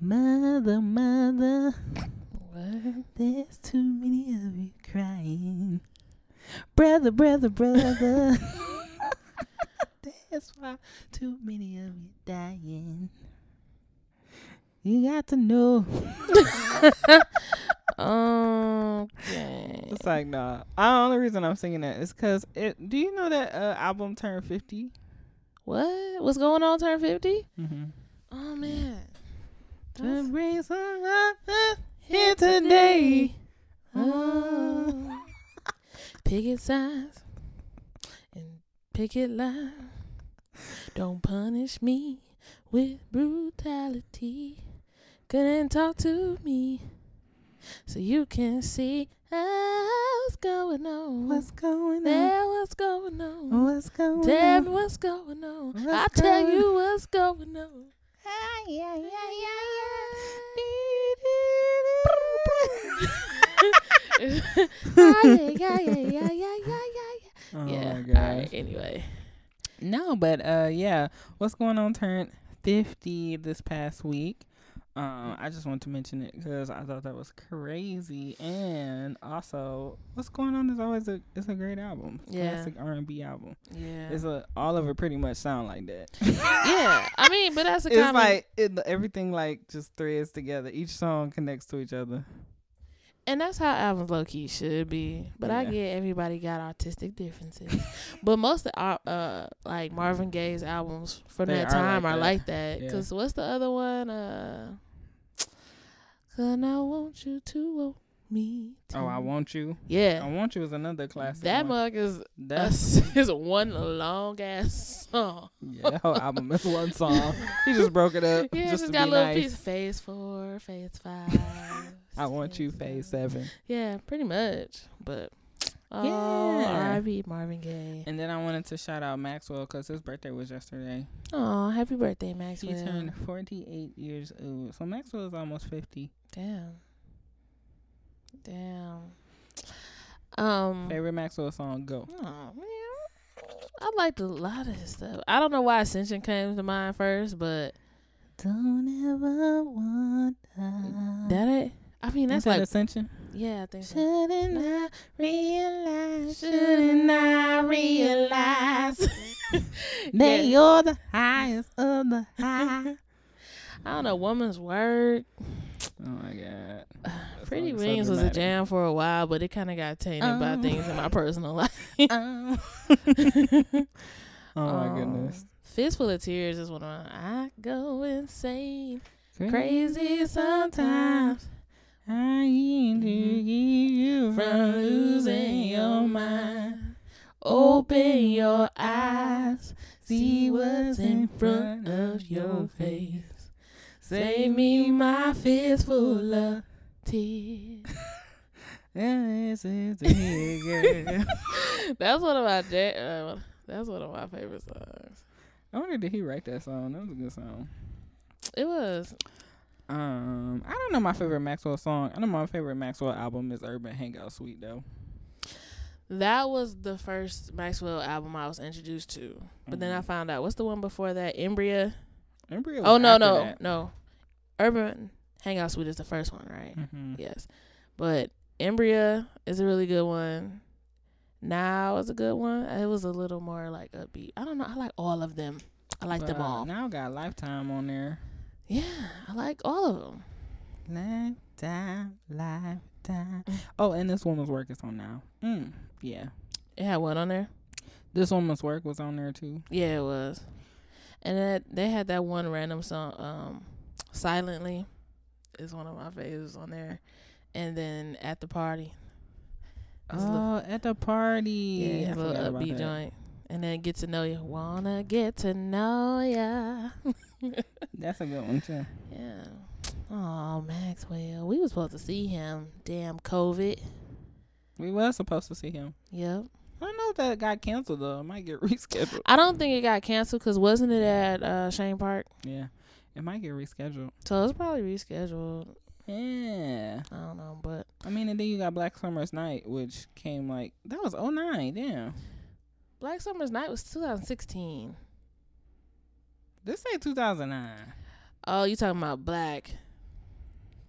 Mother, mother, What? there's too many of you crying. Brother, brother, brother. That's why too many of you dying. You got to know. Okay. It's like nah. The only reason I'm singing that is because it. Do you know that uh, album turned fifty? What? What's going on? Turn fifty? Mm-hmm. Oh man. To bring some love here today. Oh. Picket signs and picket lines. Don't punish me with brutality. Couldn't talk to me so you can see what's going on. What's going on? There, what's going on? What's going Tell me what's going on. What's I'll tell you what's going on. Yeah, yeah, yeah, yeah, yeah, yeah, yeah, yeah. Oh yeah. my All right. Anyway. No, but uh, yeah. What's going on? Turned fifty this past week. Um, I just wanted to mention it because I thought that was crazy, and also, what's going on is always a it's a great album, Yeah. classic R and B album. Yeah. It's a all of it pretty much sound like that. yeah. I mean, but that's a it's common. like it, everything like just threads together. Each song connects to each other. and that's how albums low key should be. But I get everybody got artistic differences. but most of our uh like Marvin Gaye's albums from They that are time like are that. like that. Yeah. Cause what's the other one? Uh, Cause I want you to want me. To. Oh, I want you. Yeah. I want you is another classic. that one. mug is That's is one long ass song. yeah. That whole album is one song. He just broke it up Yeah, just just got a little nice. piece. Phase four, phase five. I want you, phase seven. Yeah, pretty much. But oh, Yeah. R.I.P. Marvin Gaye. And then I wanted to shout out Maxwell because his birthday was yesterday. Oh, happy birthday, Maxwell. He turned 48 years old. So Maxwell is almost 50. Damn. Damn. Um. Favorite Maxwell song? Go. Oh man, I liked a lot of his stuff. I don't know why Ascension came to mind first, but Don't ever wonder. that it. I mean, that's that like Ascension? Yeah, I think so. Shouldn't I realize? Shouldn't I realize? that you're the highest of the high? I don't know. Woman's Word. Oh my god. Pretty song is so Wings was a jam for a while, but it kind of got tainted by Oh. things in my personal life. Oh, oh my Um, goodness. Fistful of Tears is one of my. I go insane, crazy sometimes Trying to keep you from losing your mind. Open your eyes, see what's in front of your face. Save me my fistful of tears. This is the girl. That's one of my ja- uh, that's one of my favorite songs. I wonder did he write that song? That was a good song. It was. Um, I don't know my favorite Maxwell song. I know my favorite Maxwell album is Urban Hangout Suite though. That was the first Maxwell album I was introduced to. But then I found out what's the one before that? Embrya. Was Oh no, no, that. no. Urban Hangout Suite is the first one, right? Mhm. Yes. But Embrya is a really good one. Now is a good one. It was a little more like upbeat. I don't know. I like all of them. I like them all. Now got Lifetime on there. Yeah, I like all of them. Lifetime, lifetime. Oh, and this woman's work is on now. Mm, yeah. It had one on there. This woman's work was on there too. Yeah, it was. And that they had that one random song, um, "Silently," is one of my favorites on there. And then at the party, a little- Oh, at the party. yeah, little upbeat joint. And then get to know you. Wanna get to know ya. That's a good one too. Yeah. Oh, Maxwell. We was supposed to see him. Damn COVID. We was supposed to see him. Yep. I don't know if that got canceled though. It might get rescheduled. I don't think it got canceled because wasn't it at uh, Shane Park? Yeah, it might get rescheduled. So it's probably rescheduled. Yeah, I don't know, but I mean, and then you got Black Summer's Night, which came like that was 09. Damn, Black Summer's Night was 2016. This say 2009. Oh, you talking about Black?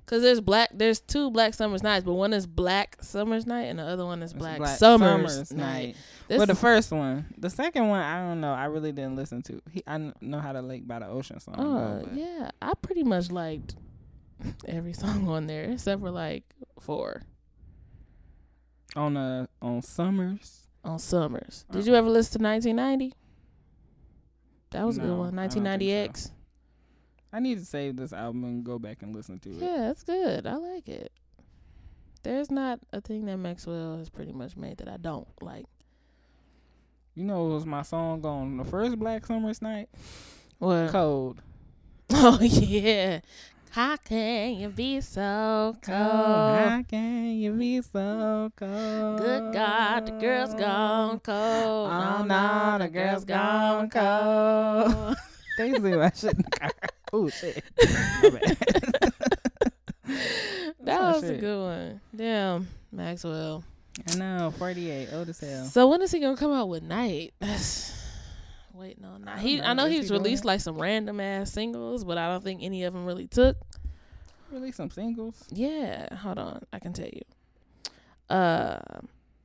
Cause there's black, there's two Black Summer's Nights, but one is Black Summer's Night and the other one is Black, Black Summer's, Summer's Night. Well, This the first one, the second one, I don't know. I really didn't listen to. He, I know how to Lake by the Ocean song. Oh though, yeah, I pretty much liked every song on there except for like four on uh on Summers. on Summers. Did Oh. you ever listen to 1990? That was a good No, one. I don't think 1990X. I need to save this album and go back and listen to it. Yeah, that's good. I like it. There's not a thing that Maxwell has pretty much made that I don't like. You know, it was my song on the first Black Summer's Night. What? Cold. Oh yeah. How can you be so oh, cold? How can you be so cold? Good God, the girl's gone cold. Oh, oh no, the girl's gone cold. they shit in the. Oh shit. That Oh, was a good one. Damn, Maxwell. I know, 48, old as hell. So when is he gonna come out with Night? Waiting on I that. He, know. I know Is he he's doing released like some random ass singles, but I don't think any of them really took. Released some singles. Yeah, hold on, I can tell you. Uh,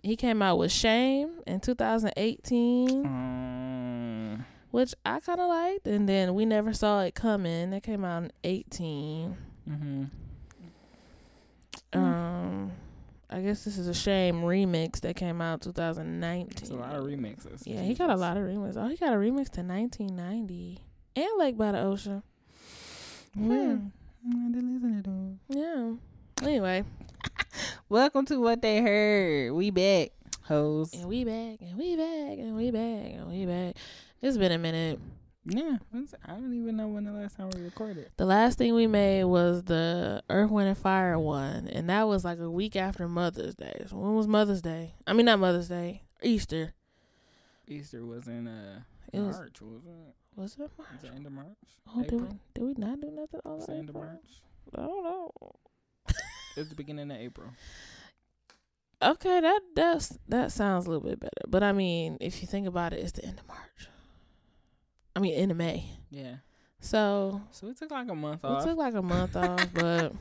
he came out with Shame in 2018, Um, which I kind of liked, and then We Never Saw It Coming. That came out in 18. mm-hmm. Um, I guess this is a Shame remix that came out 2019. It's a lot of remixes. Yeah, he got a lot of remixes. Oh, he got a remix to 1990 and Lake by the Ocean. Yeah. I didn't listen to those. Yeah. Anyway, Welcome to what they heard. We back, hoes. and we back, and we back, and we back, and we back. It's been a minute. Yeah, I don't even know when the last time we recorded. The last thing we made was the Earth, Wind, and Fire one, and that was like a week after Mother's Day. So when was Mother's Day? I mean, not Mother's Day, Easter. Easter was in uh It was- March, wasn't it? Was it Was March? it end of March? Oh, did we, April? did we not do nothing all Was it end of March? I don't know. It's the beginning of April. Okay, that that's that sounds a little bit better. But I mean, if you think about it, it's the end of March. I mean, end of May. Yeah. So So it took like a month off. took like a month off, but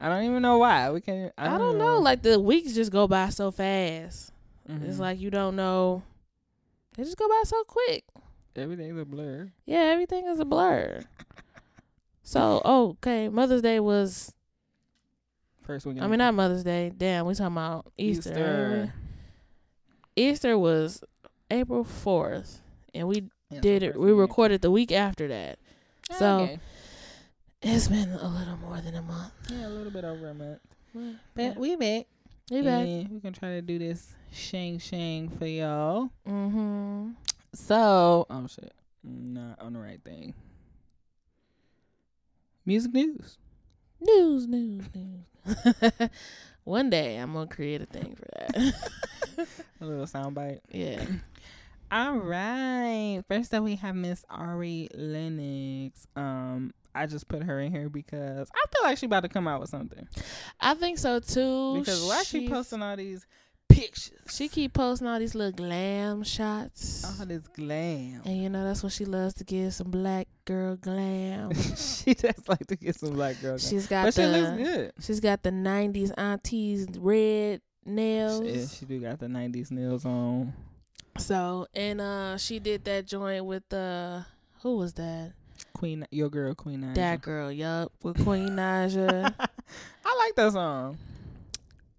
I don't even know why. We can. I, I don't know. Like the weeks just go by so fast. It's Mhm. like you don't know. They just go by so quick. everything's a blur. Yeah, everything is a blur. So oh, okay, Mother's Day was. First week. I mean, not Mother's Day. Damn, we talking about Easter. Easter. Easter was April fourth, and we Yeah, did it. We recorded the week after that. So Okay. it's been a little more than a month. yeah, a little bit over a month. Yeah. But we back. we back. And we can try to do this shang shang for y'all. Mm-hmm. So, oh shit, not on the right thing. Music news. News, news, news. One day I'm gonna create a thing for that. A little soundbite. yeah. All right. First up, we have Miss Ari Lennox. Um, I just put her in here because I feel like she about to come out with something. I think so too. Because why she She's- posting all these pictures? She keep posting all these little glam shots. all this glam. And you know that's what she loves to give some black girl glam. she just like to get some black girl. glam. She's got but she the looks good. she's got the '90s aunties red nails. Yeah, she do got the '90s nails on. So and uh she did that joint with uh who was that? Queen, your girl, Queen Naija. That girl, yup, with Queen Naija. I like that song.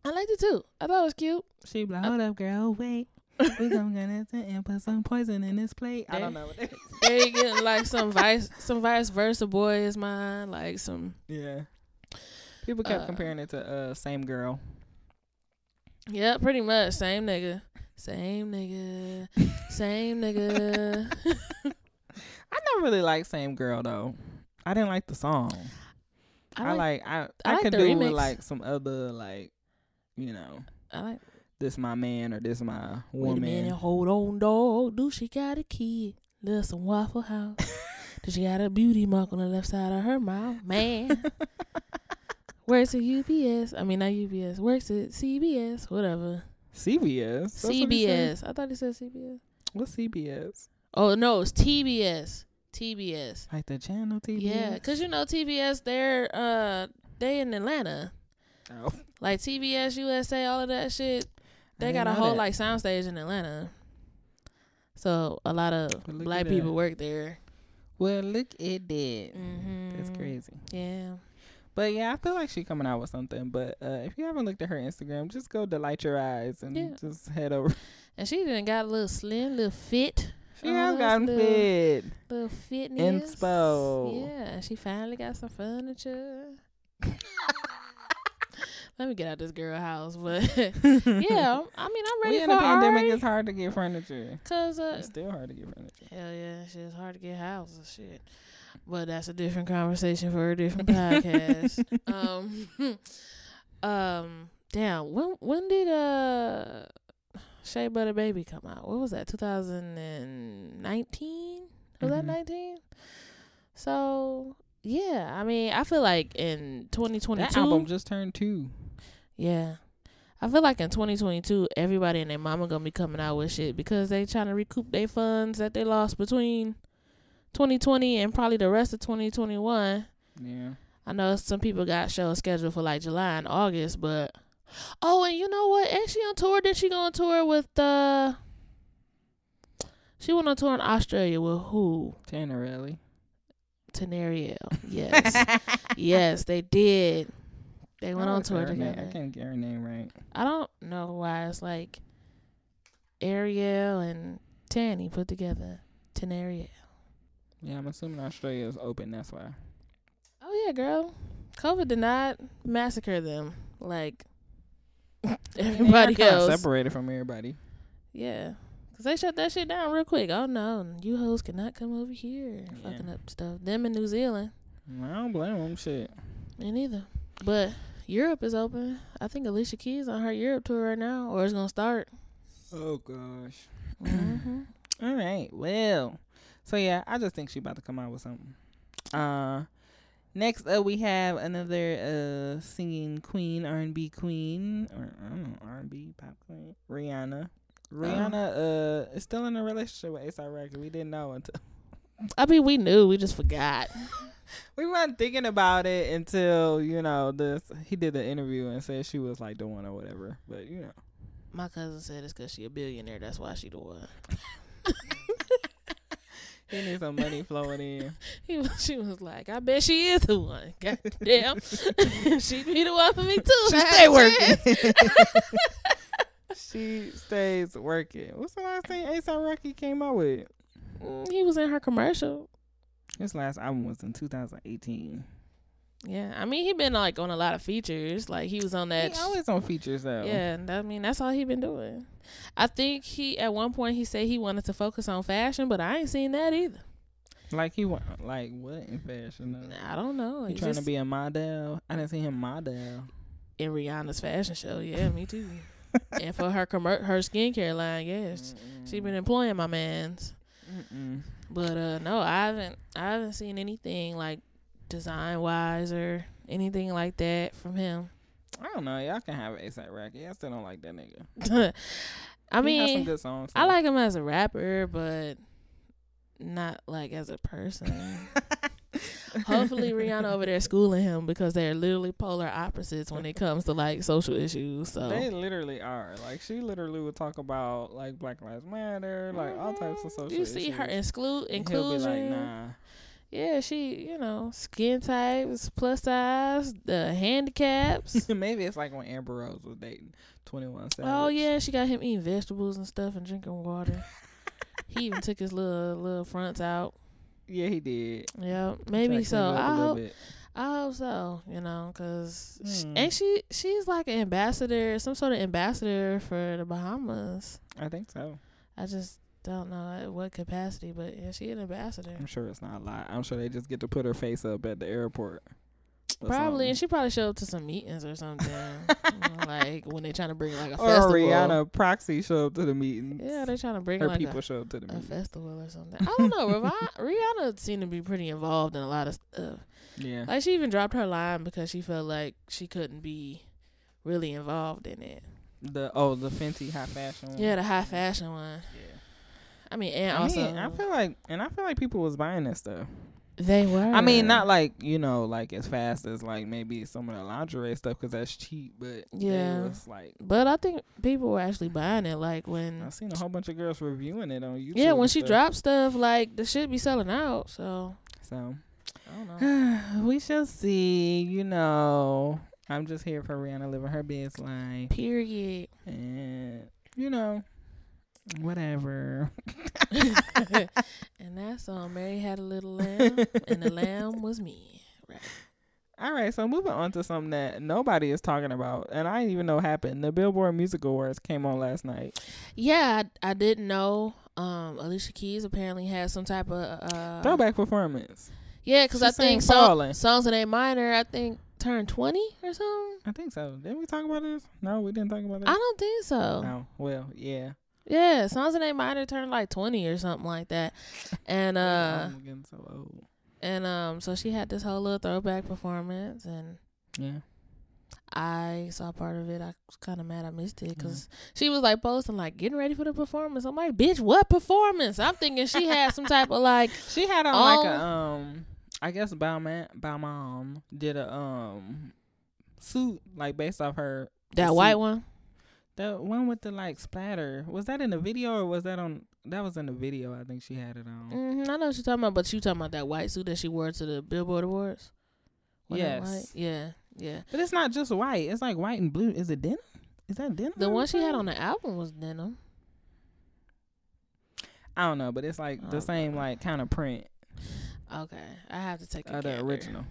I liked it too. I thought it was cute. She like, hold up, girl, wait. we gonna get it and put some poison in this plate. I don't know what that is. They getting like some vice some vice versa boy is mine, like some Yeah. People kept Uh, comparing it to uh same girl. Yeah, pretty much. Same nigga. Same nigga. Same nigga. I never really liked same girl though. I didn't like the song. I like, I I I, like could the do remix. with like some other like you know, I like this my man or this my Wait a minute, woman. hold on, dog. Do she got a kid? Some Waffle House. Does she got a beauty mark on the left side of her mouth? Man. Works at UPS. I mean, not UPS. Works at CBS. Whatever. CBS. That's what he said? CBS. I thought he said CBS. What's CBS? Oh, no, it's TBS. TBS. Like the channel TBS. Yeah, because, you know, TBS, they're, uh, they in Atlanta. Oh, Like TBS, USA, all of that shit. They got a whole like soundstage in Atlanta. So a lot of Well, black people that. work there. Well, look at that. Mm-hmm. That's crazy. Yeah. But yeah, I feel like she coming out with something. But uh, if you haven't looked at her Instagram, just go delight your eyes and Yeah. just head over. And she done got a little slim, little fit. She has gotten little- fit. Little fitness. Inspo. Yeah, she finally got some furniture. Let me get out this girl house, but yeah, I mean I'm ready we in for the pandemic. Ari. It's hard to get furniture. Cause uh, It's still hard to get furniture. hell yeah, shit, it's hard to get houses, shit. But that's a different conversation for a different podcast. um, um, damn, when when did uh Shea Butter Baby come out? What was that? 2019? Was that Mhm. 19? So yeah, I mean, I feel like in 2022, That album just turned two. yeah. I feel like in 2022, everybody and their mama gonna be coming out with shit because they trying to recoup their funds that they lost between 2020 and probably the rest of 2021. Yeah. I know some people got shows scheduled for like July and August, but oh, and you know what? She on tour? Did she go on tour with uh She went on tour in Australia with who? Tannerelli. Tenariel. Yes, yes, they did. They went on tour her name- together. I can't get her name right. I don't know why it's like Ariel and Tanny put together. Tenariel. Yeah, I'm assuming Australia is open. That's why. Oh yeah, girl. COVID did not massacre them like everybody They're else. separated from everybody. Yeah. Cause they shut that shit down real quick. Oh no, you hoes cannot come over here Yeah. fucking up stuff. Them in New Zealand, I don't blame them. Shit. me neither. But Europe is open. I think Alicia Keys on her Europe tour right now, or it's gonna start. Oh gosh. mm-hmm. All right. Well, so yeah, I just think she about to come out with something. Uh, next up we have another uh singing queen, R and B queen, or I don't know, R and B pop queen, Rihanna. Rihanna uh is still in a relationship with ASAP Rocky. We didn't know until I mean, we knew, we just forgot. we weren't thinking about it until you know this. He did the interview and said she was like the one or whatever. But you know, My cousin said it's cause she a billionaire. That's why she the one. he needs some money flowing in. He was, she was like, I bet she is the one. God damn, she be the one for me too. She stay working. she stays working. What's the last thing ASAP Rocky came out with? Mm, He was in her commercial. His last album was in 2018. Yeah, I mean, he been like on a lot of features. Like he was on that. he always on features though. yeah, I mean that's all he been doing. I think he at one point he said he wanted to focus on fashion, but I ain't seen that either. Like he want like what in fashion? Though? I don't know. He He trying to be a model. I didn't see him model. in Rihanna's fashion show. Yeah, me too. and for her commer- her skincare line, yes, she been employing my man's. Mm-mm. But uh, no, I haven't. I haven't seen anything like design wise or anything like that from him. I don't know. Y'all can have ASAP Rocky. I still don't like that nigga. I He mean, good songs. I like him as a rapper, but not like as a person. Hopefully, Rihanna over there schooling him because they're literally polar opposites when it comes to like social issues. So They literally are. Like she literally would talk about like Black Lives Matter, like all types of mm-hmm. social issues. you see her issues. exclude And he'll be inclusion. like, nah. Yeah, she, you know, skin types, plus size, the handicaps. Maybe it's like when Amber Rose was dating Twenty One Savage. oh yeah, she got him eating vegetables and stuff and drinking water. he even took his little little fronts out. yeah, he did. Yeah, maybe so. clean it up a I hope, bit. I hope so. You know, cause Hmm. ain't she? She's like an ambassador, some sort of ambassador for the Bahamas. I think so. I just don't know what capacity, but yeah, she an ambassador. I'm sure it's not a lot. I'm sure they just get to put her face up at the airport. or Probably, and she probably showed up to some meetings or something, like when they're trying to bring like a or festival. Rihanna proxy show up to the meetings. Yeah, they're trying to bring her like people a, show up to the a festival or something. I don't know. Rihanna, Rihanna seemed to be pretty involved in a lot of stuff. Yeah. Like she even dropped her line because she felt like she couldn't be really involved in it. The oh the Fenty high fashion one. Yeah, the high fashion one. Yeah. I mean, and I also, mean, I feel like and I feel like people was buying that stuff. They were. I mean, not like you know, like as fast as like maybe some of the lingerie stuff because that's cheap. But Yeah. it was like But I think people were actually buying it. Like when, I seen a whole bunch of girls reviewing it on YouTube. yeah, when she stuff. dropped stuff, like the shit be selling out. So So I don't know. we shall see. You know, I'm just here for Rihanna living her best life, Period. and you know, whatever. and that song, Mary had a little lamb, and the lamb was me. Right. All right, so moving on to something that nobody is talking about, and I didn't even know happened. The Billboard Music Awards came on last night. Yeah, I, I didn't know. Um, Alicia Keys apparently had some type of uh, Throwback performance. Yeah, because I think Fallin'. songs in A minor, I think turned twenty or something. I think so. Didn't we talk about this? No, we didn't talk about this. I don't think so. No. Well, yeah. Yeah, songs they might have turned like twenty or something like that, and uh, I'm getting so old. and um, so she had this whole little throwback performance, and Yeah. I saw part of it. I was kind of mad I missed it because she was like posting like getting ready for the performance. I'm like, bitch, what performance? I'm thinking she had some type of like, She had on like a Oh. um I guess Bauman Baumam did a um suit like based off her that suit. white one. The one with the like splatter. Was that in the video or was that on that was in the video, I think she had it on. hmm I know what you're talking about, but you talking about that white suit that she wore to the Billboard Awards? Wasn't Yes. Yeah, yeah. But it's not just white. It's like white and blue. Is it denim? Is that denim? The one she had on the album was denim. I don't know, but it's like the Oh, same like kind of print Okay, I have to take a of the original.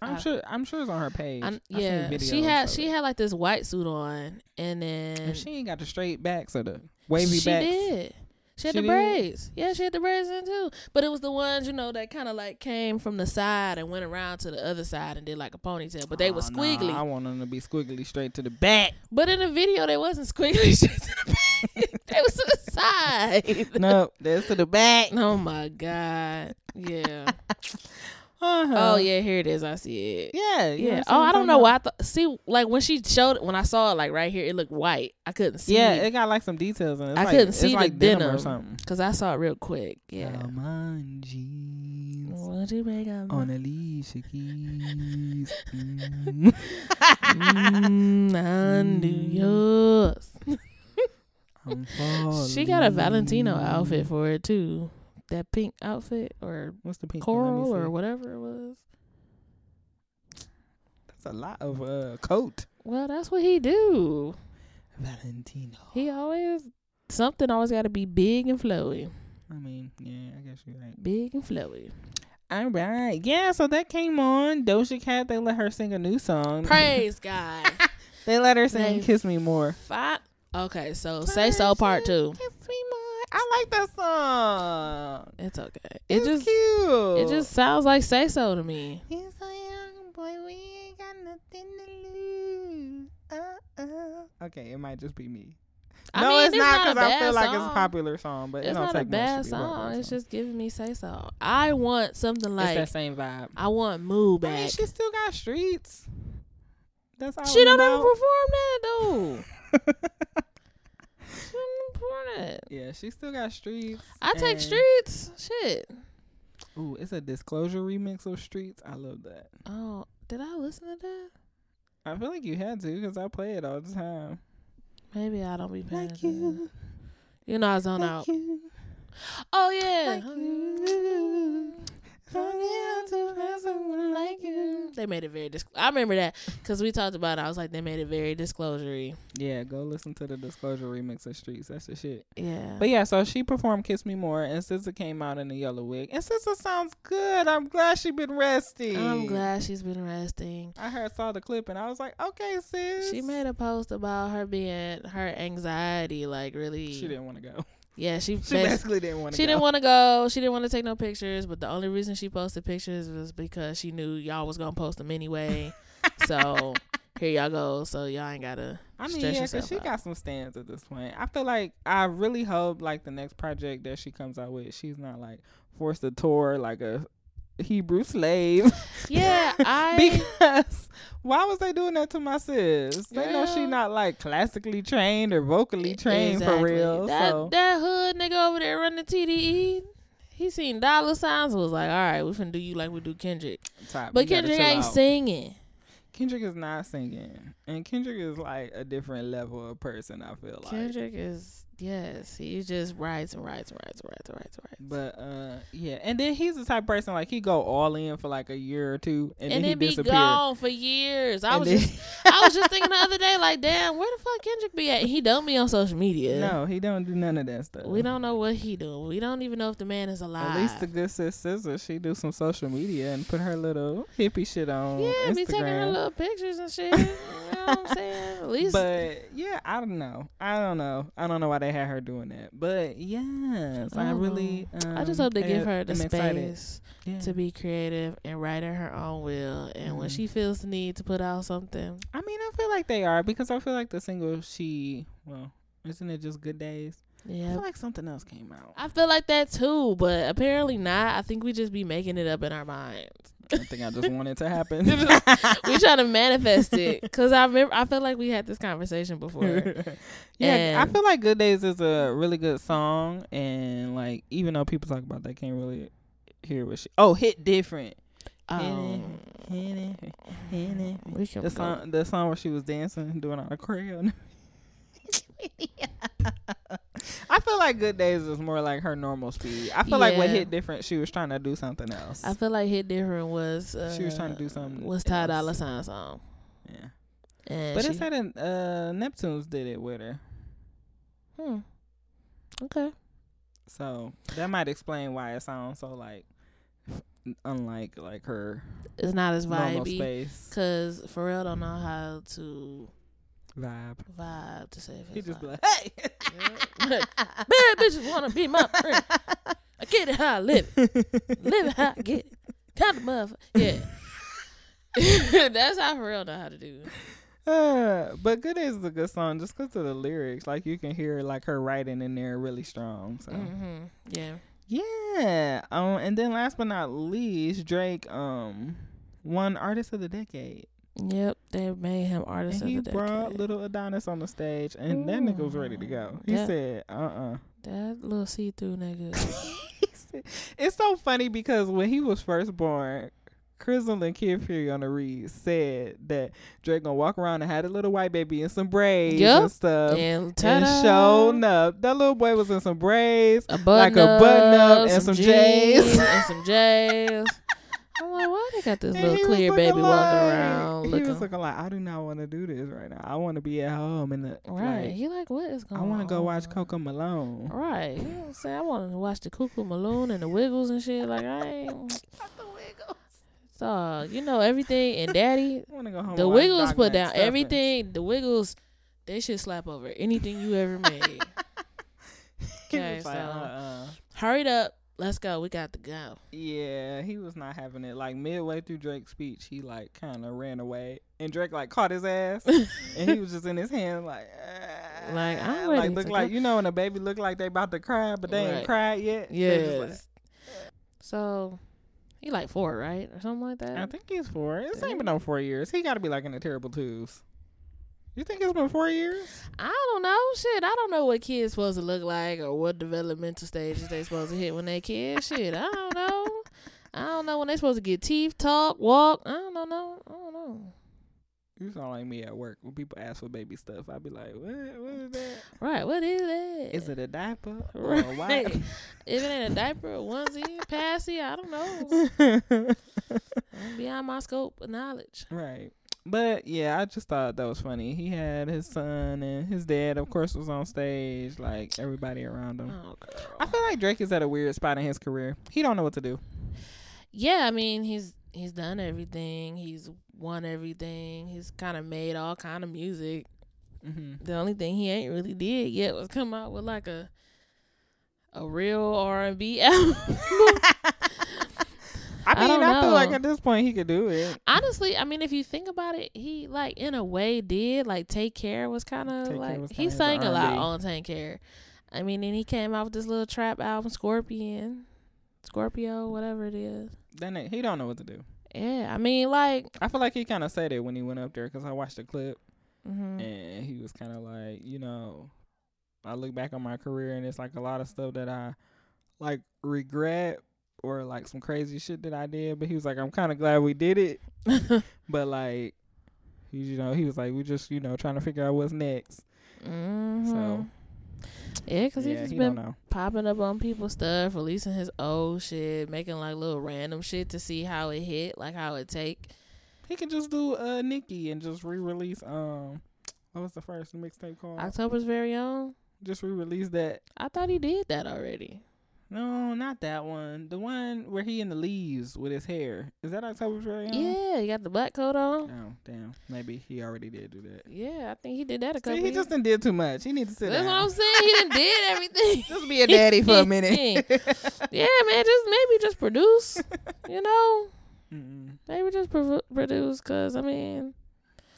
I'm I- sure. I'm sure it's on her page. I, yeah, she had she it. had like this white suit on, and then And she ain't got the straight backs or the wavy she backs. did. She had She the did? braids. Yeah, she had the braids in too. But it was the ones, you know, that kind of like came from the side and went around to the other side and did like a ponytail. But they were Aw, nah, squiggly. I want them to be squiggly straight to the back. But in the video, they wasn't squiggly straight to the back. they was to the side. no, that's to the back. Oh my god. Yeah. Uh-huh. oh yeah, here it is. I see it. Yeah, know Yeah. Oh, I'm don't know why. I thought. See, like when she showed it, when I saw it, like right here, it looked white. I couldn't see. Yeah, it it got like some details in it. It's I like, couldn't it's see the like denim, denim. or something. because I saw it real quick. Yeah. Come on, jeans. What you make of On Alicia Keys. Mm. mm, yours. I'm. She got a Valentino outfit for it too. That pink outfit or What's the pink? Coral or whatever it was. That's a lot of uh coat. Well, that's what he do. Valentino. He always something always got to be big and flowy. I mean, yeah, I guess you're right. Big and flowy. All right. Yeah, so that came on. Doja Cat, they let her sing a new song. Praise God. They let her sing They- Kiss Me More. Fi- okay, so say so part two. Kiss. I like that song. It's okay. It It's just cute. it just sounds like say so to me. He's a young boy, we ain't got nothing to lose. Uh-uh. Okay, it might just be me. I no, mean, it's it's not because I feel bad like it's a popular song, but it It's don't not a take bad much to be a popular song. It's song. just giving me say so. I want something it's like that same vibe. I want Moo I mean, she still got streets. That's all. She don't ever perform that though. Yeah, she still got streets. I take streets. Shit. Ooh, it's a disclosure remix of Streets. I love that. Oh, did I listen to that? I feel like you had to because I play it all the time. Maybe I don't be paying Like you, You know I zone like out. you, Oh yeah. like you. Only have to find someone like you. They made it very. Disc- I remember that because we talked about it. I was like, they made it very disclosury. Yeah, go listen to the disclosure remix of Streets. That's the shit. Yeah. But yeah, so she performed "Kiss Me More" and SZA came out in a yellow wig. And SZA sounds good. I'm glad she been resting. I'm glad she's been resting. I heard saw the clip and I was like, okay, sis. She made a post about her being her anxiety, like really. She didn't want to go. Yeah, she. She bas- basically didn't want to. she didn't want to go. She didn't want to take no pictures. But the only reason she posted pictures was because she knew y'all was gonna post them anyway. so here y'all go. So y'all ain't gotta. I mean, yeah, because she out. got some stands at this point. I feel like I really hope like the next project that she comes out with, she's not like forced to tour like a Hebrew slave. Yeah, I. because why was they doing that to my sis? They know she not like classically trained or vocally trained Exactly. for real. That so that hood nigga over there running TDE, he seen dollar signs and was like, all right, we finna do you like we do Kendrick. Top. But Kendrick ain't out. singing. Kendrick is not singing, and Kendrick is like a different level of person. I feel like. Kendrick is yes, he just writes and writes and writes and writes and writes and writes. But uh, yeah, and then he's the type of person like he go all in for like a year or two, and, and then he then be disappear. gone for years. I And was then- just I was just thinking the other day, like, damn, where the fuck Kendrick be at? He don't be on social media. no, he don't do none of that stuff. We don't know what he doing. We don't even know if the man is alive. At least the good sis SZA, she do some social media and put her little hippie shit on yeah, Instagram. be taking her little pictures and shit. you know what I'm saying? At least But yeah, I don't know. I don't know. I don't know why they had her doing that. But yes, I, I really. Um, I just hope they give her the space Yeah. to be creative and write at her own will. And when Mhm. she feels the need to put out something, I mean, I feel like they are because I feel like the single she well, isn't it just Good Days? I yeah. feel like something else came out. I feel like that too, but apparently not. I think we just be making it up in our minds. I think I just want it to happen. we try to manifest it because I remember. I feel like we had this conversation before. yeah, I feel like Good Days is a really good song, and like even though people talk about that, can't really hear what she. Oh, hit different. Um, Hit it, hit it. we can The song, the song where she was dancing, and doing all the choreo. I feel like Good Days is more like her normal speed. I feel like what hit different, she was trying to do something else. I feel like Hit Different was uh, She was trying to do something was Ty. Dolla Sign song, yeah, and but she, it said in, uh, Neptunes did it with her, hmm. okay. so that might explain why it sounds so like unlike like her It's not as vibey space because Pharrell don't know how to vibe. vibe to save He his just be like, hey. Bad bitches wanna be my friend. I get it how I live it. Live it how I get it. Count the motherfucker. Yeah. That's how Pharrell know how to do. it. Uh, but Good is a good song just because of the lyrics. Like you can hear like her writing in there really strong. So Mm-hmm. Yeah. yeah. Um, and then last but not least, Drake um won Artist of the Decade, Yep. They made him artist and he brought little Adonis on the stage, and that nigga was ready to go. He Yeah. said, "Uh uh That little see through nigga. it's so funny because when he was first born, Crizzle and Kid Fury on the read said that Drake gonna walk around and had a little white baby in some braids Yup. and stuff. and And showing up, that little boy was in some braids. a button like a button up and some some J's. and some J's. I'm like, why they got this And little clear baby walking like- around He looking was looking like, I do not want to do this right now. I want to be at home and the right? like, he like, what is going I want to go watch Cocomelon. Right. You know what I'm saying? I want to watch the Cocomelon and the Wiggles and shit. Like I ain't. The Wiggles. So you know everything and Daddy, I want to go home. the Wiggles put down everything. The Wiggles, they should slap over anything you ever made. Okay, so- uh-uh. Hurry up, let's go. We got to go. Yeah, he was not having it. Like midway through Drake's speech, he like kind of ran away, and Drake like caught his ass, and he was just in his hand like, ah, Like, I'm ready like look like go. you know when a baby look like they about to cry, but they Right. ain't cried yet. Yeah. like- So he like four, right, or something like that. I think he's four. It's ain't been no four years. He got to be like in the terrible twos. You think it's been four years? I don't know. Shit, I don't know what kids supposed to look like or what developmental stages they supposed to hit when they kids. Shit, I don't know. I don't know when they supposed to get teeth, talk, walk. I don't know. No, I don't know. You sound like me at work when people ask for baby stuff. I'd be like, what? What is that? Right? What is that? Is it a diaper or right? a wipe? if it ain't a diaper, a onesie, passy, I don't know. Beyond my scope of knowledge. Right. But yeah, I just thought that was funny. He had his son and his dad, of course, was on stage, like everybody around him. Oh. I feel like Drake is at a weird spot in his career. He don't know what to do. yeah, I mean he's he's done everything. He's won everything. He's kind of made all kind of music. Mm-hmm. The only thing he ain't really did yet was come out with like a a real R and B album. I I mean, don't I, feel like at this point he could do it. Honestly, I mean, if you think about it, he like in a way did like Take Care was kind of like he sang a lot on Take Care. I mean, and he came out with this little trap album, Scorpion, Scorpio, whatever it is. Then it, he don't know what to do. Yeah, I mean, like, I feel like he kind of said it when he went up there because I watched the clip mhm. and he was kind of like, you know, I look back on my career and it's like a lot of stuff that I like regret or like some crazy shit that I did, but he was like, I'm kind of glad we did it. but like, he, you know, he was like, we just, you know, trying to figure out what's next. mm-hmm. So yeah, because yeah, he just he been popping up on people's stuff, releasing his old shit, making like little random shit to see how it hit, like how it take. He could just do uh Nikki and just re-release um, what was the first mixtape called? October's very own. just re-release that. I thought he did that already. No, not that one. The one where he in the leaves with his hair. Is that October's very own? Yeah, you got the black coat on. Oh damn. Maybe he already did do that. Yeah, I think he did that a See, couple. he years- just done did too much. He needs to sit down. That's what. I'm saying. He done did everything. just be a daddy for a minute. yeah, man, just maybe just produce. You know, Mm-mm. maybe just pro- produce. Cause I mean,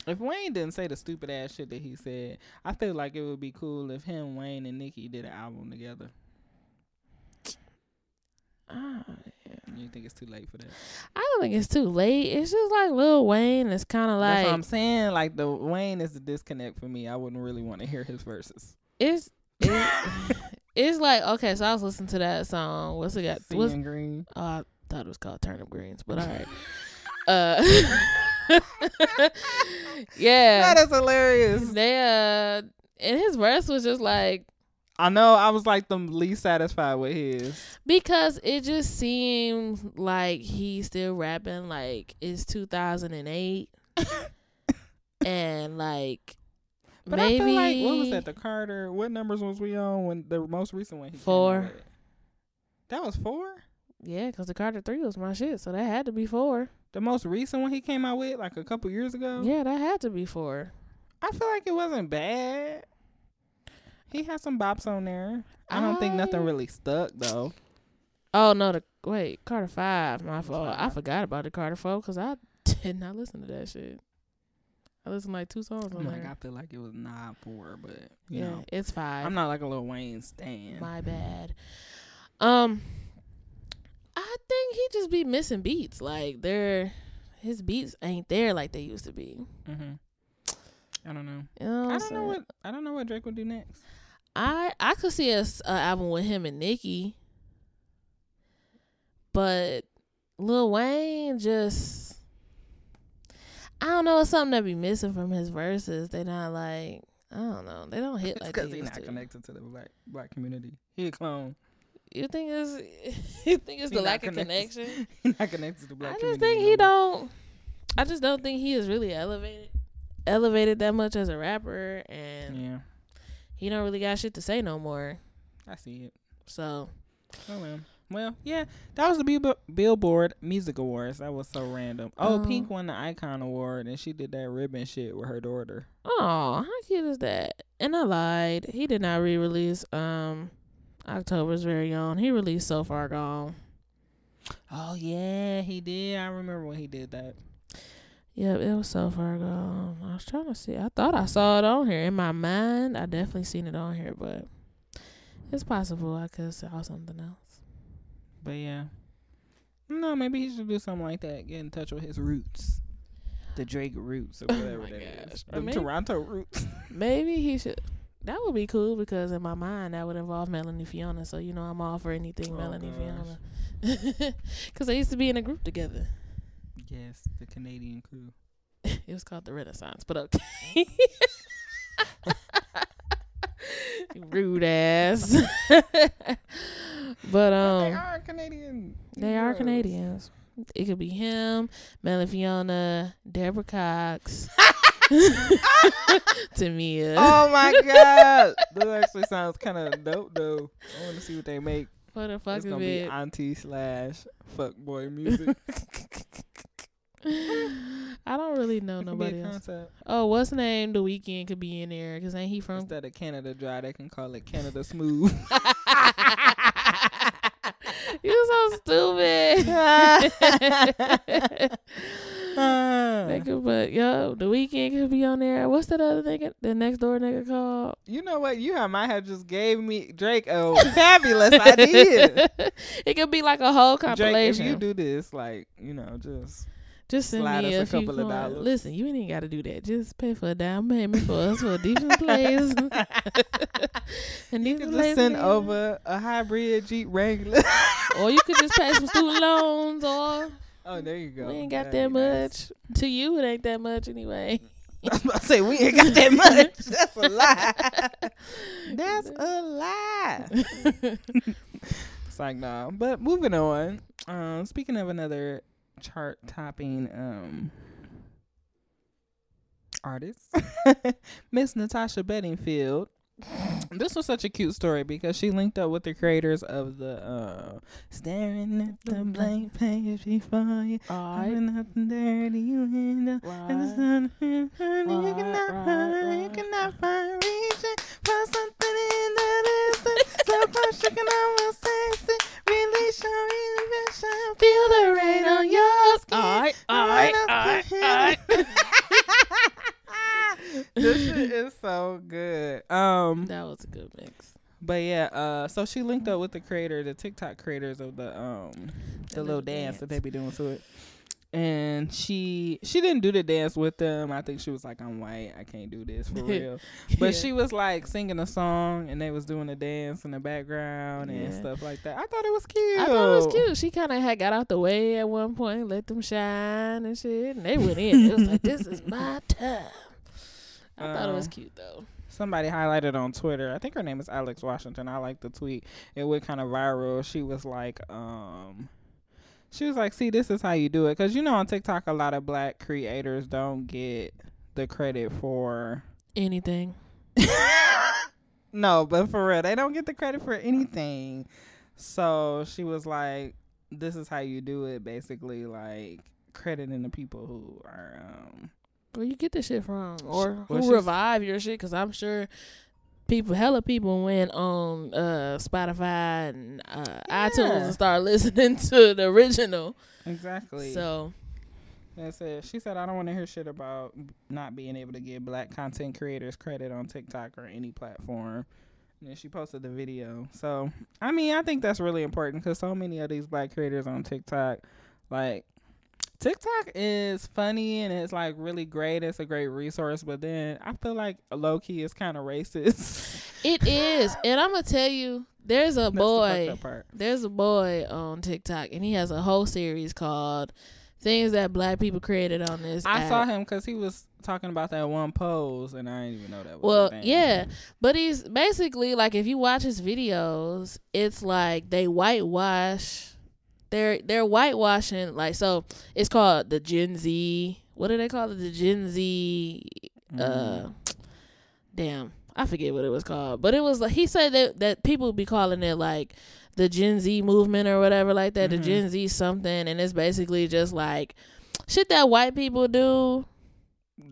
If Wayne didn't say the stupid ass shit that he said, I feel like it would be cool if him, Wayne, and Nicki did an album together. Ah, You think it's too late for that? I don't think it's too late. It's just like Lil Wayne. It's kind of That's like what I'm saying. Like the Wayne is the disconnect for me. I wouldn't really want to hear his verses. it's it, it's like okay. So I was listening to that song. What's it got? What's, green. oh, I thought it was called Turnip Greens, but all right. uh, yeah. That is hilarious. They uh, and his verse was just like I know. I was like the least satisfied with his. because it just seemed like he's still rapping like it's 2008 and like But maybe I feel like what was that? The Carter. What numbers was we on when the most recent one? He Four. That was four. yeah because the carter 3 was my shit so that had to be four The most recent one he came out with, like a couple years ago. yeah that had to be four I feel like it wasn't bad. He had some bops on there. I don't think nothing really stuck though. oh no the wait carter 5 my fault i forgot about the carter 4 because i did not listen to that shit i listened to like two songs on I'm like, there I feel like it was not four, but you yeah know, it's five I'm not like a little Wayne stan. My bad. Um, I think he just be missing beats. Like they're his beats ain't there like they used to be. hmm I don't know. You know I don't know what I don't know what Drake would do next. I I could see a, a uh, album with him and Nicki, but Lil Wayne just I don't know. It's something that be missing from his verses. They're not like I don't know. They don't hit It's like because he's not to. connected to the black black community. He a clone. You think it's you think it's He the lack of connection? He's not connected to the black I community. just think he don't. I just don't think he is really elevated, elevated that much as a rapper, and Yeah, he don't really got shit to say no more. I see it. So Oh well. Well, yeah, that was the Bill- Billboard Music Awards. That was so random. Oh, Oh. Pink won the Icon Award, and she did that ribbon shit with her daughter. Oh, how cute is that? And I lied. He did not re-release um October's very own. He released So Far Gone. Oh yeah, he did. I remember when he did that. Yep, it was So Far Gone. Um, I was trying to see. I thought I saw it on here. In my mind, I definitely seen it on here, but it's possible I could saw something else. But yeah, no, maybe he should do something like that. Get in touch with his roots, the Drake roots or oh whatever Oh that is. gosh. Or The maybe- Toronto roots. Maybe he should. That would be cool because in my mind that would involve Melanie Fiona. So you know I'm all for anything Oh, Melanie gosh. Fiona. Because they used to be in a group together. Yes, the Canadian crew. It was called the Renaissance, but okay. Rude ass. but um, they are Canadian. they are. Canadians. It could be him, Melanie Fiona, Deborah Cox, Tamia. Oh my god, that actually sounds kind of dope though. I want to see what they make. For the fuck It's gonna be it. auntie slash fuck boy music. I don't really know It could be nobody else. concept. Oh, what's name? The Weeknd could be in there because ain't he from? Instead of Canada Dry, they can call it Canada Smooth. You're so stupid. they could put yo. The Weeknd could be on there. What's that other nigga? The next door nigga called? you know what? You might have just gave me Drake a fabulous idea. it could be like a whole Drake, if compilation. you do this, like you know, just Just send Slide me a, couple of dollars. Listen, you ain't even got to do that. Just pay for a down payment for us for a decent place. and You place just send over a hybrid Jeep Wrangler. or you could just pay some student loans, or oh, there you go. we ain't got That'd that be nice. much. To you, it ain't that much anyway. I was about to say we ain't got that much. That's a lie. That's a lie. it's like no. But moving on. Um, speaking of another chart topping um artist, Miss Natasha Bedingfield. This was such a cute story because she linked up with the creators of the uh, "Staring at the Blank Page Before You." Right. Nothing dirty, you end up and it's Right. not you Right, cannot right, find, you right. cannot find reaching for something in the distance. So close you can almost taste it. Inhibition. Feel the rain on your skin. All right. All right. All right. All right. this shit is so good. Um, That was a good mix. but yeah, uh, so she linked up with the creator, the TikTok creators of the um, the The little little dance, that they be doing to it. And she she didn't do the dance with them. I think she was like, "I'm white, I can't do this for real." But Yeah. she was like singing a song, and they was doing a dance in the background and stuff like that. I thought it was cute. I thought it was cute. She kind of had got out the way at one point, let them shine and shit, and they went in. It was like, "This is my time." I thought it was Um, cute though. Somebody highlighted on Twitter. I think her name is Alex Washington. I like the tweet. It went kind of viral. She was like, um, she was like, "See, this is how you do it." Because you know, on TikTok, a lot of black creators don't get the credit for. Anything. no, but for real, they don't get the credit for anything. So she was like, "This is how you do it." Basically, like crediting the people who are. um Where you get this shit from, or Well, who revive your shit? Because I'm sure people, hella people, went on uh, Spotify and uh, iTunes Yeah. and started listening to the original. Exactly. So That's it. She said, I don't want to hear shit about not being able to give black content creators credit on TikTok or any platform. And then she posted the video. So, I mean, I think that's really important because so many of these black creators on TikTok, like, TikTok is funny and it's like really great. It's a great resource, but then I feel like low key is kind of racist. it is, and I'm gonna tell you, there's a That's boy. part. There's a boy on TikTok, and he has a whole series called "Things That Black People Created on This." I app. saw him because he was talking about that one pose, and I didn't even know that was. a Well, yeah, but he's basically like if you watch his videos, it's like they whitewash. They're they're whitewashing like so. It's called the Gen Z. What do they call it? The Gen Z. Uh, Mhm. damn, I forget what it was called, but it was like he said that that people be calling it like the Gen Z movement or whatever like that. Mhm. The Gen Z something, and it's basically just like shit that white people do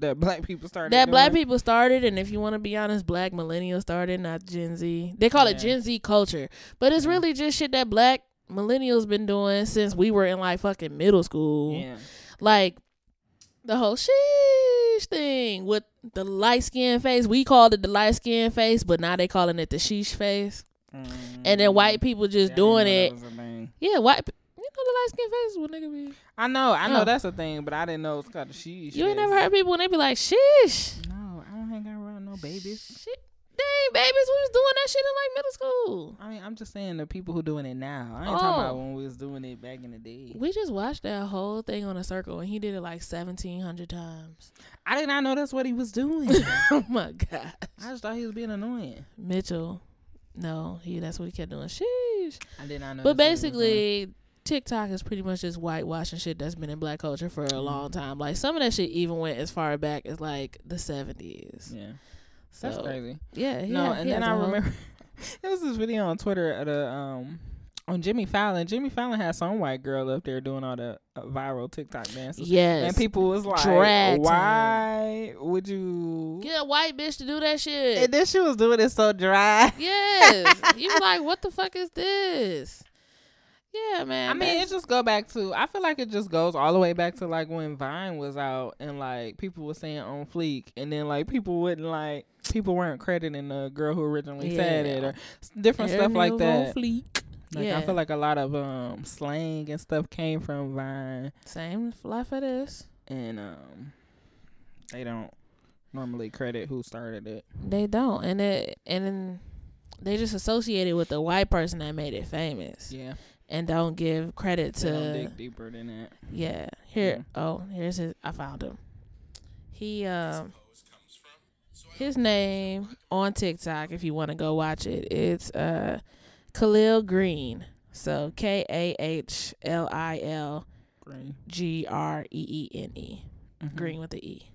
that black people started. that black people started, and if you want to be honest, black millennials started, not Gen Z. They call it Gen Z culture, but it's Yeah. really just shit that black millennials been doing since we were in like fucking middle school. Yeah. Like the whole sheesh thing with the light skin face. We called it the light skin face, but now they calling it the sheesh face. And then white mm. people just doing it. Yeah, white. You know the light skin face what nigga be. I know, I know Oh. that's a thing, but I didn't know it's called a sheesh. You ain't face. never heard people when they be like sheesh. No, I don't hang around no babies. Shit, dang babies, we was doing that shit in like middle school. I mean, I'm just saying the people who doing it now. I ain't talking oh. about Oh. when we was doing it back in the day. We just watched that whole thing on a circle, and he did it like seventeen hundred times. I did not know that's what he was doing. oh my god, I just thought he was being annoying. Mitchell. No, he that's what he kept doing. Sheesh. I did not know. But that's what he was doing. basically, TikTok is pretty much just whitewashing shit that's been in black culture for a long mm-hmm. time. Like some of that shit even went as far back as like the seventies. yeah, So that's crazy. yeah, no, yeah, and he then I remember there was this video on Twitter at a um on Jimmy Fallon. Jimmy Fallon had some white girl up there doing all the uh, viral TikTok dances. Yes, And people was like. "Why would you?" get a white bitch to do that shit. And then she was doing it so dry. Yes. you like, what the fuck is this? Yeah, man. I mean, it just go back to. I feel like it just goes all the way back to like when Vine was out and like people were saying on fleek, and then like people wouldn't like people weren't crediting the girl who originally said it or different stuff like that. Fleek. Like yeah, I feel like a lot of um slang and stuff came from Vine, same life it is. and um they don't normally credit who started it. They don't, and it and then they just associate it with the white person that made it famous, Yeah, and don't give credit they don't to dig deeper than that. yeah. Here, Yeah. oh, here's his. I found him. He um, his name on TikTok. If you want to go watch it, it's uh, Kahlil Greene. So K A H L I L Green. G R E E N E. Mhm. green with the E.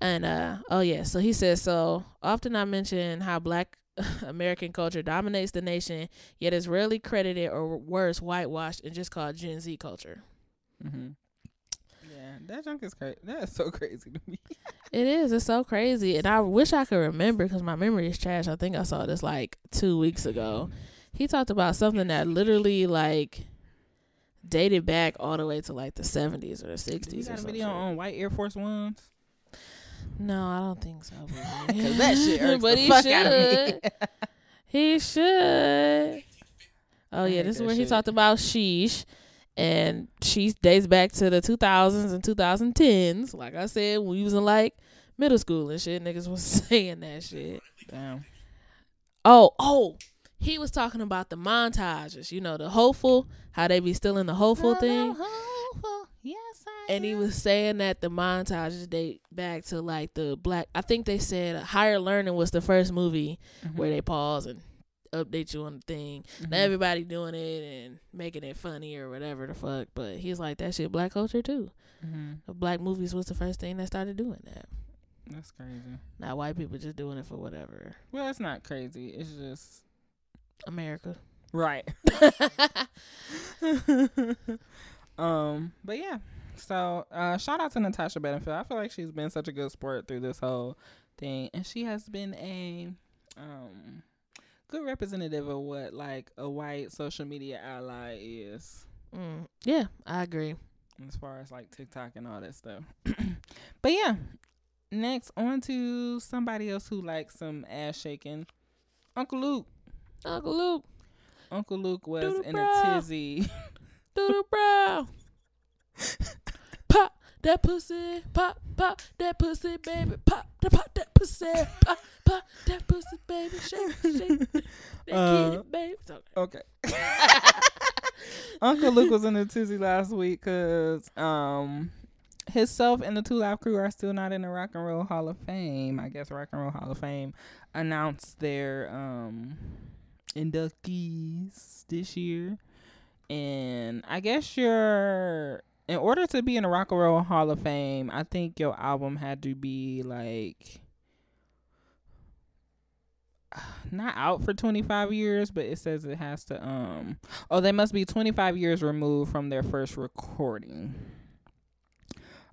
And uh oh yeah, so he says so often I mention how black American culture dominates the nation, yet is rarely credited or worse, whitewashed and just called Gen Z culture. Mhm. Yeah, that junk is crazy. That's so crazy to me. It is. It's so crazy, and I wish I could remember because my memory is trash. I think I saw this like two weeks ago. He talked about something that literally like dated back all the way to like the seventies or the You sixties. got or a video on white Air Force Ones? No, I don't think so. Cause that shit irks but the he fuck should. out of me. He should. Oh yeah, this is that where he talked about sheesh, and she dates back to the 2000s and 2010s. Like I said, when we was in like middle school and shit, niggas was saying that shit. Damn. Oh, oh, he was talking about the montages. You know, the hopeful, how they be still in the hopeful thing. And he was saying that the montages date back to like the black. I think they said Higher Learning was the first movie Mm-hmm. where they pause and update you on the thing. Now everybody doing it and making it funny or whatever the fuck. But he's like that shit black culture too. hmm The black movies was the first thing that started doing that. That's crazy. Now white people just doing it for whatever. Well, it's not crazy. It's just America. right. um, but yeah. So, uh, shout out to Natasha Bedingfield. I feel like she's been such a good sport through this whole thing, and she has been a um good representative of what like a white social media ally is. Mm, yeah, I agree. as far as like TikTok and all that stuff. but yeah, next on to somebody else who likes some ass shaking. Uncle Luke. Uncle Luke, Uncle Luke was in a tizzy. doodle brow. Pop that pussy, pop, pop that pussy, baby, pop, that pop that pussy, pop, pop that pussy, baby, shake, shake, that Uh, kitty, baby. Okay. okay. Uncle Luke was in a tizzy last week because um himself and the Two Live Crew are still not in the Rock and Roll Hall of Fame. I guess Rock and Roll Hall of Fame announced their um inductees this year. And I guess you're in order to be in the Rock and Roll Hall of Fame, I think your album had to be like not out for 25 years, but it says it has to um oh, they must be 25 years removed from their first recording.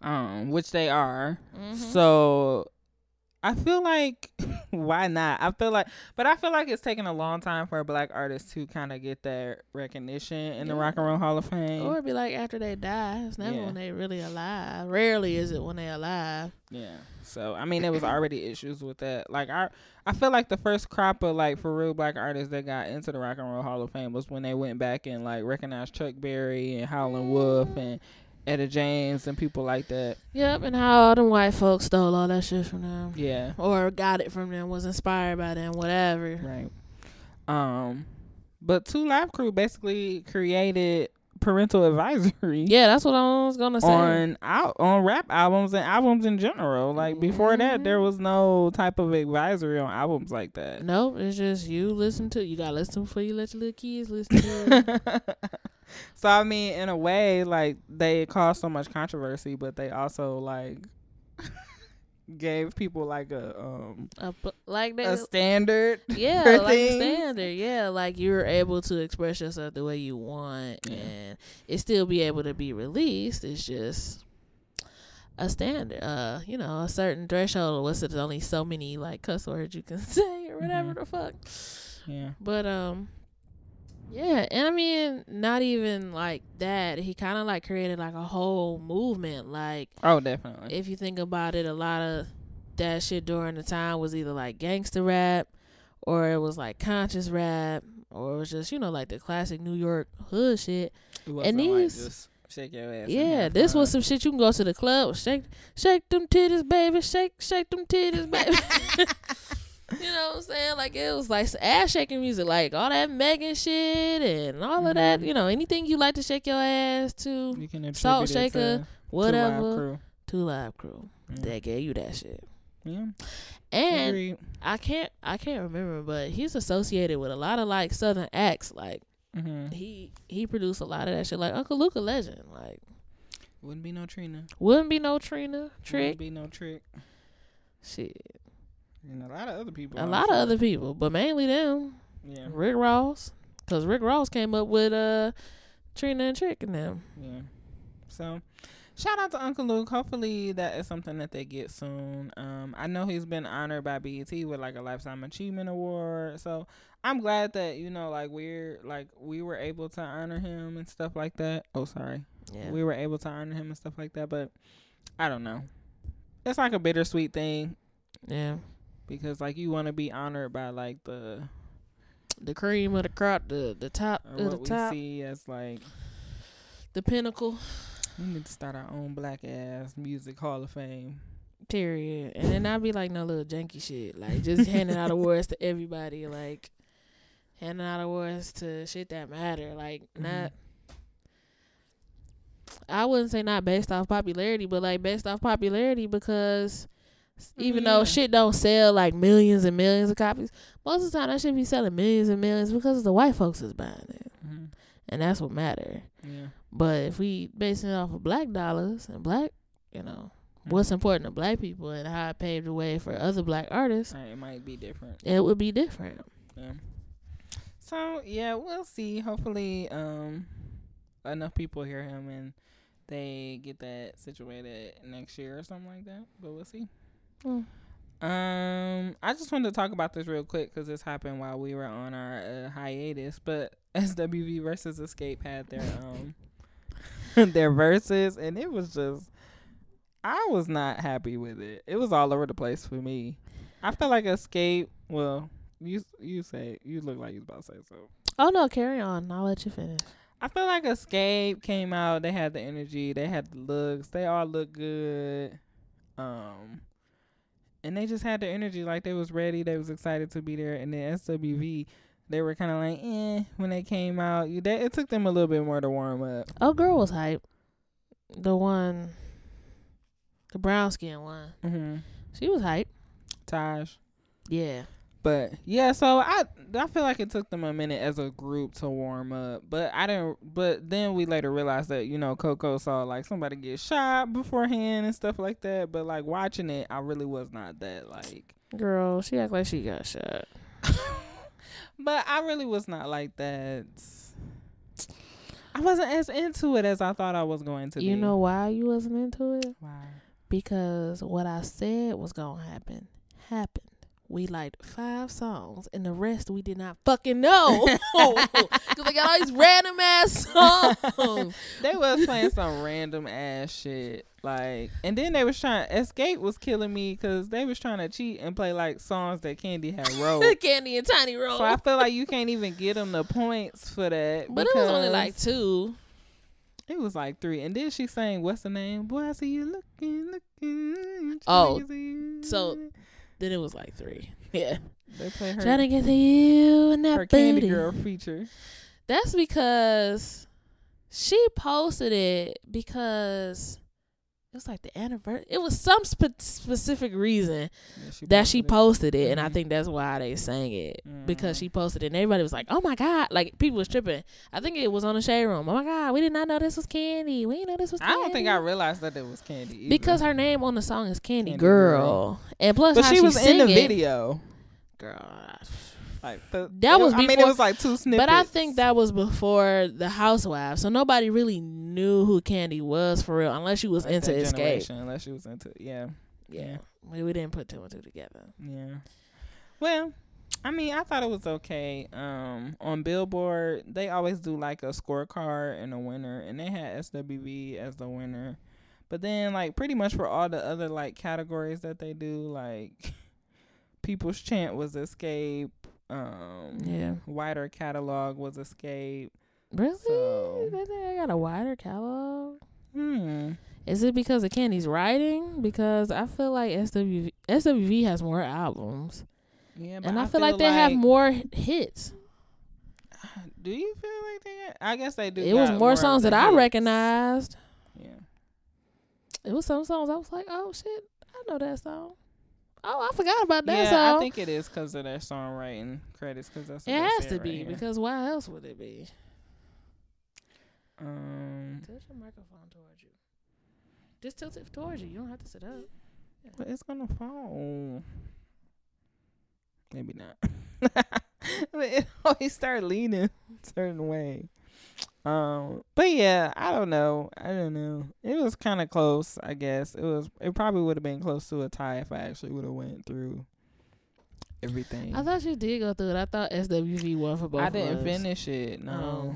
Um which they are. Mhm. So I feel like why not? I feel like but I feel like it's taking a long time for a black artist to kind of get that recognition in the Rock and Roll Hall of Fame. Or it'd be like after they die. It's never Yeah. when they really alive. Rarely is it when they alive. Yeah. So I mean, there was already issues with that. Like I, I feel like the first crop of like for real black artists that got into the Rock and Roll Hall of Fame was when they went back and like recognized Chuck Berry and Howlin' Wolf and Etta James and people like that. Yep, and how all them white folks stole all that shit from them. Yeah. Or got it from them, was inspired by them, whatever. Right. Um, but Two Live Crew basically created parental advisory. Yeah, that's what I was gonna say. on out on rap albums and albums in general. Like before that, mm-hmm. there was no type of advisory on albums like that. Nope, it's just you listen to you gotta listen before you let your little kids listen to it. so I mean, in a way, like they caused so much controversy, but they also like gave people like a um A like a standard. Yeah, like things. standard. Yeah, like you're able to express yourself the way you want Yeah. and it still be able to be released. It's just a standard. Uh, you know, a certain threshold. What's it? Only so many like cuss words you can say or whatever Mhm. the fuck. Yeah. But um yeah, and I mean not even like that. He kind of like created like a whole movement like Oh, definitely. if you think about it, a lot of that shit during the time was either like gangster rap or it was like conscious rap or it was just you know like the classic New York hood shit. And like these- just shake your ass. Yeah, this was some shit you can go to the club, shake, shake them titties, baby, shake, shake them titties, baby. you know what I'm saying? Like it was like ass shaking music, like all that Megan shit and all of that. Mhm. You know, anything you like to shake your ass to, You can Salt Shaker, to- to Live whatever. Crew. Two Live Crew Yeah. that gave you that shit. Yeah. And. I can't, I can't remember, but he's associated with a lot of like Southern acts. Like Mm-hmm. he he produced a lot of that shit. Like Uncle Luca Legend. Like Wouldn't be no Trina. wouldn't be no Trina trick. Wouldn't be no trick. Shit. And a lot of other people. A lot of other people, but mainly them. Yeah. Rick Ross, because Rick Ross came up with uh Trina and Trick and them. Yeah. So, shout out to Uncle Luke. Hopefully, that is something that they get soon. Um, I know he's been honored by BET with like a lifetime achievement award. So, I'm glad that you know, like we're like we were able to honor him and stuff like that. Oh, sorry, Yeah. we were able to honor him and stuff like that. But I don't know. It's like a bittersweet thing yeah. Because like you want to be honored by like the The cream of the crop, the the top of the what we top, see as like the pinnacle. we need to start our own black ass music hall of fame. Period. And then I'd be like no little janky shit. Like just handing out awards to everybody, like handing out awards to shit that matter. Like Mhm. not I wouldn't say not based off popularity, but like based off popularity because even Yeah. though shit don't sell like millions and millions of copies, most of the time that should be selling millions and millions because the white folks is buying it. Mhm. And that's what matter. Yeah. But if we basing it off of black dollars and black, you know, what's important to black people and how it paved the way for other black artists, it might be different. it would be different. Yeah. So yeah, we'll see. Hopefully, um, enough people hear him and they get that situated next year or something like that. But we'll see. Mm. Um, I just wanted to talk about this real quick because this happened while we were on our uh, hiatus. But SWV versus Xscape had their um their verses, and it was just I was not happy with it. It was all over the place for me. I felt like Xscape. Well, you you say you look like you was about to say so. Oh no, carry on. I'll let you finish. I feel like Xscape came out. They had the energy. They had the looks. They all look good. Um, and they just had the energy. Like they was ready. They was excited to be there. And then SWV, they were kind of like, eh, when they came out. You, they, it took them a little bit more to warm up. Oh, girl was hype. The one, the brown skin one. Mm-hmm. She was hype. Taj. Yeah. But yeah, so I I feel like it took them a minute as a group to warm up. But I didn't. But then we later realized that you know Coko saw like somebody get shot beforehand and stuff like that. But like watching it, I really was not that like. Girl, she act like she got shot. but I really was not like that. I wasn't as into it as I thought I was going to. You be. know why you wasn't into it? why? Because what I said was gonna happen happened. We liked five songs, and the rest we did not fucking know. Because they got all these random ass songs. They was playing some random ass shit. Like, and then they was trying. Xscape was killing me because they was trying to cheat and play like songs that Kandi had wrote. Kandi and Tiny Roll. so I feel like you can't even get them the points for that. but it was only like two. it was like three. And then she sang, "What's the name? Boy, I see you looking, looking." Oh, so Then it was like three. Yeah. they play her Trying to get to you and that her Candy. Girl feature. That's because she posted it because it was like the anniversary. It was some spe- specific reason Yeah, that she posted posted it, and I Mhm. think that's why they sang it because Mhm. she posted it. And everybody was like, "Oh my god!" Like people was tripping. I think it was on the shade room. Oh my god, we did not know this was Kandi. We didn't know this was. Kandi. I don't think I realized that it was Kandi either. because her name on the song is Kandi, Candy Girl. Girl. and plus but she was in the video. Girl, Like the, That was I mean, it was like two snippets. But I think that was before the Housewives, so nobody really knew who Kandi was for real, unless you was Like into Xscape. unless she was into yeah, Yeah, we, we didn't put two and two together. yeah. Well, I mean, I thought it was okay. Um, on Billboard, they always do like a scorecard and a winner, and they had SWV as the winner. But then, like, pretty much for all the other like categories that they do, like, People's Chant was Xscape. Um, Yeah. wider catalog was Xscape. Really? So- They think I got a wider catalog. Hmm. Is it because of Kandi's writing? Because I feel like SWV SWV has more albums, Yeah, but and I, feel, like they have more hits. Do you feel like they? I guess they do. It was got more songs that I recognized. Yeah. It was some songs I was like, oh shit, I know that song. Oh, I forgot about that yeah, song. I think it is because of their songwriting credits. Because that's what it has to right be here. because why else would it be? um, Tilt your microphone towards you. Just tilt it towards you. You don't have to sit up. but it's gonna fall. Maybe not. but it always start leaning a certain way. Um, but yeah, I don't know. I don't know. It was kind of close, I guess. It was. It probably would have been close to a tie if I actually would have went through everything. I thought you did go through it. I thought SWV won for both. I didn't us. finish it. No.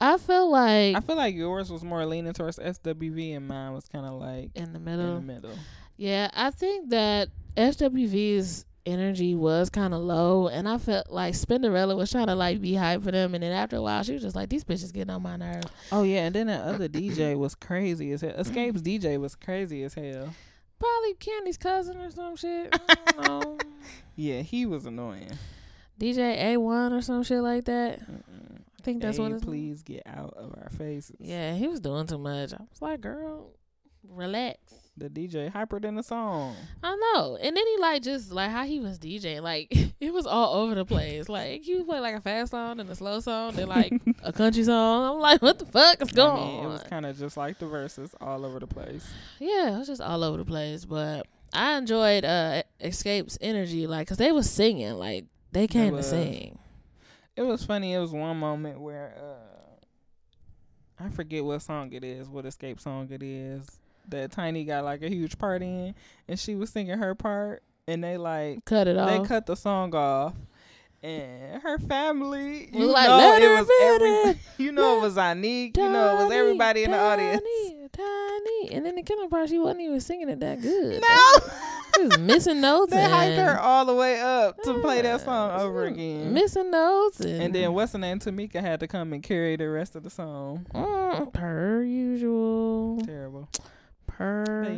I feel like I feel like yours was more leaning towards SWV and mine was kind of like in the in middle. the middle. Yeah, I think that SWV's energy was kind of low, and I felt like Spinderella was trying to like be hype for them, and then after a while, she was just like, "These bitches getting on my nerves." Oh yeah, and then that other DJ was crazy as hell. Xscape's DJ was crazy as hell. Probably Kandi's cousin or some shit. I don't know. Yeah, he was annoying. DJ A One or some shit like that. Mm-mm. I think that's Hey, what it's. please get out of our faces. Yeah, he was doing too much. I was like, "Girl, relax." The DJ hyper than the song. I know. And then he like just like how he was DJing, like it was all over the place. Like he would play like a fast song and a slow song, then like a country song. I'm like, what the fuck is I going on? it was kind of just like the verses all over the place. yeah, it was just all over the place. But I enjoyed uh Xscape's energy, like, cause they was singing, like they came to sing. It was funny. It was one moment where uh I forget what song it is, what Xscape song it is. That Tiny got like a huge part in, and she was singing her part, and they like Cut it off. they cut the song off, and her family, you like, know, it was every, you know, it was Anique, you know, it was everybody in the audience. Tiny, tiny. And then the killing part, she wasn't even singing it that good. No, She was missing notes. they hyped her all the way up to play that song over again. Missing notes. And, and then what's the name? Tamika had to come and carry the rest of the song. Mm, per usual. Terrible. Per But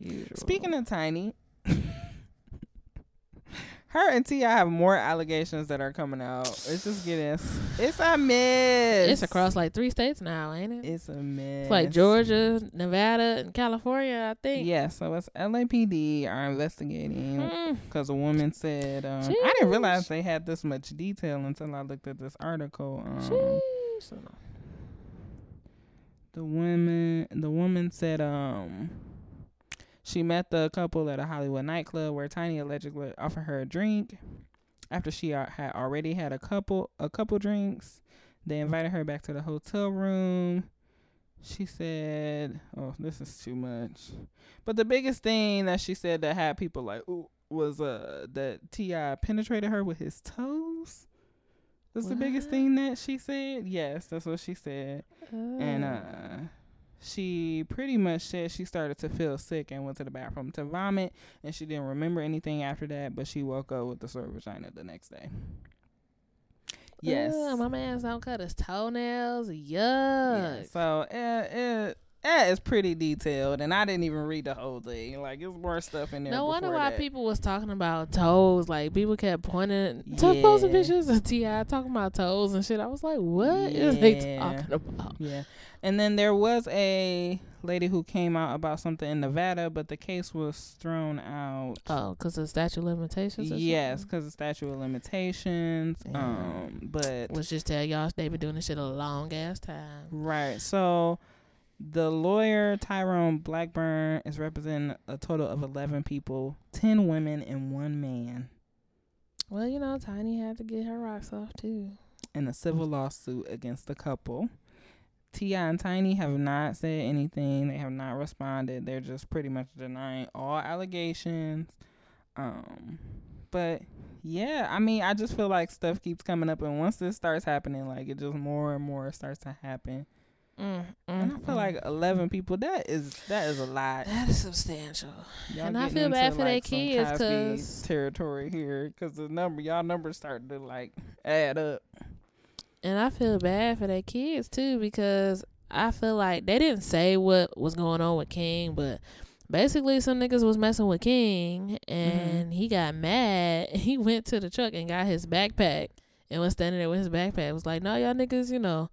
yeah. Usual. Speaking of Tiny, her and T.I. have more allegations that are coming out. It's just getting. It's a mess. it's across like three states now, ain't it? It's a mess. It's like Georgia, Nevada, and California, I think. Yeah, so it's LAPD are investigating Mm. because a woman said, um, "I didn't realize they had this much detail until I looked at this article." Um, the woman, the woman said, um, she met the couple at a Hollywood nightclub where Tiny allegedly offered her a drink. After she had already had a couple, a couple drinks, they invited her back to the hotel room. She said, "Oh, this is too much." But the biggest thing that she said that had people like, "Ooh," was uh that T.I. penetrated her with his toes. That's the biggest thing that she said. Yes, that's what she said. And Oh. uh she pretty much said she started to feel sick and went to the bathroom to vomit and she didn't remember anything after that, but she woke up with the sore vagina the next day. Yes. Ugh, my man's don't cut his toenails. Yuck. Yeah, so it, it it is pretty detailed and I didn't even read the whole thing. Like it's more stuff in there. No wonder why that. people was talking about toes. Like people kept pointing, to posting Yeah. pictures of T.I. talking about toes and shit. I was like, what? what is they talking about? Yeah. And then there was a lady who came out about something in Nevada, but the case was thrown out. Oh, because of statute of limitations. Or Yes, because of statute of limitations. Yeah. Um, but Let's just tell y'all they been doing this shit a long ass time. right. So the lawyer Tyrone Blackburn is representing a total of eleven people, ten women and one man, Well, you know, Tiny had to get her rocks off too. in a civil lawsuit against the couple. T.I. and Tiny have not said anything. They have not responded. They're just pretty much denying all allegations. Um, but yeah, I mean, I just feel like stuff keeps coming up, and once this starts happening, like it just more and more starts to happen. Mm, And I mm, feel mm. like eleven people. That is that is a lot. that is substantial. Y'all And I feel bad for like, some kids, Cosby 'cause- territory here, because the number y'all numbers starting to like add up. And I feel bad for their kids too because I feel like they didn't say what was going on with King, but basically some niggas was messing with King and he got mad. He went to the truck and got his backpack and was standing there with his backpack. Was like, no, y'all niggas, you know,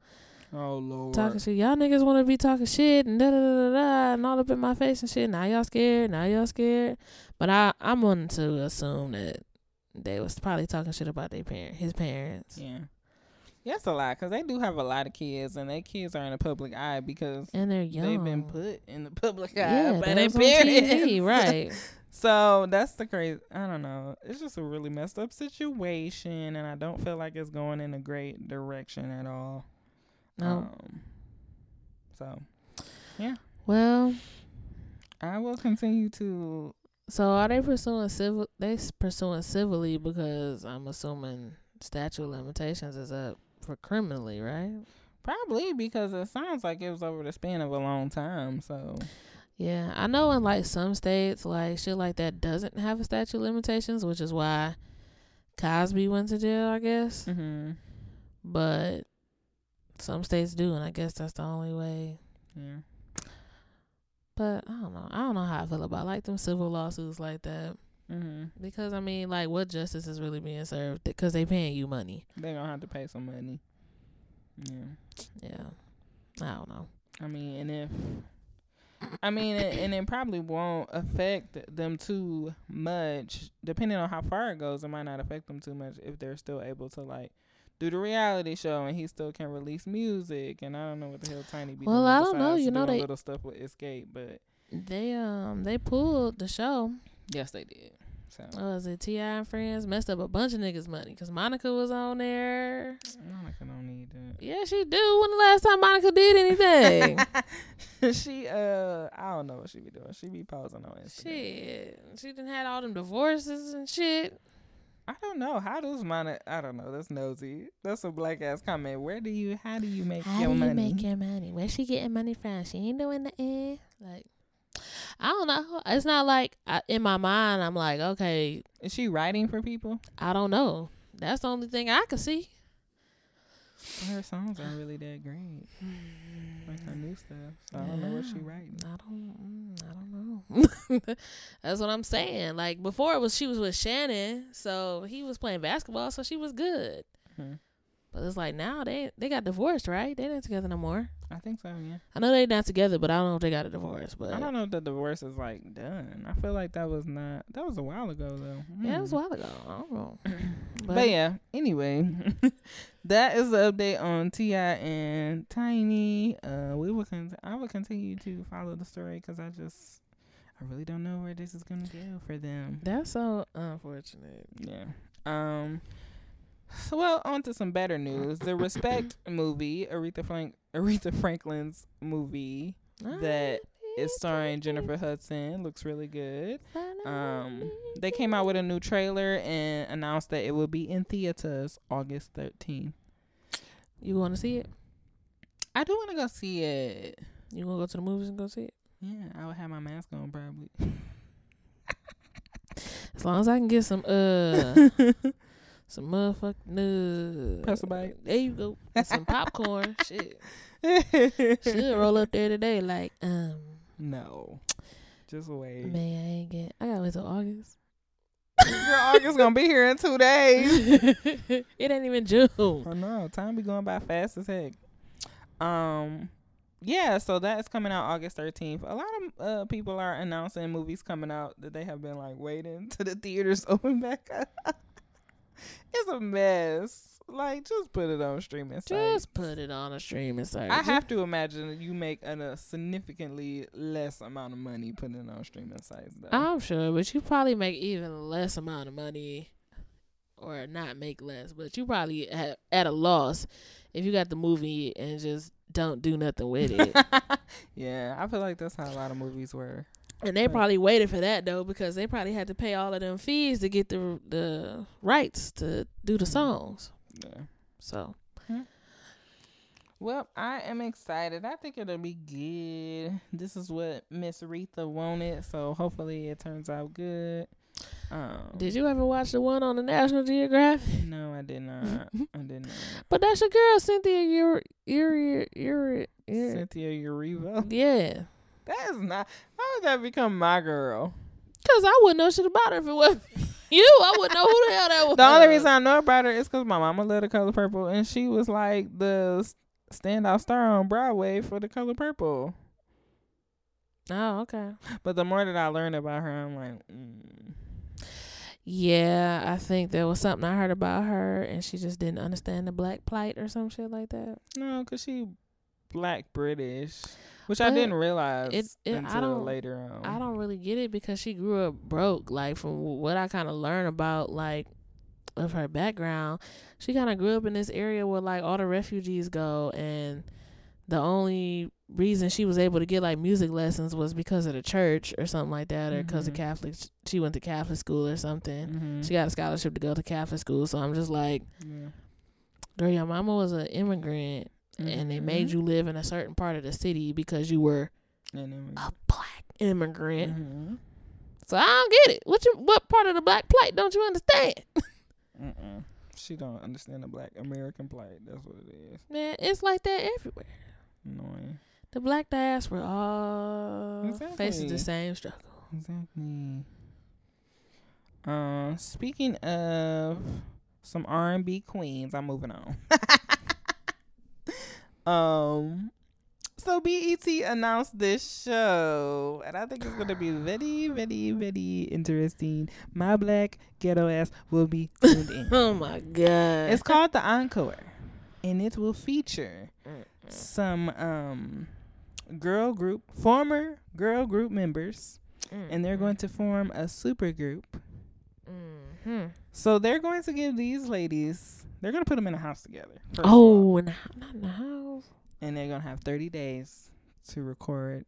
Oh lord. talking shit. Y'all niggas want to be talking shit and da da da da da and all up in my face and shit. Now y'all scared. Now y'all scared. But I I'm wanting to assume that they was probably talking shit about their parent, his parents. Yeah. It's a lot because they do have a lot of kids, and their kids are in the public eye because And they're young. they've been put in the public eye yeah, by their parents. TV, right? So that's the crazy. I don't know. It's just a really messed up situation, and I don't feel like it's going in a great direction at all. No. Um, so yeah. well, I will continue to. so are they pursuing civil? They pursuing civilly because I'm assuming statute of limitations is up for criminally, right? Probably because it sounds like it was over the span of a long time. So Yeah, I know in like some states, like shit like that doesn't have a statute of limitations, which is why Cosby went to jail, I guess. mm-hmm. But some states do, and I guess that's the only way. yeah, But I don't know. I don't know how I feel about like them civil lawsuits like that mm-hmm. because I mean, like, what justice is really being served? Because they paying you money. they're gonna have to pay some money. Yeah. Yeah, I don't know. I mean, and if I mean, and it probably won't affect them too much, depending on how far it goes. It might not affect them too much if they're still able to like do the reality show and he still can release music. And I don't know what the hell Tiny be Well, doing. I don't know. You know, doing they- little stuff with Xscape, but They um they pulled the show. yes, they did. So was it T.I. and Friends messed up a bunch of niggas' money because Monica was on there. Monica don't need that. Yeah, she do. When the last time Monica did anything? she uh, I don't know what she be doing. She be posing on Instagram. shit, she didn't had all them divorces and shit. I don't know. How does money. I don't know. That's nosy. That's a black ass comment. Where do you? How do you make How your do you money? make your money? Where she getting money from? She ain't doing nothing. Like, I don't know. It's not like I, in my mind. I'm like, okay, Is she writing for people? I don't know. That's the only thing I could see. Her songs aren't really that great. Like her new stuff. So I don't know what she writing. I don't. mm, I don't know. That's what I'm saying. Like before, it was she was with Shannon, so he was playing basketball, so she was good. Mhm. But it's like now they they got divorced, right? They not together no more. I think so. Yeah. I know they not together, but I don't know if they got a divorce. But I don't know if the divorce is like done. I feel like that was not. That was a while ago though. yeah, it was a Mm. while ago. I don't know. But, yeah. Anyway, that is the update on T.I. and Tiny. Uh, we will. Con- I will continue to follow the story because I just. I really don't know where this is gonna go for them. That's so unfortunate. Yeah. Um. So, well, on to some better news. The Respect movie, Aretha Frank, Aretha Franklin's movie that is starring Jennifer Hudson, looks really good. Um, they came out with a new trailer and announced that it will be in theaters August 13th. You want to see it? I do want to go see it. You want to go to the movies and go see it? Yeah, I would have my mask on probably. As long as I can get some uh some motherfucking uh a bite. There you go. And some popcorn. Shit. Should roll up there today. Like, um no, just wait. man, I ain't get I gotta wait till August. Girl, August gonna be here in two days. it ain't even June. Oh no, time be going by fast as heck. Um, yeah, so that's coming out August thirteenth. A lot of uh, people are announcing movies coming out that they have been like waiting to the theaters open back up. it's a mess. Like, just put it on streaming sites. Just put it on a streaming service. I have to imagine you make an, a significantly less amount of money putting it on streaming sites. Though. I'm sure, but you probably make even less amount of money, or not make less, but you probably at, at a loss if you got the movie and just don't do nothing with it. yeah, I feel like that's how a lot of movies were. And they probably waited for that though because they probably had to pay all of them fees to get the the rights to do the songs. Yeah. So Well, I am excited. I think it'll be good. This is what Miss Retha wanted, so hopefully it turns out good. Um, Did you ever watch the one on the National Geographic? No, I did not. I did not. But that's your girl, Cynthia Uri Uri Uri. Cynthia Erivo. Yeah. That's not. How would that become my girl? Cause I wouldn't know shit about her if it wasn't you. I wouldn't know who the hell that was. The only reason I know about her is because my mama loved the color purple, and she was like the standout star on Broadway for the color purple. Oh, okay. But the more that I learned about her, I'm like, mm. Yeah, I think there was something I heard about her, and she just didn't understand the black plight or some shit like that. no, because she black British, which I didn't realize it- it- I until don't- later on. I don't really get it because she grew up broke. Like from what I kind of learned about like of her background, she kind of grew up in this area where like all the refugees go, and the only reason she was able to get like music lessons was because of the church or something like that, or because of Mhm. Catholic. She went to Catholic school or something. Mm-hmm. She got a scholarship to go to Catholic school, so I'm just like, yeah. girl, your mama was an immigrant, and they made you live in a certain part of the city because you were a black immigrant. Mhm. So I don't get it. What you what part of the black plight don't you understand? Mm-mm. She don't understand the black American plight. That's what it is. Man, it's like that everywhere. Annoying. The black diaspora all faces the same struggle. Exactly. Um, speaking of some R and B queens, I'm moving on. um, so BET announced this show, and I think it's gonna be very, very, very interesting. My black ghetto ass will be tuned in. Oh my god. It's called the Encore, and it will feature some um girl group, former girl group members, mm, and they're going to form a super group. mhm. So they're going to give these ladies, they're to put them in a house together. first of all, Oh, in not in the house. and they're to have 30 days to record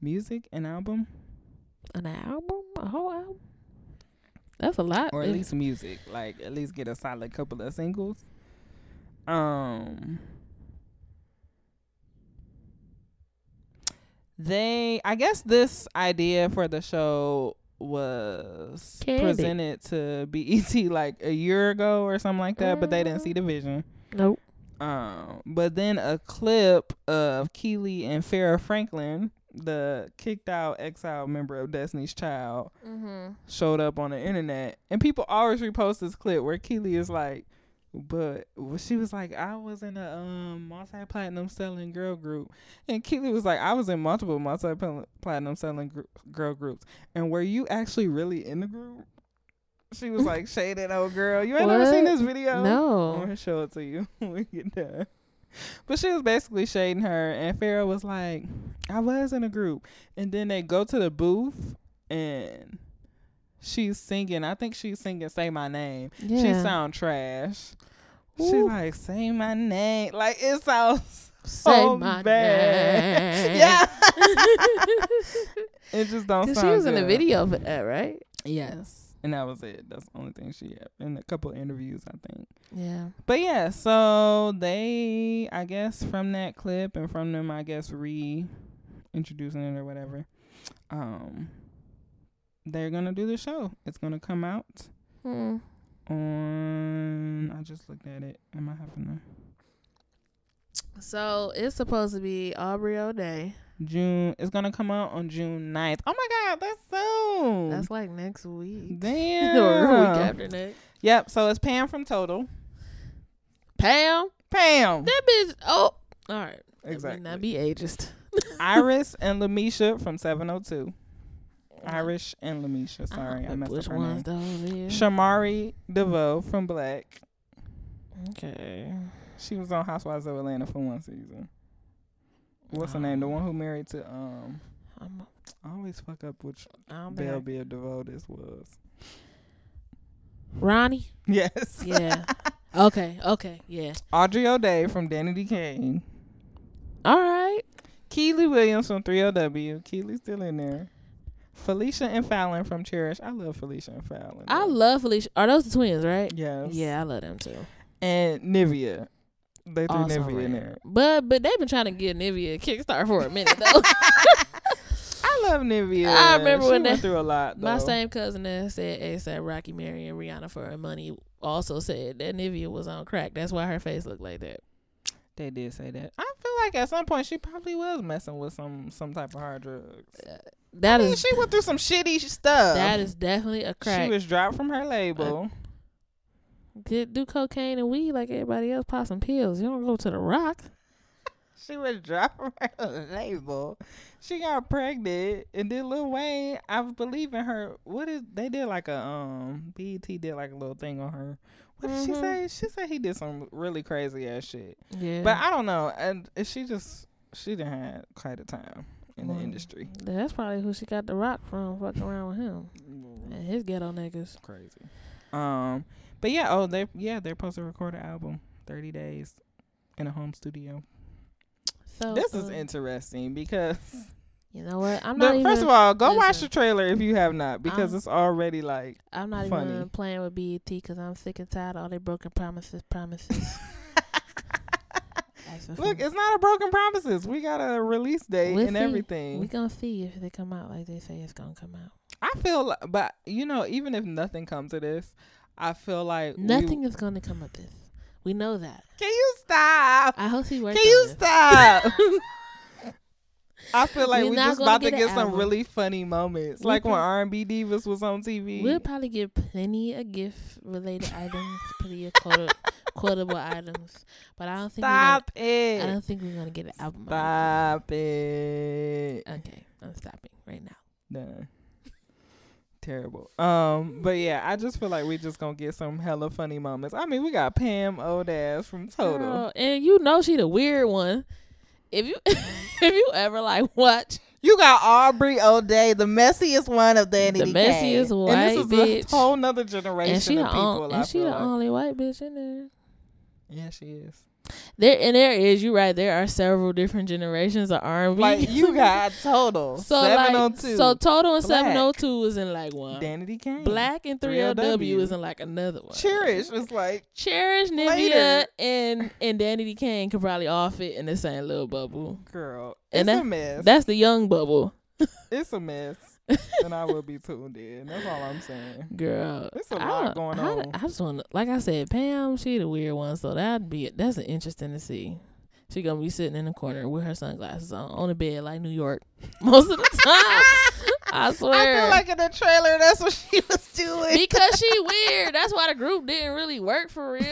music, an album, An album? A whole album? That's a lot. or at least music, like at least get a solid couple of singles. Um they I guess this idea for the show was Candy. presented to BET like a year ago or something like that, but they didn't see the vision. Nope. Um, but then a clip of Kiely and Farrah Franklin, the kicked out exile member of Destiny's Child, Mm-hmm. showed up on the internet, and people always repost this clip where Kiely is like, "But she was like, I was in a um multi-platinum selling girl group," and Kiely was like, "I was in multiple multi-platinum selling gr- girl groups, and were you actually really in the group?" She was like, "Shaded old girl, you ain't never seen this video." No. I'm gonna show it to you when we get done. But she was basically shading her, and Farrah was like, "I was in a group," and then they go to the booth, and she's singing. I think she's singing "Say My Name." Yeah. She sound trash. She's Ooh. like, "Say my name," like it sounds Say so my bad. name. yeah, it just don't. Cause sound she was in the video for that, right? Yes, and that was it. That's the only thing she had in a couple interviews, I think. Yeah. But yeah, so they, I guess, from that clip and from them, I guess, re introducing it or whatever, um, they're gonna do the show. It's gonna come out Hmm. on. I just looked at it. Am I having a So it's supposed to be Aubrey O'Day. June? It's gonna come out on June 9th. Oh my God, that's soon. That's like next week. damn. or week after next. Yep. So it's Pam from Total. Pam. Pam. That bitch. Oh. All right. That Exactly. may not be ageist. Iris and LeMisha from 702. Irish and LeMisha. Sorry, I, know messed which up her ones name. Shamari DeVoe from Blaque. Okay. She was on Housewives of Atlanta for one season. What's her name? The one who married to um. I'm, I always fuck up which I Belle I- DeVoe this was. Ronnie. Yes. Yeah. okay. Okay. Yeah. Aubrey O'Day from Danity Kane. All right. Kiely Williams from 3LW. Kiely's still in there. Felicia and Fallon from Cherish. I love Felicia and Fallon. I love Felicia. Are those the twins, right? Yes. Yeah, I love them too. And Nivea. They threw also Nivea in there. But but they've been trying to get Nivea a Kickstart for a minute though. I love Nivea. I remember she when went they- through a lot. My same cousin that said ASAP Rocky Mary and Rihanna for her money also said that Nivea was on crack. That's why her face looked like that. They did say that. I feel like at some point she probably was messing with some some type of hard drugs. Uh, That I mean, is she went through some shitty stuff. that is definitely a crack. She was dropped from her label. Get do cocaine and weed like everybody else. Pop some pills. You don't go to the rock. She was dropped from her label. She got pregnant, and then Lil Wayne, I believe in her. What is they did like a um BET did like a little thing on her. What did she Mhm. say? She said he did some really crazy ass shit. Yeah, But I don't know, and she just she didn't have quite a time in the industry. that's probably who she got the rock from. Fucking around with him and his ghetto niggas. crazy. Um, but yeah, oh they yeah they're supposed to record an album, thirty days, in a home studio. So this is um, interesting because You know what? I'm the- not even. first of all, go watch the trailer if you have not because I'm- it's already like I'm not funny. even playing with BET because I'm sick and tired of all their broken promises. Promises. For- look, it's not a broken promises. We got a release date We'll and see. everything. we gonna see if they come out like they say it's gonna come out. I feel, li- but you know, even if nothing comes to this, I feel like we- Nothing is gonna come of this. We know that. can you stop? I hope he works. Can you stop? I feel like We're we just about to get some album. really funny moments, We like when pro- R and B divas was on TV. We'll probably get plenty of gift related items, plenty of quotable items, but I don't think Stop we're gonna, I it! don't think we're gonna get an album. out Stop it! Okay, I'm stopping right now. Done. Terrible. Um, but yeah, I just feel like we just gonna get some hella funny moments. I mean, we got Pam old ass from Total. Girl, and you know she the weird one. If you if you ever like watch You got Aubrey O'Day, the messiest one of Danny The messiest and white this is bitch. a whole nother generation and she of the people. on, I she the like. only white bitch in there. Yeah, she is. There and there is you right. There are several different generations of R and B. Like you got Total so seven oh like so total and seven oh two is in like one. Danity Kane. Blaque and three oh LW is in like another one. Cherish was like Cherish, Nivea, and and Danity Kane could probably all fit in the same little bubble. girl. And it's that- a mess. That's the young bubble, it's a mess. and I will be tuned in. That's all I'm saying. girl. It's a I lot going how- on. I just want, like I said, Pam. She the weird one, so that'd be that's interesting to see. She gonna be sitting in the corner with her sunglasses on on the bed like New York most of the time. I swear. I feel like in the trailer that's what she was doing. because she weird. That's why the group didn't really work for real.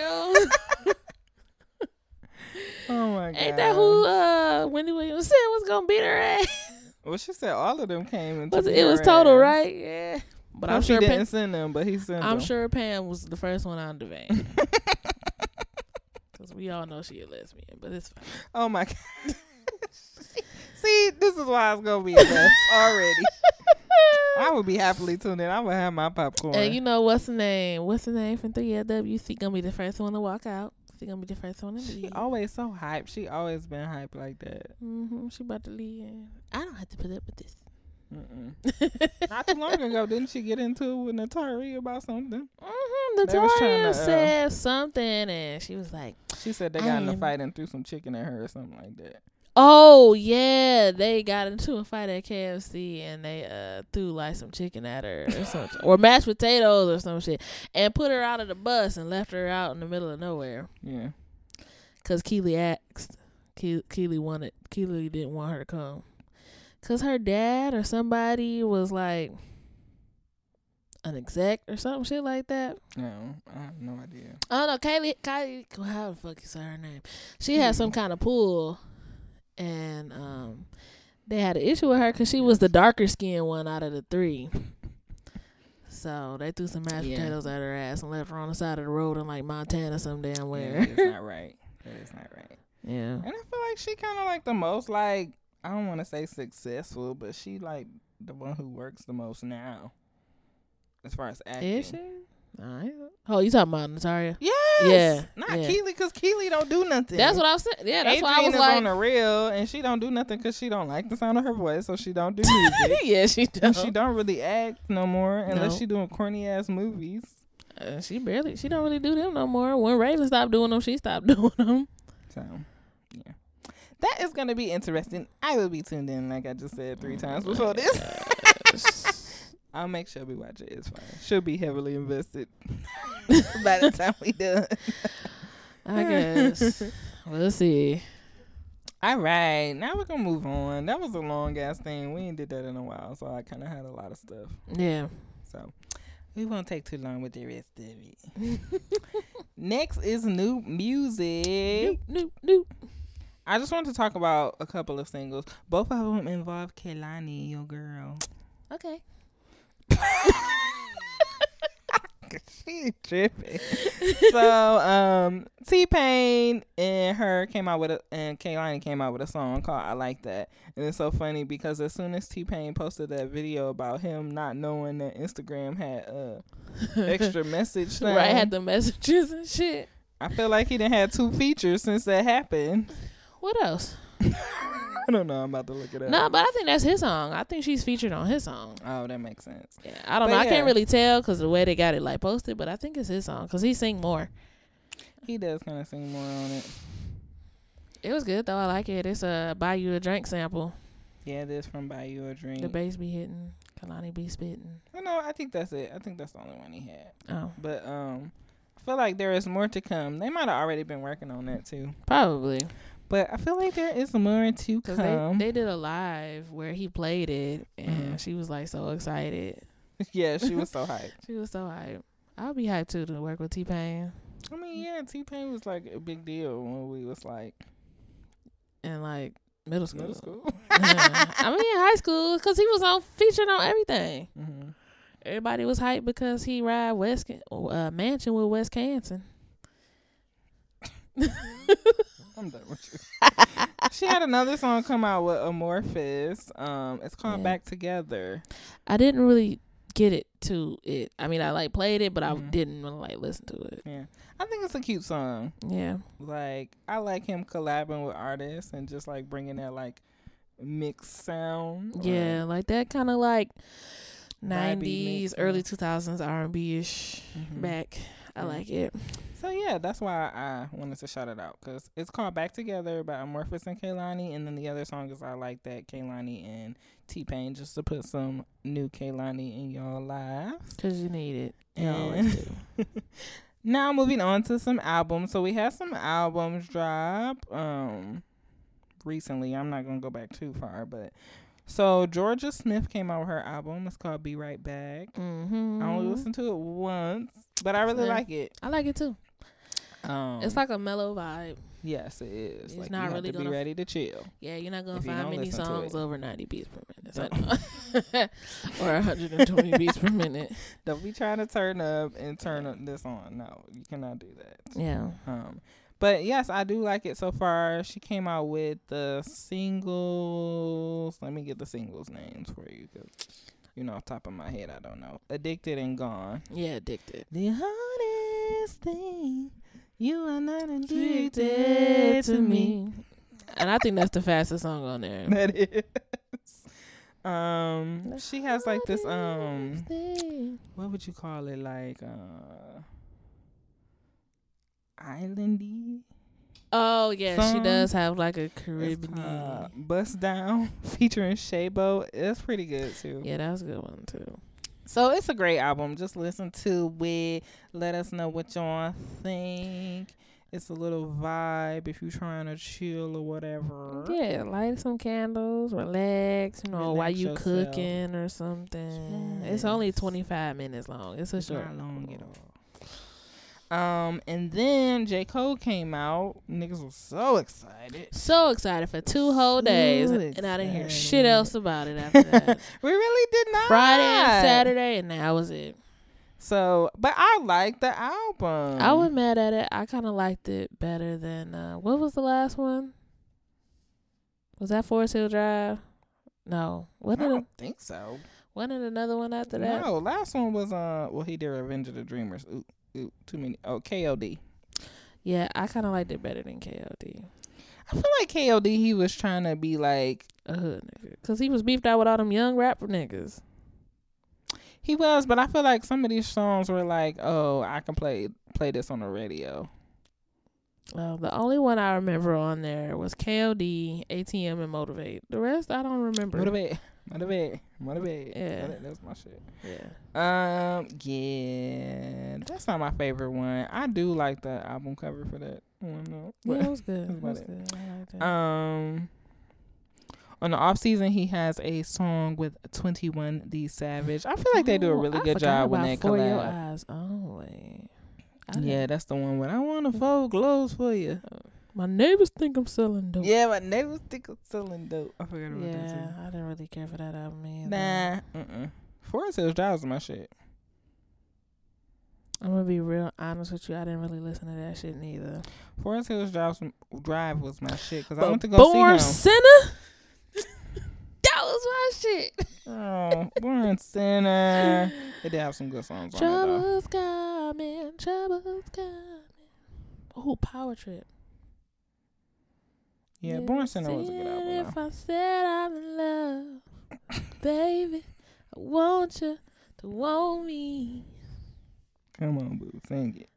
oh my god. Ain't that who uh Wendy Williams said was gonna beat her ass? Well, she said all of them came into Was it, it was total, right? Yeah. But I'm sure didn't Pam, send them, but he sent I'm them. sure Pam was the first one on the van. Cause we all know she a lesbian, but it's fine. Oh my god. See, this is why it's gonna be a mess already. I would be happily tuned in. I would have my popcorn. And you know what's the name? What's the name from 3LWC? Gonna be the first one to walk out. She gonna be the first one to she leave. always so hype. She always been hype like that. Mm-hmm. She about to leave. I don't have to put up with this. Mm-mm. Not too long ago, didn't she get into it with Naturi about something? Mm-hmm. They was trying to, uh, said something, and she was like, She said they got in a fight and threw some chicken at her or something like that. "Oh yeah, they got into a fight at KFC, and they uh threw like some chicken at her or something, or mashed potatoes or some shit, and put her out of the bus and left her out in the middle of nowhere Yeah. because Kiely asked. Ke- Kiely wanted. Kiely didn't want her to come. Cause her dad or somebody was like an exec or something shit like that. No, I have no idea. I don't know. Kylie, Kylie, how the fuck you say her name? She had some kind of pool, and um, they had an issue with her because she was the darker skinned one out of the three. So they threw some mashed Yeah. potatoes at her ass and left her on the side of the road in like Montana, some damn where. Yeah, that's not right. That is not right. yeah. And I feel like she kind of like the most like I don't want to say successful, but she like the one who works the most now, as far as acting. Is she? Alright. Oh, you talking about Natalia? Yes. Yeah, Not yeah. Kiely, cause Kiely don't do nothing. That's what I was saying. Yeah, that's Adrienne why I was is like, on the real, and she don't do nothing because she don't like the sound of her voice, so she don't do music. yeah, she and does. she don't really act no more unless No. she doing corny ass movies. Uh, she barely. She don't really do them no more. When Raven stopped doing them, she stopped doing them. So, yeah. That is going to be interesting. I will be tuned in, like I just said three times before this. I'll make sure we watch it. It's fine. She'll be heavily invested by the time we done. I guess. we'll see. All right, now we're gonna move on. That was a long ass thing. We ain't did that in a while, so I kind of had a lot of stuff. Yeah. So we won't take too long with the rest of it. Next is new music. Nope, nope. I just want to talk about a couple of singles. Both of them involve Kehlani, your girl. Okay. she tripping. so um T Pain and her came out with a and Kehlani came out with a song called I Like That. And it's so funny because as soon as T Pain posted that video about him not knowing that Instagram had uh extra message thing, Right, had the messages and shit. I feel like he didn't have two features since that happened. What else? I don't know. I'm about to look it up. No, but I think that's his song. I think she's featured on his song. Oh, that makes sense. Yeah, I don't But know. I can't really tell because the way they got it like posted, but I think it's his song because he sing more. He does kind of sing more on it. It was good though. I like it. It's a buy you a drink sample. Yeah, this from Buy You a Drink. The bass be hitting, Kehlani be spitting. I know. I think that's it. I think that's the only one he had. Oh, But um, I feel like there is more to come. They might have already been working on that too. probably But I feel like there is more to because they come. they did a live where he played it, and Mhm. she was like so excited. yeah, she was so hyped. She was so hyped. I'll be hyped too to work with T Pain I mean, yeah, T Pain was like a big deal when we was like and like middle school. middle school. I mean, high school because he was on featured on everything. hmm Everybody was hyped because he ride West uh, mansion with West Canton. I'm done with you. she had another song come out with Amorphous. Um, it's called Yeah. Back Together. I didn't really get it to it. I mean, I like played it, but I Mhm. didn't really like listen to it. Yeah, I think it's a cute song. Yeah, Like I like him collabing with artists and just like bringing that like mixed sound. or- yeah, like that kind of like nineties, early two thousands R and B ish Mhm. back. I like it. So yeah, that's why I wanted to shout it out because it's called Back Together by Amorphous and Kehlani, and then the other song is I Like That Kehlani and T Pain just to put some new Kehlani in your lives. Cause you need it. You And- do. now moving on to some albums. So we had some albums drop um recently. I'm not gonna go back too far, but so Jorja Smith came out with her album. It's called Be Right Back. Mm-hmm. I only listened to it once, but I really Yeah. like it. I like it too. Um, It's like a mellow vibe. yes, it is. It's like not really to be gonna- ready to chill. Yeah, you're not gonna find many songs over 90 beats per minute. So Don't. I know. or 120 beats per minute. Don't be trying to turn up and turn up this on. No, you cannot do that. Yeah. Um, but yes, I do like it so far. She came out with the singles. Let me get the singles names for you, cause you know, off top of my head, I don't know. Addicted and gone. Yeah, addicted. The hardest thing you are not addicted, to me. And I think that's the fastest song on there. That is. Um, she has like this um, Thing. what would you call it? Like uh, islandy. Oh yeah, she does have like a Caribbean. called Bust Down featuring Shaybo. It's pretty good too. Yeah, that was a good one too. So it's a great album. Just listen to it. Let us know what y'all think. It's a little vibe if you're trying to chill or whatever. Yeah, light some candles, relax. You know, while you yourself. cooking or something. It's only 25 minutes long. It's a It's short. not long at all. Um, and then J. Cole came out. Niggas was so excited. So excited for two whole days, So and I didn't hear shit else about it after that. We really did not. Friday and Saturday, and that was it. So, but I like the album. I was mad at it. I kind of liked it better than uh, what was the last one? Was that Forest Hills Drive? No, I wasn't it? think so. Wasn't it another one after that? No, last one was uh well he did Revenge of the Dreamers. Ooh, too many. Oh, KOD. Yeah, I kind of liked it better than KOD. I feel like KOD he was trying to be like A hood nigga, cause he was beefed out with all them young rapper niggas. he was, but I feel like some of these songs were like, oh, I can play play this on the radio. Uh, the only one I remember on there was KOD, ATM, and Motivate. The rest I don't remember. Motivate, motivate, motivate. Yeah. That- that's my shit. Yeah. Um, yeah, that's not my favorite one. I do like the album cover for that one though. Yeah, it was good. It was good. I liked it. um, on the off season, he has a song with Twenty One The Savage. I feel like they do a Oh, really I good job when they For Your. Eyes Only. I Yeah, that's the one when I want to fold clothes for you. My neighbors think I'm selling dope. Yeah, my neighbors think I'm selling dope. I forgot about that Yeah, too. I didn't really care for that album either. Nah, uh-uh. Forest Hills Drive was my shit. I'm gonna be real honest with you. I didn't really listen to that shit neither. Forest Hills Drive, Drive was my shit because I But went to go Born see him. Sinner. that was my shit. Oh, Born Sinner. They did have some good songs on it though. Trouble's coming. Trouble's coming. Oh, Power Trip. Yeah, Born Sinner was a good album. If. I said I'm in love, baby, I want you to want me. Come on, boo, sing it.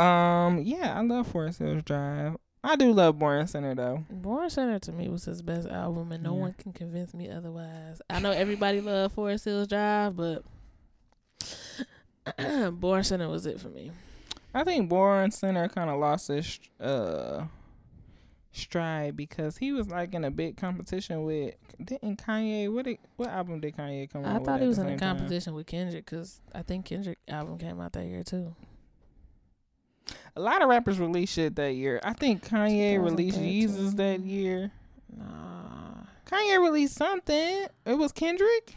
Um, yeah, I love Forest Hills Drive. I do love Born Sinner though. Born Sinner to me was his best album, and no Yeah. one can convince me otherwise. I know everybody loved Forest Hills Drive, but Born Sinner was it for me. I think Born Sinner kind of lost his uh stride because he was like in a big competition with didn't Kanye what did, what album did Kanye come out I thought he was in a same time? competition with Kendrick because I think Kendrick album came out that year too. A lot of rappers released shit that year. I think Kanye released Yeezus that year. Nah, Kanye released something. It was Kendrick.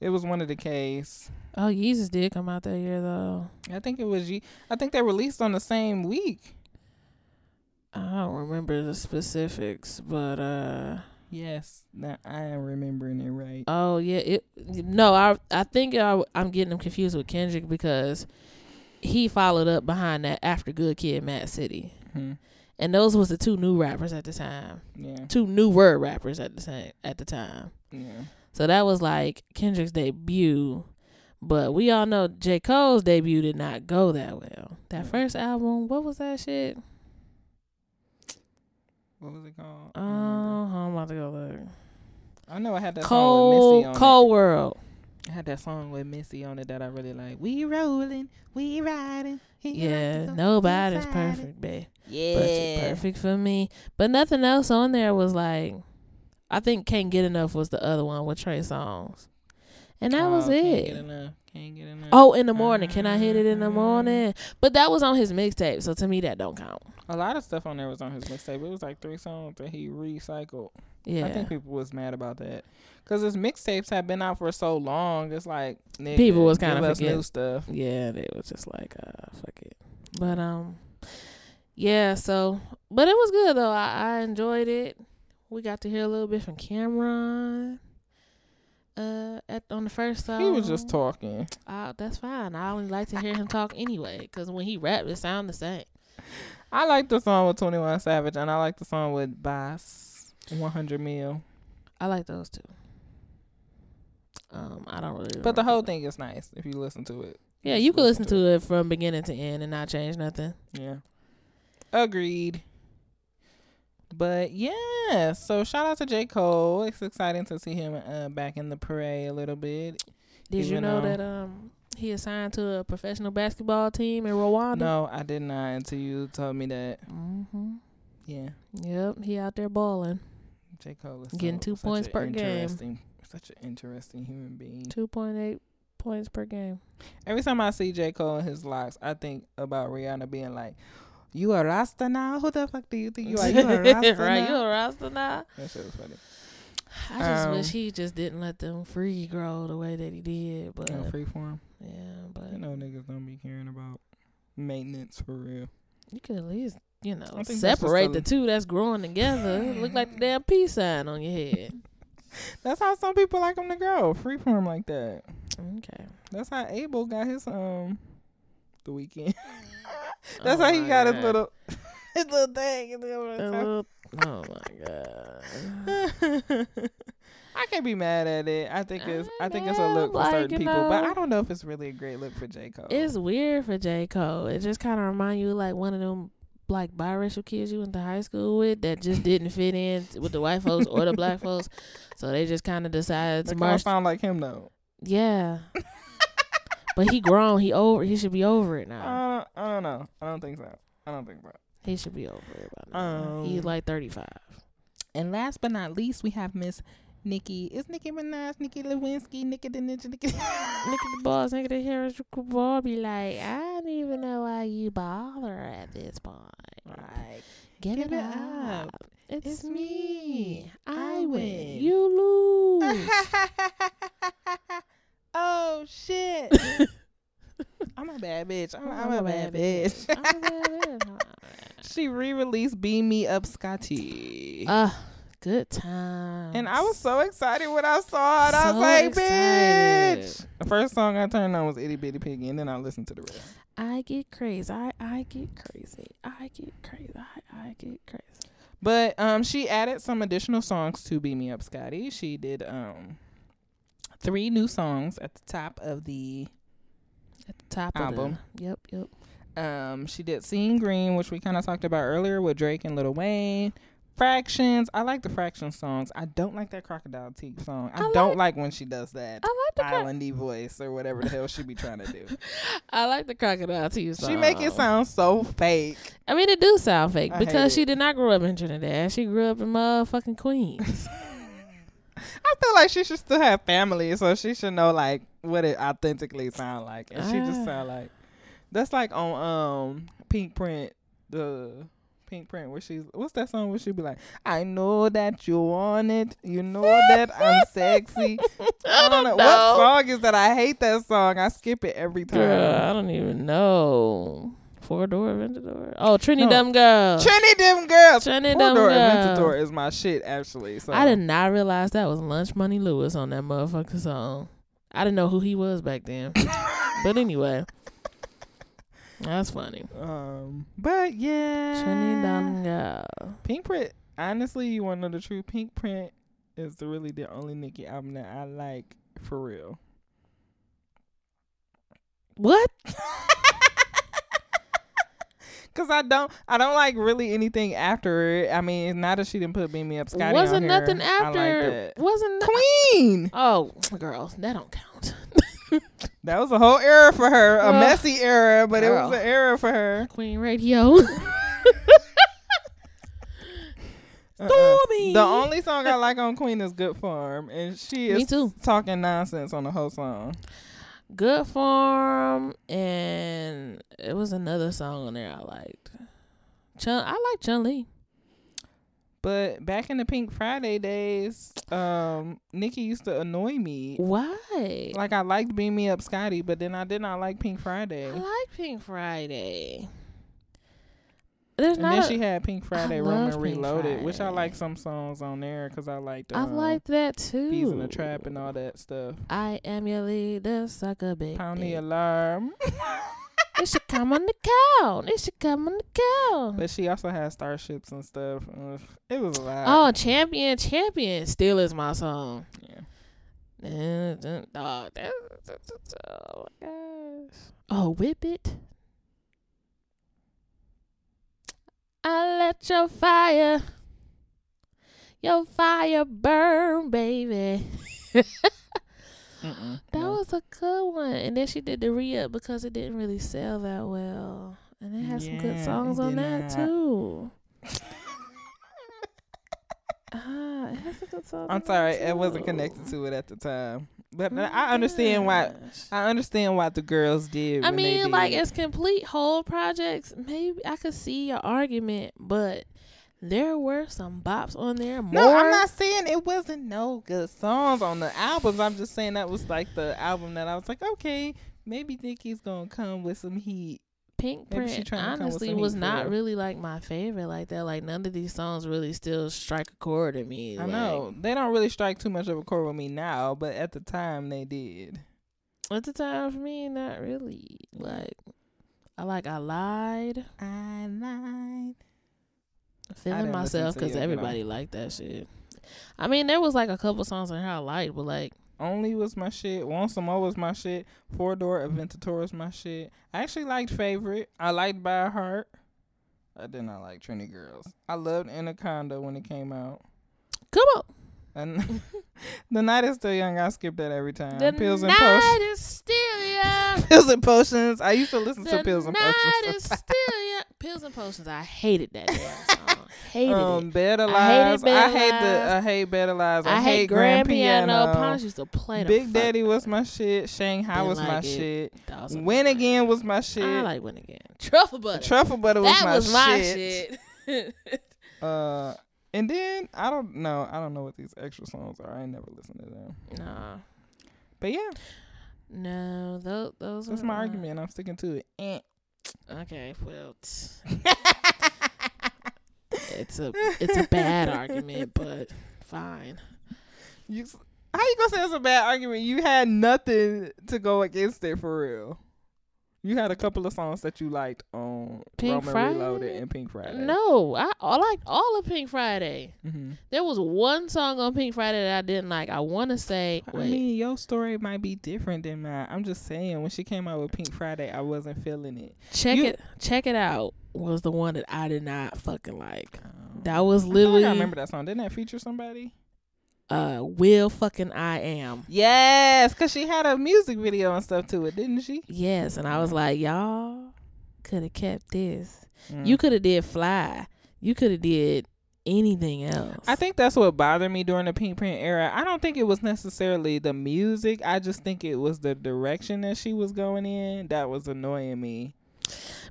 It was one of the K's. oh Yeezus did come out that year though. I think it was Ye- I think they released on the same week. I don't remember the specifics, but uh Yes, now I am remembering it right. oh yeah, it no, I I think I, I'm getting him confused with Kendrick because he followed up behind that after Good Kid, Mad City, hmm and those was the two new rappers at the time, Yeah, two newer rappers at the same at the time. yeah. So that was like Kendrick's debut, but we all know J Cole's debut did not go that well. That Yeah. first album, what was that shit? What was it called? Oh, I don't remember. Uh, I'm about to go look. I know I had that song with Missy on Cole World. it. I had that song with Missy on it that I really like. We rolling, we riding. Yeah, nobody's perfect, babe. Yeah, But you're perfect for me. But nothing else on there was like, I think Can't Get Enough was the other one with Trey Songz. And that was Oh, Can't it. get. Can't get enough. Oh, in the morning. Can I hit it in the Mhm. morning? But that was on his mixtape, so to me that don't count. A lot of stuff on there was on his mixtape. It was like three songs that he recycled. Yeah. I think people was mad about that because his mixtapes have been out for so long. It's like nigga, People was kinda us new stuff. Yeah, they was just like, uh, fuck it. But um, yeah. So, but it was good though. I, I enjoyed it. We got to hear a little bit from Cam'ron. Uh, at on the first song, He was just talking. Uh, that's fine. I only like to hear him talk anyway, because when he rap, it sound the same. I like the song with Twenty One Savage, and I like the song with Bas One Hundred Mil. I like those two. Um, I don't really. But the whole thing is nice if you listen to it. yeah, you can listen to it from beginning to end and not change nothing. Yeah. Agreed. But yeah, so shout out to J. Cole. It's exciting to see him uh, back in the parade a little bit. Did you know that um he assigned to a professional basketball team in Rwanda? No, I did not until you told me that. Mm-hmm. Yeah. Yep, he out there balling. J. Cole is Getting so- two points per game. interesting- Such an interesting human being. Two point eight points per game. Every time I see J. Cole and his locks, I think about Rihanna being like, You a Rasta now? Who the fuck do you think you are? You a Rasta right, you now? a Rasta now? That shit was funny. I just Um, wish he just didn't let them free grow the way that he did. But You know, free form. yeah, but You know niggas don't be caring about maintenance for real. you could at least you know separate the two that's growing together. Look like the damn peace sign on your head. That's how some people like them to grow. Free form like that. Okay, That's how Abel got his um The Weeknd. That's Oh how he got his little his little thing. A little- oh my god. I can't be mad at it. I think it's I think it's a look for like, certain people, but. I don't know if it's really a great look for J Cole. It's weird for J Cole. It just kind of remind you like one of them like biracial kids you went to high school with that just didn't fit in with the white folks or the black folks. So they just kind of decided to march. sound like him though. Yeah. But he grown. He over. He should be over it now. Uh, I don't know. I don't think so. I don't think so. He should be over it by now. Um, He's like thirty five. And last but not least, we have Miss Nicki. Is Nicki Minaj, Nicki Lewinsky, Nicki the Ninja, Nicki. At the boss. At the Harris ball. Be like, I don't even know why you bother at this point. right. Give it, it up. up. It's, It's me. me. I, I win. win. You lose. oh shit! I'm a bad bitch. I'm, I'm a bad bitch. I'm a bad bitch. she re-released "Beam Me Up, Scotty," Ah, good time. and I was so excited when I saw it. I was like, excited. "Bitch!" The first song I turned on was "Itty Bitty Piggy," and then I listened to the rest. I get crazy. I, I get crazy. I get crazy. I, I get crazy. But um, she added some additional songs to "Beam Me Up, Scotty." She did um three new songs at the top of the At the top Album. of the Yep, yep. Um, she did "Seeing Green," which we kind of talked about earlier with Drake and Lil Wayne. Fractions. I like the Fraction songs. I don't like that Crocodile Teeth song. I, I don't like when she does that I like the cro- islandy voice or whatever the hell she be trying to do. I like the crocodile teeth song. She make it sound so fake. I mean, it do sound fake I because she did not grow up in Trinidad. She grew up in motherfucking Queens. I feel like she should still have family, so she should know like what it authentically sound like, and she just Ah. sound like that's like on um Pink Print the Pink Print where she's what's that song where she be like I know that you want it, you know that I'm sexy. I don't know. what song is that. I hate that song. I skip it every time. Girl, I don't even know. Four door Aventador. Oh, Trini No. Dumb Girl. Trini them girls. Trini Four Dumb Door Girl. Aventador is my shit actually. So I did not realize that was Lunch Money Lewis on that motherfucking song. I didn't know who he was back then. but anyway. That's funny. Um, but yeah, Trini Dumb Girl. Pink Print. Honestly, you want to know the truth? Pink Print is the, really the only Nicki album that I like for real. What? Cause I don't, I don't like really anything after it. I mean, not that she didn't put "Beam Me Up, Scotty." wasn't here. nothing I after. Wasn't no- Queen. Oh, girl, that don't count. That was a whole era for her, a messy era, but it was an era for her. Queen Radio. Uh-uh. Stormy. The only song I like on Queen is "Good Form," and she is talking nonsense on the whole song. Good Form, and it was another song on there I liked. Chun, I like Chun Li. But back in the Pink Friday days, um, Nicki used to annoy me. Why? Like I liked "Beam Me Up, Scotty," but then I did not like Pink Friday. I like Pink Friday. There's And not. then a- she had Pink Friday Roman Reloaded, which I like some songs on there because I liked. I Um, like that too. Beez in the Trap and all that stuff. I am your leader, sucker baby. Pound the alarm. It should come on the count. It should come on the count. But she also had starships and stuff. It was a lot. Oh, champion, champion, still is my song. yeah. Dun, dun, dog, that- Oh my gosh. Oh, whip it. I let your fire, your fire burn, baby. That no. was a good one. And then she did the re up because it didn't really sell that well. And it had some good songs on that not. too. Ah, it has some good songs. I'm sorry, I wasn't connected to it at the time. But Oh I understand why. I understand what the girls did. I mean, like did. as complete whole projects, maybe I could see your argument, but there were some bops on there. More, No, I'm not saying it wasn't no good songs on the albums. I'm just saying that was like the album that I was like, okay, maybe Nicki's gonna come with some heat. Pink Print. trying to come with Honestly, was not real. really like my favorite like that. Like none of these songs really still strike a chord in me. I like, know they don't really strike too much of a chord with me now, but at the time they did. At the time, for me, not really. Like, I like I lied, I lied. feeling didn't myself because you, you know. everybody liked that shit. I mean, there was like a couple songs on here I liked, but like, Only was my shit. Want Some More was my shit. Four Door Aventador was my shit. I actually liked Favorite. I liked By Heart. I did not like Trini Girls. I loved Anaconda when it came out. Come on. And the night is still young. I skip that every time. The Pills and night potions. is still young. Pills and potions. I used to listen the to Pills and night Potions. Is still young. Pills and potions. I hated that song. Hated um, it. Better I Lies. I, Better hate the. Lies. I hate Better Lies. I, I hate Grand Piano. Pounds used to play the Big Daddy was my shit. Shanghai was my it. shit. of that. That was a- Win Again was my shit. I like win again. Truffle butter. Truffle Butter was that my was my shit. shit. Uh, and then I don't know. I don't know what these extra songs are. I ain't never listened to them. nah. But yeah, No, those those that's my argument. I'm sticking to it. Okay, well, t- it's a it's a bad argument, but fine. You, how you gonna say it's a bad argument? You had nothing to go against it for real. You had a couple of songs that you liked on Pink Roman Friday? Reloaded and Pink Friday. No, I, I liked all of Pink Friday. hmm There was one song on Pink Friday that I didn't like. I want to say, I wait, mean, your story might be different than mine. I'm just saying, when she came out with Pink Friday, I wasn't feeling it. check you- it, check it out. Was the one that I did not fucking like. Um, That was I literally I remember that song. Didn't that feature somebody? Uh, Will fucking I am. Yes, because she had a music video and stuff to it, didn't she? Yes, and I was like, y'all could have kept this. Mm. You could have did Fly. You could have did anything else. I think that's what bothered me during the Pink Print era. I don't think it was necessarily the music. I just think it was the direction that she was going in that was annoying me.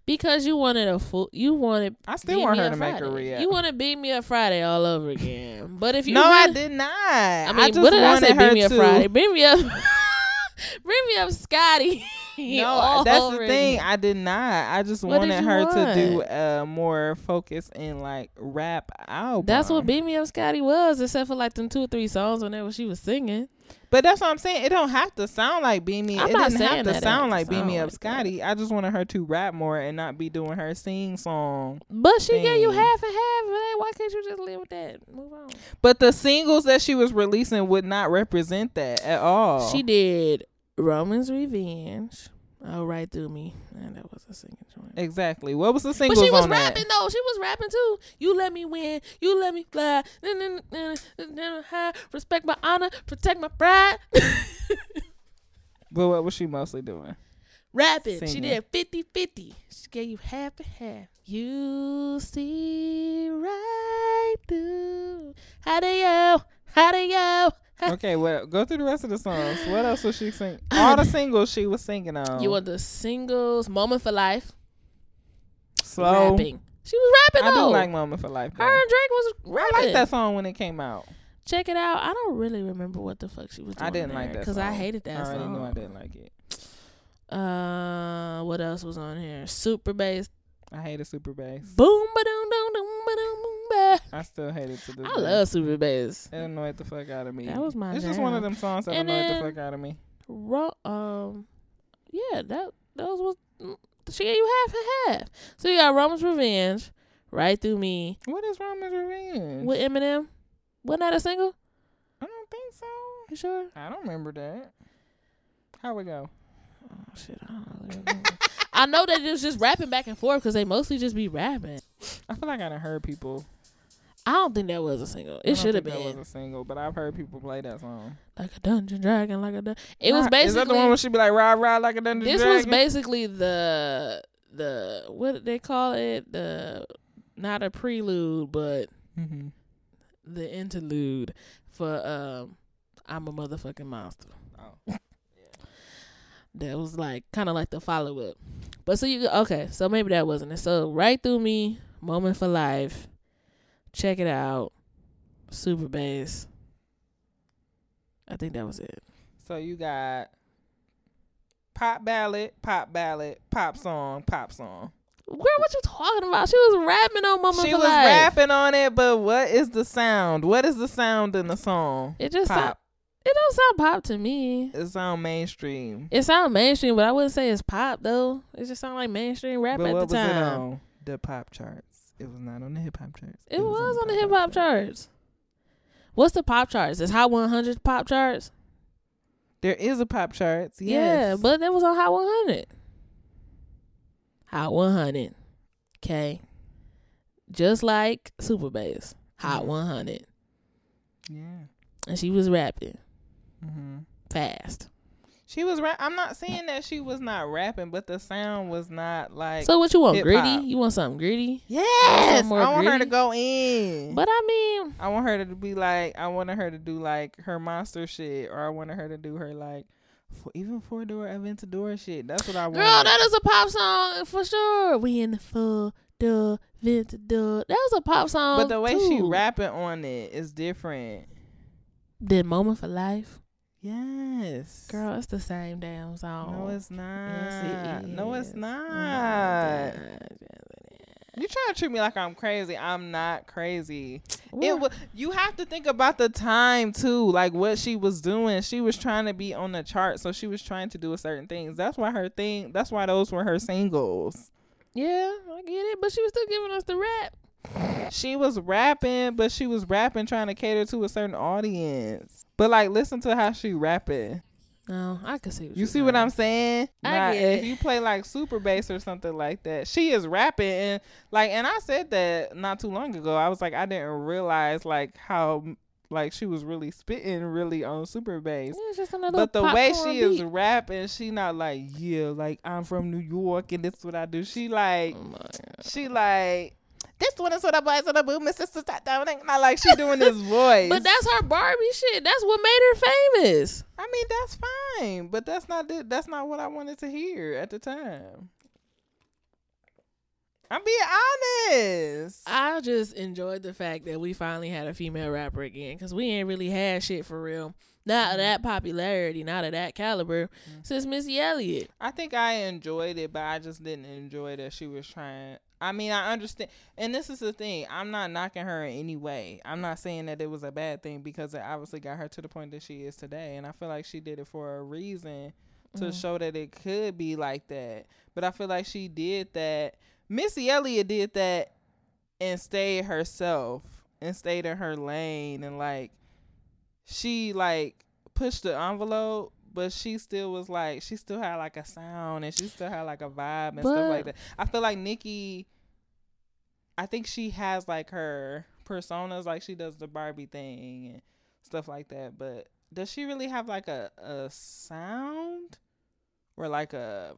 Because you wanted a full, you wanted. I still want her to make a react. You want to beat me up Friday all over again. But if you no, I did not. I I, mean, just what did I say? Beat me up to. Friday. Bring me up. bring me up, Scotty. No, that's the thing. I did not. I just What wanted her to do want? uh, more focus in like rap album. That's what Beat Me Up Scotty was, except for like them two or three songs whenever she was singing. But that's what I'm saying. It don't have to sound like Beam Me. I'm it didn't have to sound like to Beam Me sound Up like that. Scotty. I just wanted her to rap more and not be doing her sing song. But she gave you half and half that. Why can't you just live with that? Move on. But the singles that she was releasing would not represent that at all. She did Roman's Revenge. Oh, right through me. Man, that was a singing joint. exactly. What was the single? But she was rapping that? though. She was rapping too. You let me win. You let me fly. Respect my honor. Protect my pride. But what was she mostly doing? rapping. She Singing. did 50 50. She gave you half and half. You see right through. How do you? How do you? Okay, well, go through the rest of the songs. What else was she singing? All the singles she was singing on. You want the singles, Moment for Life, slow. rapping. She was rapping I though. do like Moment for Life. Though. Her and Drake was rapping. I like that song when it came out. Check it out. I don't really remember what the fuck she was doing. I didn't like that because I hated that I already song. knew I didn't like it. Uh, what else was on here? Super bass. I hated Super Bass. Boom ba doom doom doom ba doom boom ba. I still hate it to this I day. love super bass. It annoyed the fuck out of me. That was my It's just one of them songs that And annoyed then- the fuck out of me. Ro- um, yeah, that those was mm, she gave you half and half. So you got Roman's Revenge, Right Through Me What is Roman's Revenge? with Eminem. Wasn't that a single? I don't think so. You sure? I don't remember that. How we go? Oh shit, I don't remember. I know that it was just rapping back and forth because they mostly just be rapping. I feel like I done heard people. I don't think that was a single. It should have been That was a single, but I've heard people play that song. like a dungeon dragon, like a dun- It was basically Is that the one where she be like ride ride like a dungeon this dragon? This was basically the the what did they call it the not a prelude but mm-hmm. the interlude for um I'm a motherfucking monster. Oh. That was like kind of like the follow up. But so you okay, so maybe that wasn't it. So right through me, moment for life. Check it out. Super bass. I think that was it. So you got pop ballad, pop ballad, pop song, pop song. Girl, what you talking about? She was rapping on Moment she was Life. rapping on it, but what is the sound? What is the sound in the song? It just sound, Pop. it don't sound pop to me. It sound mainstream. It sound mainstream, but I wouldn't say it's pop though. It just sound like mainstream rap but at what the was it time. on? The pop charts. It was not on the hip hop charts. It, was, on the hip hop charts. What's the pop charts? Is Hot 100 pop charts? There is a pop charts. Yes. Yeah, but that was on Hot 100. Hot 100. Okay. just like Super Bass, Hot Mhm. 100, Yeah. and she was rapping hmm fast. She was rap. I'm not saying that she was not rapping, but the sound was not like. So what you want? hip-hop. Gritty? You want something gritty? yes, some more I want her to go in. But I mean, I want her to be like. I wanted her to do like her monster shit, or I wanted her to do her like, for, even four door Aventador shit. That's what I want. girl, that is a pop song for sure. We in the full door, Ventador. That was a pop song. But the way she rapping on it is different. Did Moment for Life. Yes, Girl, it's the same damn song. No, it's not. Yes, it No, it's is. Oh not. Yes. You trying to treat me like I'm crazy? I'm not crazy. It was. You have to think about the time too, like what she was doing. She was trying to be on the chart, so she was trying to do a certain things. That's why her thing. That's why those were her singles. Yeah, I get it. But she was still giving us the rap. She was rapping, but she was rapping trying to cater to a certain audience. But like, listen to how she rapping. No, I can see. What You see what. I'm saying? Get if you play like super bass or something like that, she is rapping and like, and I said that not too long ago. I was like, I didn't realize like how like she was really spitting really on super bass. Yeah, it's just another But the way she is rapping, she not like yeah, like I'm from New York and this is what I do. She like Oh she like this one is what I boys on the boom, my sister down. Not like she doing this voice. But that's her Barbie shit. That's what made her famous. I mean, that's fine, but that's not the, that's not what I wanted to hear at the time. I'm being honest. I just enjoyed the fact that we finally had a female rapper again because we ain't really had shit for real. Not of mm-hmm. that popularity, not of that caliber mm-hmm. since Missy Elliott. I think I enjoyed it, but I just didn't enjoy that she was trying. I mean, I understand, and this is the thing. I'm not knocking her in any way. I'm not saying that it was a bad thing because it obviously got her to the point that she is today, and I feel like she did it for a reason to Mhm. show that it could be like that. But I feel like she did that. Missy Elliott did that and stayed herself and stayed in her lane and like she like pushed the envelope but she still was like she still had like a sound and she still had like a vibe and stuff like that. I feel like Nicki I think she has like her personas like she does the Barbie thing and stuff like that, but does she really have like a a sound or like a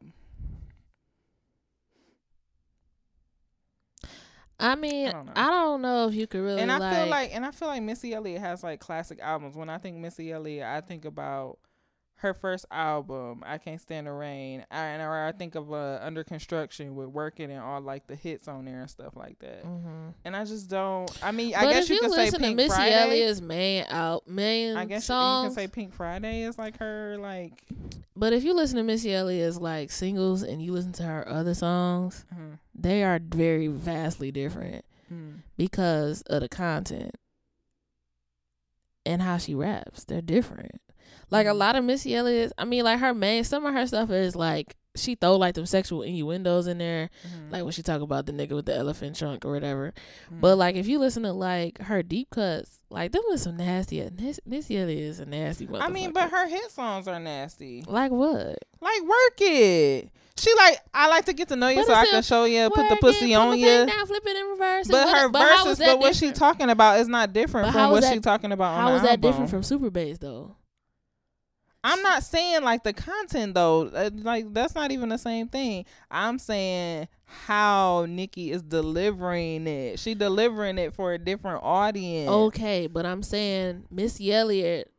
I mean, I I don't don't know. know, if you could really and I like, feel like and I feel like Missy Elliott has like classic albums. When I think Missy Elliott, I think about her first album, I Can't Stand the Rain, I, and I think of uh, Under Construction with Working and all like the hits on there and stuff like that. Mhm. And I just don't. I mean, I but guess you you, could say Pink Missy Friday. Elliott's main out main I guess you songs, can say Pink Friday is like her like. but if you listen to Missy Elliott's like singles and you listen to her other songs, mm, they are very vastly different mm, because of the content and how she raps. They're different. Like a Mhm. lot of Missy Elliott's, I mean, like her main, some of her stuff is like she throw like them sexual innuendos in there, mhm, like when she talk about the nigga with the elephant trunk or whatever. mm. But like if you listen to like her deep cuts, like them was some nasty. Miss- Missy Elliott is a nasty motherfucker. I mean, but her hit songs are nasty. like what? Like work it. She like I like to get to know you But so I can show you, put the pussy it, on you. Down, flip it in reverse. But what- her but verses, but what she talking about is not different But from what she talking about How on is the that album. different from Super Bass though? I'm not saying like the content though. Uh, Like that's not even the same thing. I'm saying how Nicki is delivering it. She delivering it for a different audience. Okay, but I'm saying Missy Elliott.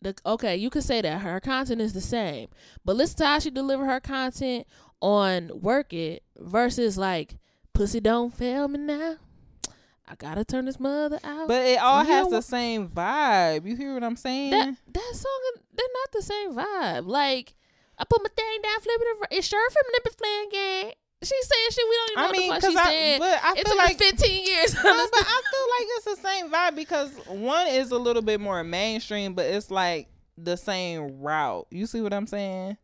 The, okay, you could say that her content is the same, but listen to how she deliver her content on "Work It" versus like "Pussy Don't Fail Me Now." I gotta turn this mother out. But it all you has the same vibe. You hear what I'm saying? that that song, they're not the same vibe. Like I put my thing down, flipping it. It's sure from nipples playing game. She's saying shit we don't even know I mean, what the fuck I, saying. but I It feel took like me 15 years. no, but I feel like it's the same vibe because one is a little bit more mainstream, but it's like the same route. You see what I'm saying?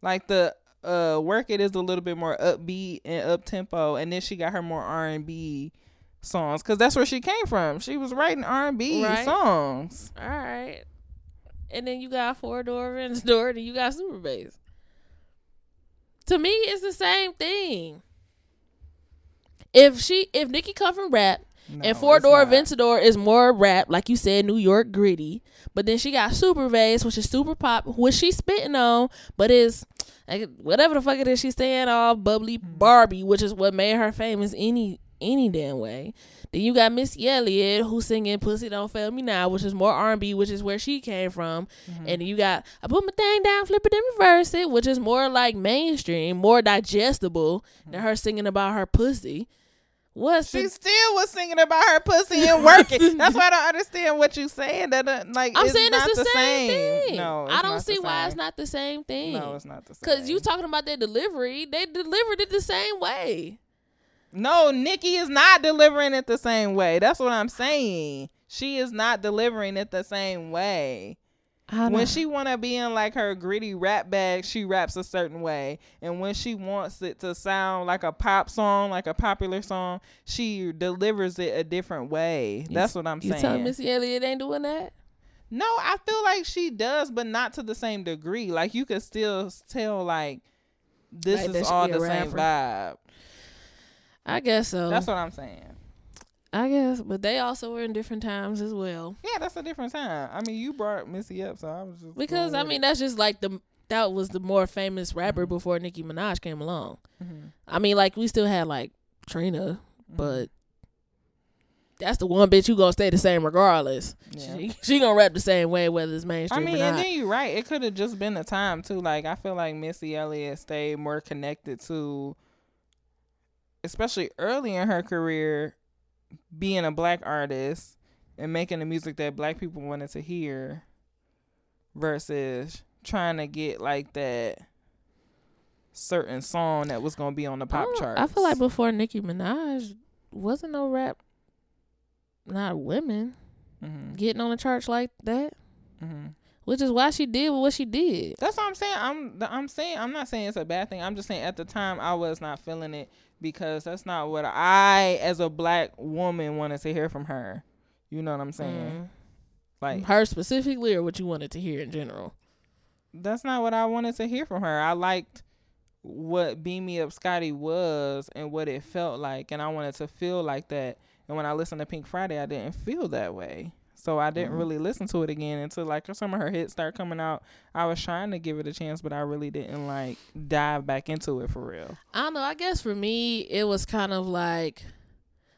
Like the uh work it is a little bit more upbeat and up tempo, and then she got her more R and B songs because that's where she came from. She was writing R and B Right. songs. All right. And then you got four door, Vince door, and you got super bass. To me, it's the same thing. if she if Nicki come from rap No, and Four Door. Aventador is more rap, like you said, New York gritty. But then she got Super Bass, which is super pop, which she's spitting on, but is like, whatever the fuck it is she's saying, all bubbly Mm-hmm. Barbie, which is what made her famous any any damn way. Then you got Missy Elliott who's singing "Pussy Don't Fail Me Now," which is more R and B, which is where she came from. Mm-hmm. And you got "I Put My Thing Down, Flip It and Reverse It," which is more like mainstream, more digestible than her singing about her pussy. What's She the still was singing about her pussy and working. That's why I don't understand what you saying. That uh, like I'm saying it's the, same, thing. No, I don't see the why same. it's not the same thing. No, it's not the same. Cause you talking about their delivery, they delivered it the same way. No, Nikki is not delivering it the same way. That's what I'm saying. She is not delivering it the same way. When she wanna be in like her gritty rap bag, she raps a certain way, and when she wants it to sound like a pop song, like a popular song, she delivers it a different way. That's what I'm saying. you saying. telling Missy Elliott ain't doing that? No, I feel like she does, but not to the same degree. Like you could still tell like this Like is all the same vibe. I guess so. That's what I'm saying. I guess, but they also were in different times as well. Yeah, that's a different time. I mean, you brought Missy up, so I was just Because I mean, it. that's just like the that was the more famous rapper Mhm. before Nicki Minaj came along. Mhm. I mean, like we still had like Trina, Mhm. but that's the one bitch who gonna stay the same regardless. Yeah. She, she gonna rap the same way whether it's mainstream. I mean, and then you're right. It could have just been the time too. Like I feel like Missy Elliott stayed more connected to, especially early in her career, being a black artist and making the music that black people wanted to hear, versus trying to get like that certain song that was gonna be on the pop don't- I feel like before Nicki Minaj wasn't no rap, not women hmm getting on the charts like that, hmm which is why she did what she did. That's what I'm saying. I'm I'm saying I'm not saying it's a bad thing. I'm just saying at the time I was not feeling it because that's not what I as a black woman wanted to hear from her. You know what I'm saying? Mm. Like her specifically, or what you wanted to hear in general. that's not what I wanted to hear from her. I liked what Beam Me Up Scotty was and what it felt like and I wanted to feel like that. And when I listened to Pink Friday, I didn't feel that way. So I didn't Mhm. really listen to it again until like some of her hits start coming out. I was trying to give it a chance, but I really didn't like dive back into it for real. I don't know. I guess for me, it was kind of like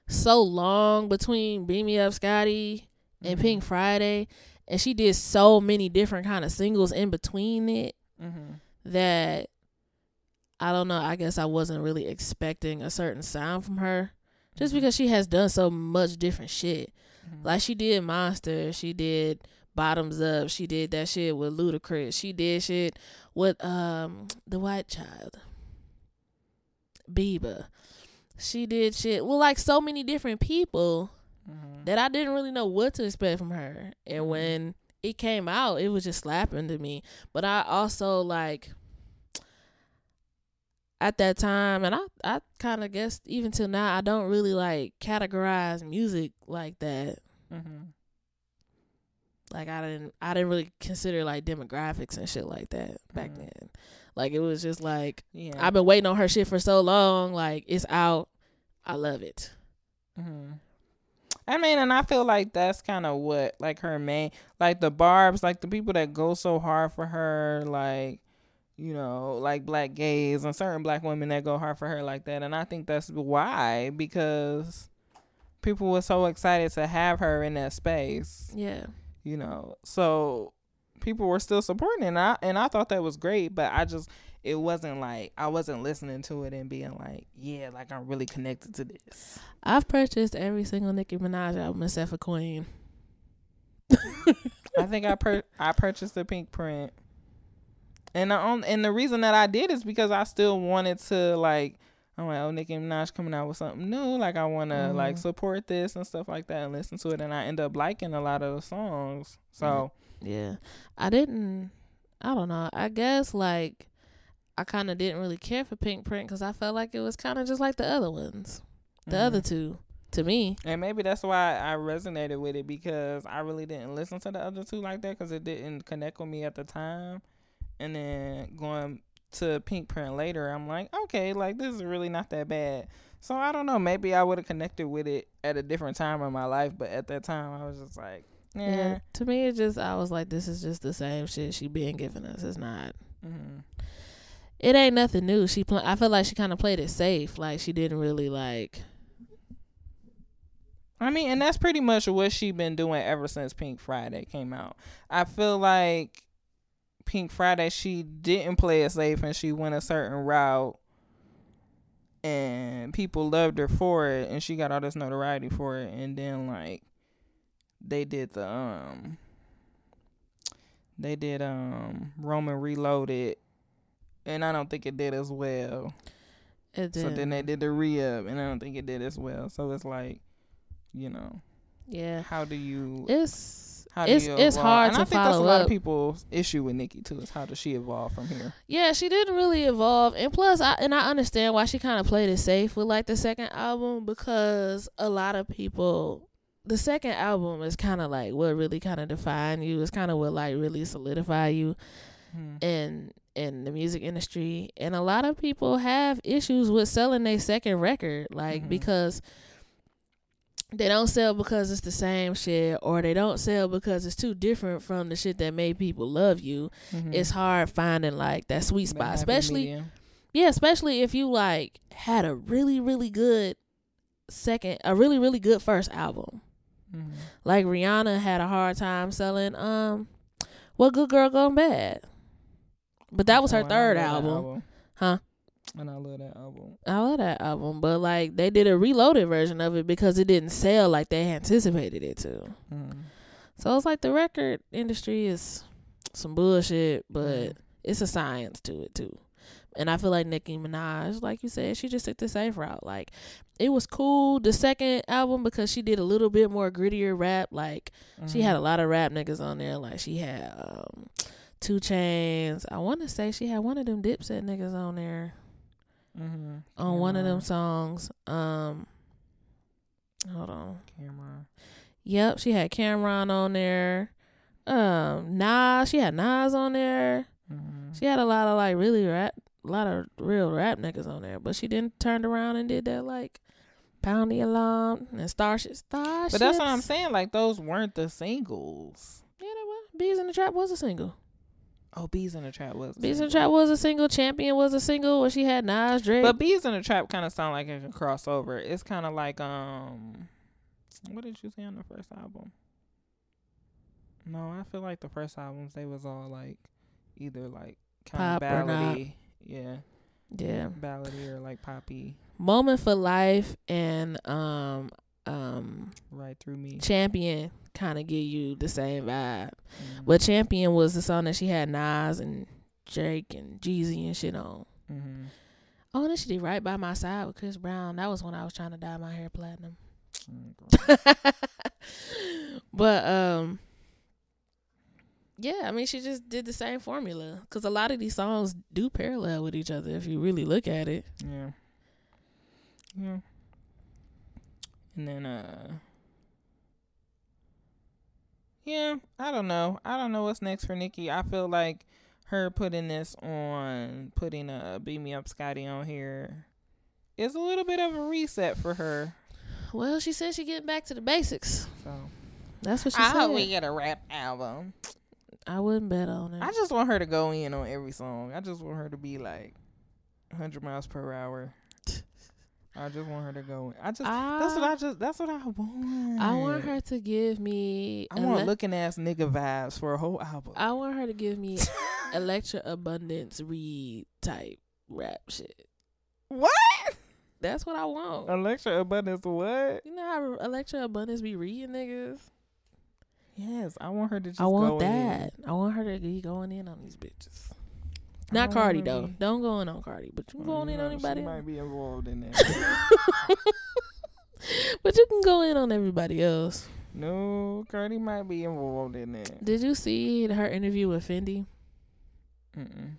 so long between Beam Me Up Scotty and. Pink Friday, and she did so many different kind of singles in between it Mm-hmm. that I don't know. I guess I wasn't really expecting a certain sound from her, just Mm-hmm. because she has done so much different shit. Mhm. Like she did Monster, she did Bottoms Up, she did that shit with Ludacris, she did shit with um the White Child, Bieber. She did shit with like so many different people Mhm. that I didn't really know what to expect from her. And Mhm. when it came out, it was just slapping to me. But I also like at that time, and I I kind of guess even till now, I don't really like categorize music like that. Mhm. Like I didn't I didn't really consider like demographics and shit like that back Mhm. then. Like it was just like Yeah. I've been waiting on her shit for so long. Like it's out. I love it. Mm-hmm. I mean, and I feel like that's kind of what, like, her main, like, the barbs, like, the people that go so hard for her, like, you know, like black gays and certain black women that go hard for her like that. And I think that's why, because people were so excited to have her in that space, Yeah. you know. So people were still supporting it. And I, and I thought that was great, but I just, it wasn't like, I wasn't listening to it and being like, yeah, like, I'm really connected to this. I've purchased every single Nicki Minaj album except for Queen. I think I per- I purchased the pink print, and the on- and the reason that I did is because I still wanted to like I'm like oh Nicki Minaj coming out with something new like I want to like support this and stuff like that and listen to it and I end up liking a lot of the songs so Yeah. I didn't I don't know. I guess like I kind of didn't really care for Pink Print cuz I felt like it was kind of just like the other ones. The mhm. other two to me. and maybe that's why I resonated with it because I really didn't listen to the other two like that because it didn't connect with me at the time and then going to pink print later i'm like okay like this is really not that bad So I don't know. Maybe I would have connected with it at a different time in my life, but at that time I was just like, Yeah. yeah. To me, it just I was like, this is just the same shit she been giving us. It's not. hmm It ain't nothing new. She pl- I feel like she kind of played it safe. Like she didn't really like. I mean, and that's pretty much what she been doing ever since Pink Friday came out. I feel like Pink Friday she didn't play it safe and she went a certain route and people loved her for it and she got all this notoriety for it and then like they did the um they did um Roman Reloaded and I don't think it did as well. It did. So then they did the re-up and I don't think it did as well. So it's like, you know, yeah. how do you It's how it's it's hard and to I think that's a lot up. of people's issue with Nicki too. Is how does she evolve from here? Yeah, she didn't really evolve, and plus, I and I understand why she kind of played it safe with like the second album because a lot of people, the second album is kind of like what really kind of define you. It's kind of what like really solidify you Hmm. in in the music industry, and a lot of people have issues with selling their second record, like Mhm. because. They don't sell because it's the same shit, or they don't sell because it's too different from the shit that made people love you. Mhm. It's hard finding like that sweet spot, happy especially medium. yeah, especially if you like had a really really good second, a really really good first album. Mhm. Like Rihanna had a hard time selling um, "What Good Girl Gone Bad," but that was Oh, her I third that album, huh? And I love that album. I love that album, but like they did a reloaded version of it because it didn't sell like they anticipated it to. Mhm. So it's like the record industry is some bullshit, but Mhm. it's a science to it too. And I feel like Nicki Minaj, like you said, she just took the safe route. Like it was cool the second album because she did a little bit more grittier rap. Like she Mhm. had a lot of rap niggas on there. Like she had um 2 Chainz. I want to say she had one of them Dipset niggas on there Mhm. on one of them songs. Um, hold on. Cam'ron. Yep, she had Cam'ron on there. Um, Nas, she had Nas on there. Mhm. She had a lot of like really rap, a lot of real rap niggas on there. But she didn't turn around and did that like Pound the Alarm and Starship. Starships. But that's what I'm saying. Like those weren't the singles. Yeah, that was. Beez in the Trap was a single. Oh, Beez in the Trap was. Beez in the. Trap was a single. Champion was a single where she had Nas, Drake. But Beez in the Trap kind of sound like it can cross over. It's kind of like um, what did you say on the first album? No, I feel like the first albums they was all like either like kind of ballady, yeah, yeah. ballady or like poppy, Moment for Life and um um right through me. Champion kind of give you the same vibe. Mhm. But Champion was the song that she had Nas and Drake and Jeezy and shit on. mm-hmm. Oh, and she did Right by My Side with Chris Brown. That was when I was trying to dye my hair platinum. Mhm. but um yeah, I mean she just did the same formula cuz a lot of these songs do parallel with each other if you really look at it. Yeah. Yeah. And then uh Yeah, I don't know. I don't know what's next for Nicki. I feel like her putting this on putting a Beat Me Up Scotty on here is a little bit of a reset for her. Well, she said she getting back to the basics. So That's what she I said. hope we get a rap album. I wouldn't bet on it. I just want her to go in on every song. I just want her to be like 100 miles per hour. I just want her to go. In. I just that's what ah. I just that's what I want. I want her to give me. I want ele- looking ass nigga vibes for a whole album. I want her to give me Elektra Abundance read type rap shit. what? That's what I want. Elektra Abundance what? you know how Elektra Abundance be reading niggas? Yes, I want her to just I want that. In. I want her to be going in on these bitches. Not don't Cardi though. Don't go in on Cardi, but you can go Mm, in on anybody. She else. might be involved in that. but you can go in on everybody else. no, Cardi might be involved in that. Did you see her interview with Fendi? Mm-mm.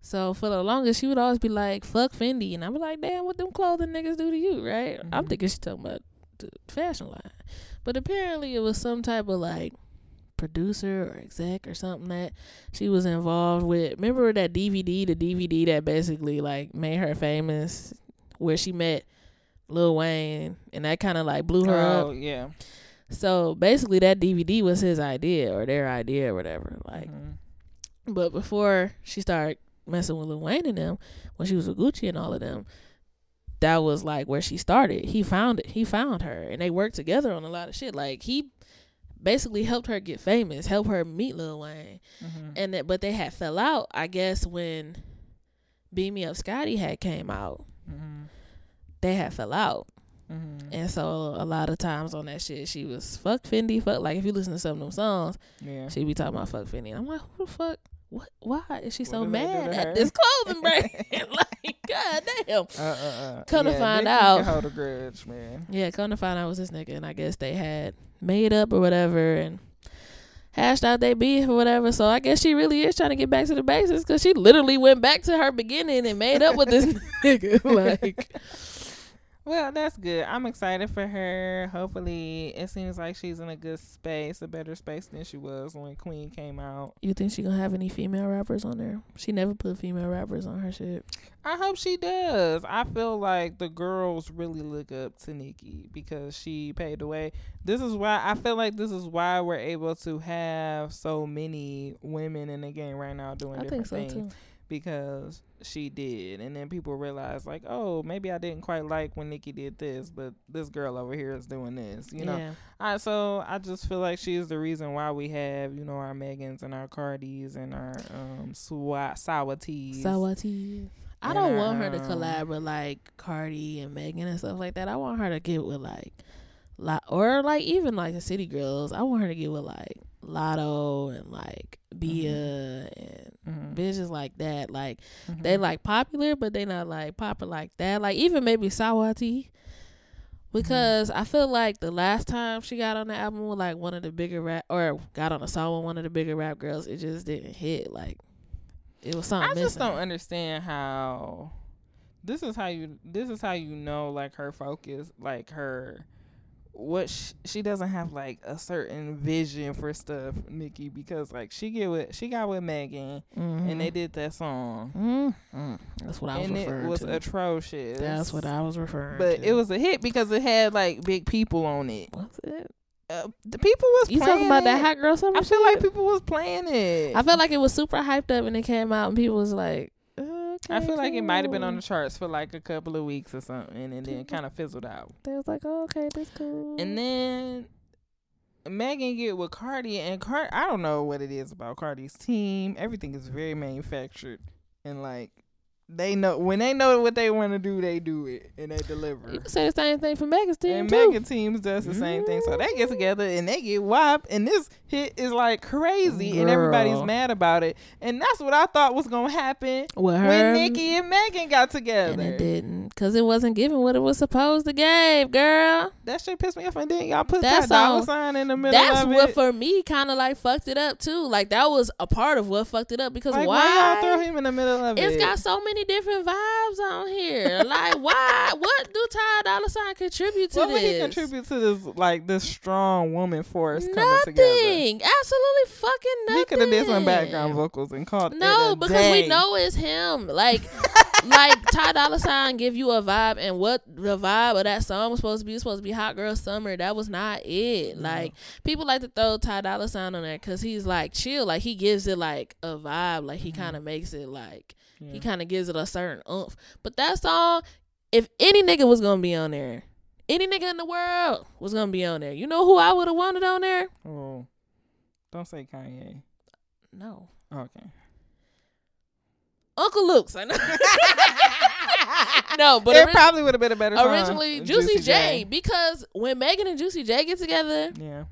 So for the longest, she would always be like, "Fuck Fendi," and I'd be like, "Damn, what them clothing niggas do to you?" Right? I'm Mhm. thinking she's talking about the fashion line, but apparently it was some type of like producer or exec or something that she was involved with. Remember that DVD, the DVD that basically like made her famous, where she met Lil Wayne, and that kind of like blew her oh up. yeah. So basically, that DVD was his idea or their idea or whatever. Like, Mhm. but before she started messing with Lil Wayne and them, when she was with Gucci and all of them, that was like where she started. He found it. He found her, and they worked together on a lot of shit. Like he basically helped her get famous, helped her meet Lil Wayne, Mhm. and that, but they had fell out. I guess when Beam Me Up Scotty had came out, Mhm. they had fell out. Mhm. And so a lot of times on that shit, she was fuck Fendi, fuck like if you listen to some of them songs, Yeah. she be talking about fuck Fendi. And I'm like, who the fuck? What? Why is she What so did they do mad at this clothing brand? like, god damn. Uh, uh, uh. Come to find out- hold a grudge, man. Yeah, come to find out it was this nigga, and I guess they had made up or whatever, and hashed out their beef or whatever. So I guess she really is trying to get back to the basics because she literally went back to her beginning and made up with this nigga. Like, Well, that's good. I'm excited for her. Hopefully, it seems like she's in a good space, a better space than she was when Queen came out. you think she gonna have any female rappers on there? She never put female rappers on her shit. I hope she does. I feel like the girls really look up to Nicki because she paved the way. This is why I feel like this is why we're able to have so many women in the game right now doing I different think so things too. Because she did. And then people realize like, oh, maybe I didn't quite like when Nicki did this, but this girl over here is doing this. You know. yeah. I, so I just feel like she's the reason why we have, you know, our Megans and our Cardis and our um Swa- Saweeties. Saweetie. I don't our, want her to um, collab with like Cardi and Megan and stuff like that. I want her to get with like, Lo- or like even like the City Girls. I want her to get with like Latto and like Bia and Mhm. bitches like that. Like Mhm. they like popular, but they not like popular like that. Like even maybe Saweetie. Because I feel like the last time she got on the album with like one of the bigger rap or got on a song with one of the bigger rap girls, it just didn't hit. Like it was something I just missing. don't understand how this is how you this is how you know like her focus like her what sh- she doesn't have like a certain vision for stuff Nicki because like she get with she got with Megan and they did that song Mm-hmm. That's what I was and referring it was to. atrocious That's what I was referring to. but to. it was a hit because it had like big people on it What's it? uh, the people was You playing talking about that hot girl summer I feel shit? like people was playing it I felt like it was super hyped up and it came out and people was like, I feel like it might have been on the charts for like a couple of weeks or something, and then kind of fizzled out. They was like, oh, okay, that's cool. And then Megan get with Cardi, and Card I don't know what it is about Cardi's team. Everything is very manufactured, and like they know when they know what they want to do, they do it and they deliver. you can say the same thing for Megan's team And too. Megan teams does the same thing. So they get mm. together and they get whopped. And this hit is like crazy. And everybody's mad about it. And that's what I thought was going to happen when Nicki and Megan got together. and it didn't because it wasn't giving what it was supposed to give, girl. That shit pissed me off. And then y'all put That that dollar song- sign in the middle of it. That's what it. for me kind of like fucked it up too. Like that was a part of what fucked it up because like, why? why y'all throw him in the middle of It's it? It's got so many different vibes on here. Like, why? What do Ty Dolla Sign contribute to what this? would he contribute to this like this strong woman force coming together? Nothing. Absolutely fucking nothing. He could have did some background vocals and called No, because day. we know it's him. Like, like Ty Dolla Sign give you a vibe, and what the vibe of that song was supposed to be was supposed to be Hot Girl Summer. That was not it. No. Like people like to throw Ty Dolla Sign on there because he's like chill. Like he gives it like a vibe. Like he Mhm. kind of makes it like Yeah. he kind of gives it a certain oomph. But that song, if any nigga was gonna be on there, any nigga in the world was gonna be on there. You know who I would have wanted on there? Oh, don't say Kanye. No, Okay. Uncle Luke's. I know. no, but it ori- probably would have been a better song. originally Juicy, J, because when Megan and Juicy J get together, Yeah.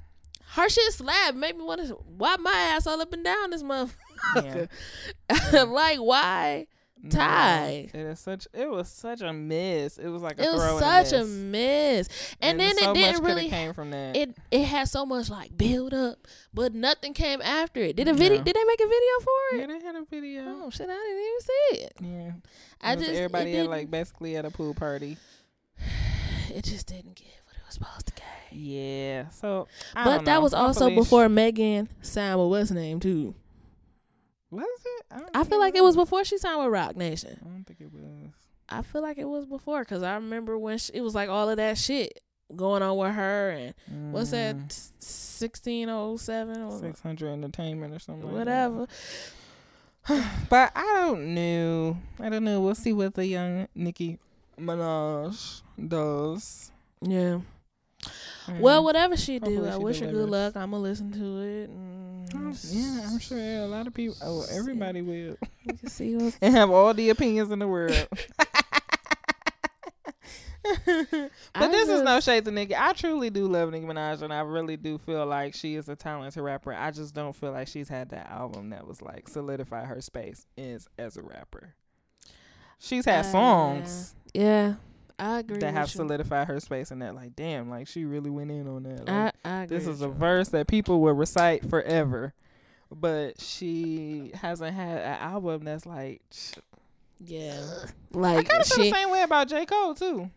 her shit slab made me want to wipe my ass all up and down this month. Yeah. like why? Mm-hmm. No, it is such. It was such a miss. It was like a It was such a miss. miss, and, then so it didn't really. came from that. It it had so much like build up, but nothing came after it. Did a video? No. Did they make a video for it? yeah, they had a video. Oh shit! I didn't even see it. Yeah. I It was just everybody at like basically at a pool party. it just didn't get what it was supposed to get. Yeah. So. I But that was also before Megan signed with what's name too. Was it? I, I feel like it was before she signed with Roc Nation. I don't think it was. I feel like it was before because I remember when she, it was like all of that shit going on with her and what's that Mm, sixteen oh seven or 600 Entertainment or something. like whatever. But I don't know. I don't know. We'll see what the young Nicki Minaj does. Yeah. Well, Mm. whatever she do, I wish her good luck. I'm gonna listen to it. And Um, yeah, I'm sure a lot of people. Oh, everybody will, we can see what's and have all the opinions in the world. I But this is no just- shade to Nicki. I truly do love Nicki Minaj, and I really do feel like she is a talented rapper. I just don't feel like she's had that album that was like solidify her space is as a rapper. She's had Uh, songs Yeah, I agree. that have you. solidified her space, and that like, damn, like she really went in on that. Like, I, I agree this is a you. verse that people will recite forever. But she hasn't had an album that's like. Yeah, like I kind of feel she. the same way about J Cole too.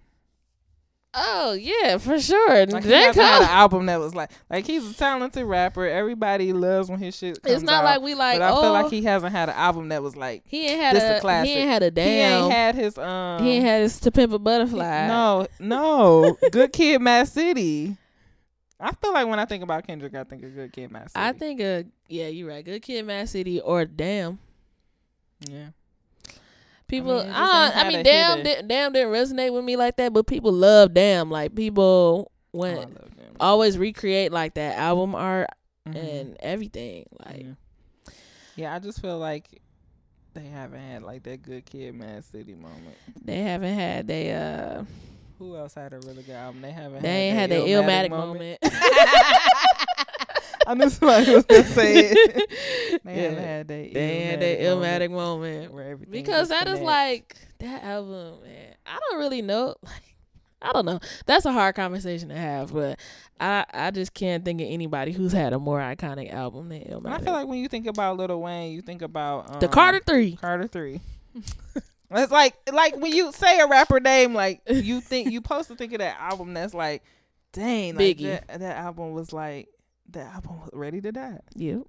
Oh yeah, for sure. Like he had an album that was like like he's a talented rapper. Everybody loves when his shit comes It's not out. like we like. but I oh, feel like he hasn't had an album that was like he ain't had a a, classic. he ain't had a damn. he ain't had his um he ain't had his to pimp a butterfly. no no Good Kid, Mad City. I feel like when I think about Kendrick, I think of Good Kid, Mad City. I think uh yeah, you're right. Good Kid, Mad City, or Damn. yeah. People, it just I, I, mean, Damn, hitter. di- Damn didn't resonate with me like that, but people love Damn. Like people Oh, went them. always recreate like that album art Mhm. and everything. Like yeah. yeah, I just feel like they haven't had like that Good Kid, Mad City moment. they haven't had they uh Who else had a really good album? They haven't. they ain't had the Illmatic moment. I knew somebody was gonna say it. They Yeah. had that. They ain't had that Illmatic moment. where everything Because just that is connects. like that album, man. I don't really know. Like, I don't know. That's a hard conversation to have, but I I just can't think of anybody who's had a more iconic album than Illmatic. I feel like when you think about Lil Wayne, you think about um, the Carter Three. Carter Three. it's like like when you say a rapper name, like you think you supposed to think of that album that's like, dang, like Biggie. that, that album was like that album was ready to die. Yep.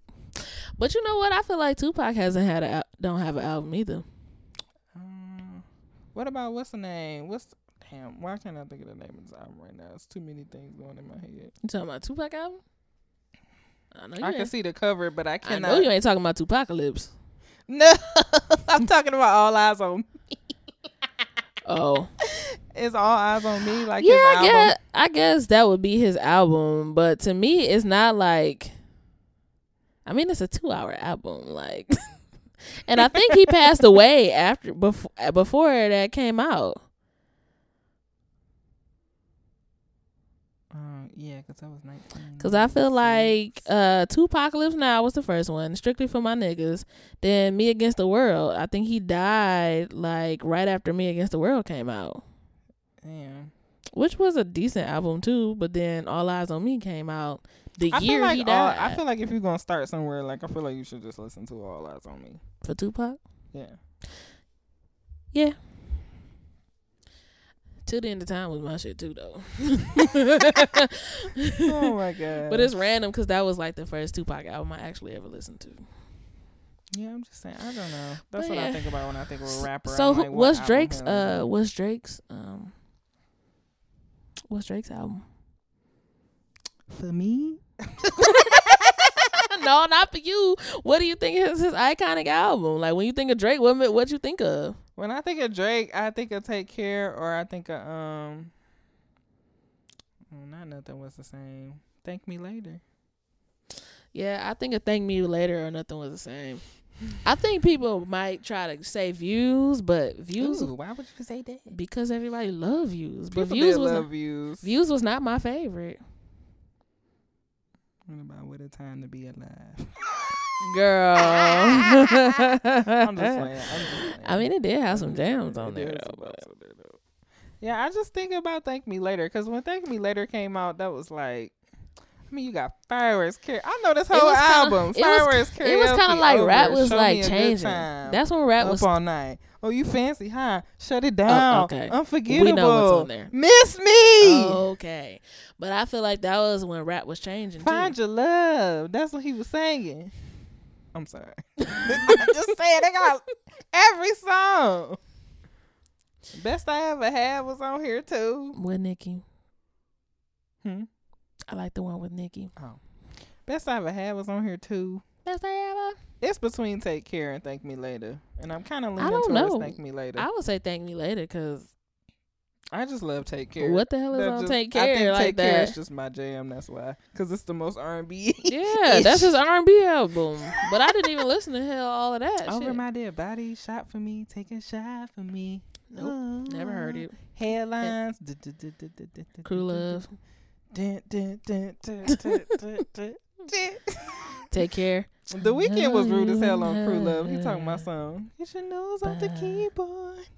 But you know what? I feel like Tupac hasn't had a don't have an album either. Um, what about what's the name? What's damn? Why can't I think of the name of this album right now? It's too many things going in my head. You talking about Tupac album? I know you. I can see the cover, but I I cannot. know you ain't talking about Tupacalypse. No, I'm talking about all eyes on. Oh, It's all eyes on me. Like yeah. his I guess I guess that would be his album, but to me, it's not like. I mean, it's a two-hour album, like, and I think he passed away after before before that came out. Uh, yeah, because that was 19. Cause I feel like uh Tupacalypse Now was the first one, strictly for my niggas. Then Me Against the World. I think he died like right after Me Against the World came out. Damn. Which was a decent album too, but then All Eyes on Me came out the I year like he all, died. I feel like if you're gonna start somewhere, like I feel like you should just listen to All Eyes on Me. for Tupac. Yeah. Yeah. Till the end of time was my shit too though. oh my god. But it's random because that was like the first Tupac album I actually ever listened to. yeah, I'm just saying. I don't know. That's But what yeah. I think about when I think of a rapper. So who like, what's Drake's uh what's Drake's um what's Drake's album? for me? no, not for you. What do you think is his iconic album? Like when you think of Drake, what what you think of? When I think of Drake, I think of Take Care, or I think of um. oh, not nothing was the same. Thank me later. Yeah, I think of Thank Me Later or Nothing Was the Same. I think people might try to say views, but views Ooh, why would you say that? because everybody love views. But People views was not, views. views was not my favorite. What about what a time to be alive? Girl. I'm just playing. I'm just playing. I mean, it did have some jams on there though. But there, though. Yeah, I just think about Thank Me Later because when Thank Me Later came out, that was like, I mean, you got fireworks. Karaoke. I know this whole was kinda- album. it was- fireworks. It was kind of like over. rap was Show like me a good changing. That's when rap up was. all night. Oh, you fancy, huh? Shut it down. okay. Unforgettable. We know what's on there. Miss me. Okay, but I feel like that was when rap was changing too. Find your love. That's what he was singing. I'm sorry. I'm just saying they got every song. Best I ever had was on here too. With Nicki. Hmm. I like the one with Nicki. Oh. Best I ever had was on here too. Best I ever. It's between Take Care and Thank Me Later. And I'm kind of leaning towards know. Thank Me Later. I would say thank me later because I just love Take Care. what the hell is That on just- take Care? I care think like Take Care that? is just my jam. That's why. Because it's the most R&B. Yeah, that's his R and B album. But I didn't even listen to hell all of that. Over shit. my dead body, shot for me, take a shot for me. Nope, never heard it. Headlines. Crew love. Take care. The Weeknd was rude as hell on Crew Love. He talking my song. Get your nose off the keyboard.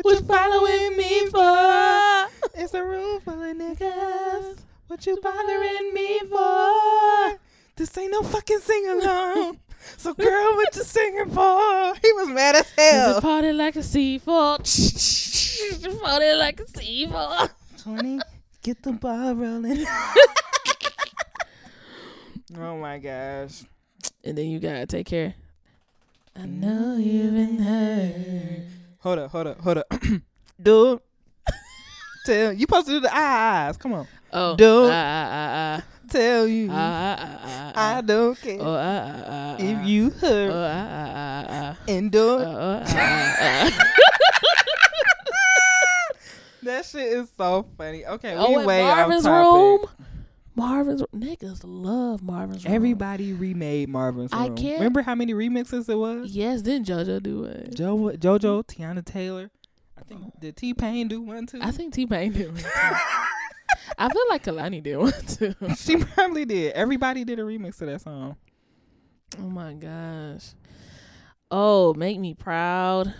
What you following me for? It's a room full of niggas. What you bothering me for? This ain't no fucking sing along. So girl, what you singing for? He was mad as hell. party like a C4? party like a C4. 20, get the ball rolling. oh my gosh. And then you gotta take care. I know you've been hurt. Hold up, hold up, hold up. Dude. Tell you supposed to do the eyes. Come on. Oh, Dude. ah, ah, Tell you. ah, ah, ah, ah, ah, I don't care Oh, ah, ah, ah, if ah. you Oh, hurt ah, ah, ah, ah. and do Oh, it. oh, ah, ah, ah. That shit is so funny. Okay, Oh, we way Marvin's off topic. room. Marvin's niggas love Marvin's room. Everybody remade Marvin's I room. can't- Remember how many remixes it was? Yes, didn't JoJo do it? Jo- JoJo, Teyana Taylor. I think oh. did T Pain do one too? I think T Pain did one too. I feel like Kehlani did one too. she probably did. Everybody did a remix of that song. Oh my gosh. Oh, make me proud.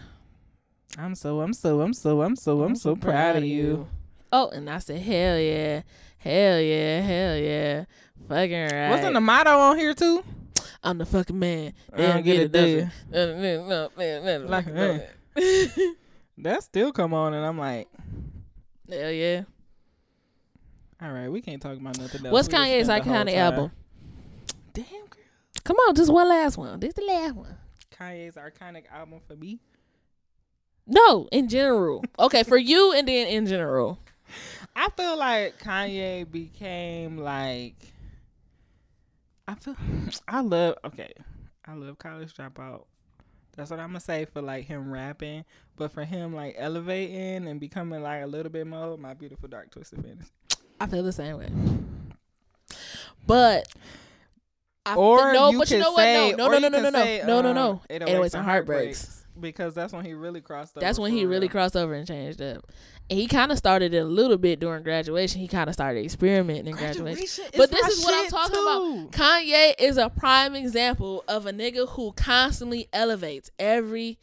I'm so, I'm so, I'm so, I'm so, I'm so proud of you. Oh, and I said, hell yeah, hell yeah, hell yeah, fucking right. Wasn't the motto on here too? I'm the fucking man. I They don't get get it it, does there. it? Like, Like, That still come on, and I'm like, hell yeah. all right, we can't talk about nothing else. What's We Kanye's spent the whole iconic album? Damn, girl. Come on, just one last one. This the last one. Kanye's iconic album for me. No, in general. Okay, for you and then in general. I feel like Kanye became like I feel I love okay. I love college dropout. That's what I'm gonna say for like him rapping. But for him like elevating and becoming like a little bit more my beautiful dark twisted fantasy. I feel the same way. But I Or no, you but you know what? No, no, no, no, no, no, no, no, um, no. 808s 808s and heartbreaks. Because that's when he really crossed over. That's when he for really crossed over and changed up. And he kind of started it a little bit during graduation. He kind of started experimenting in graduation. Graduation But this is what I'm talking too. about. Kanye is a prime example of a nigga who constantly elevates every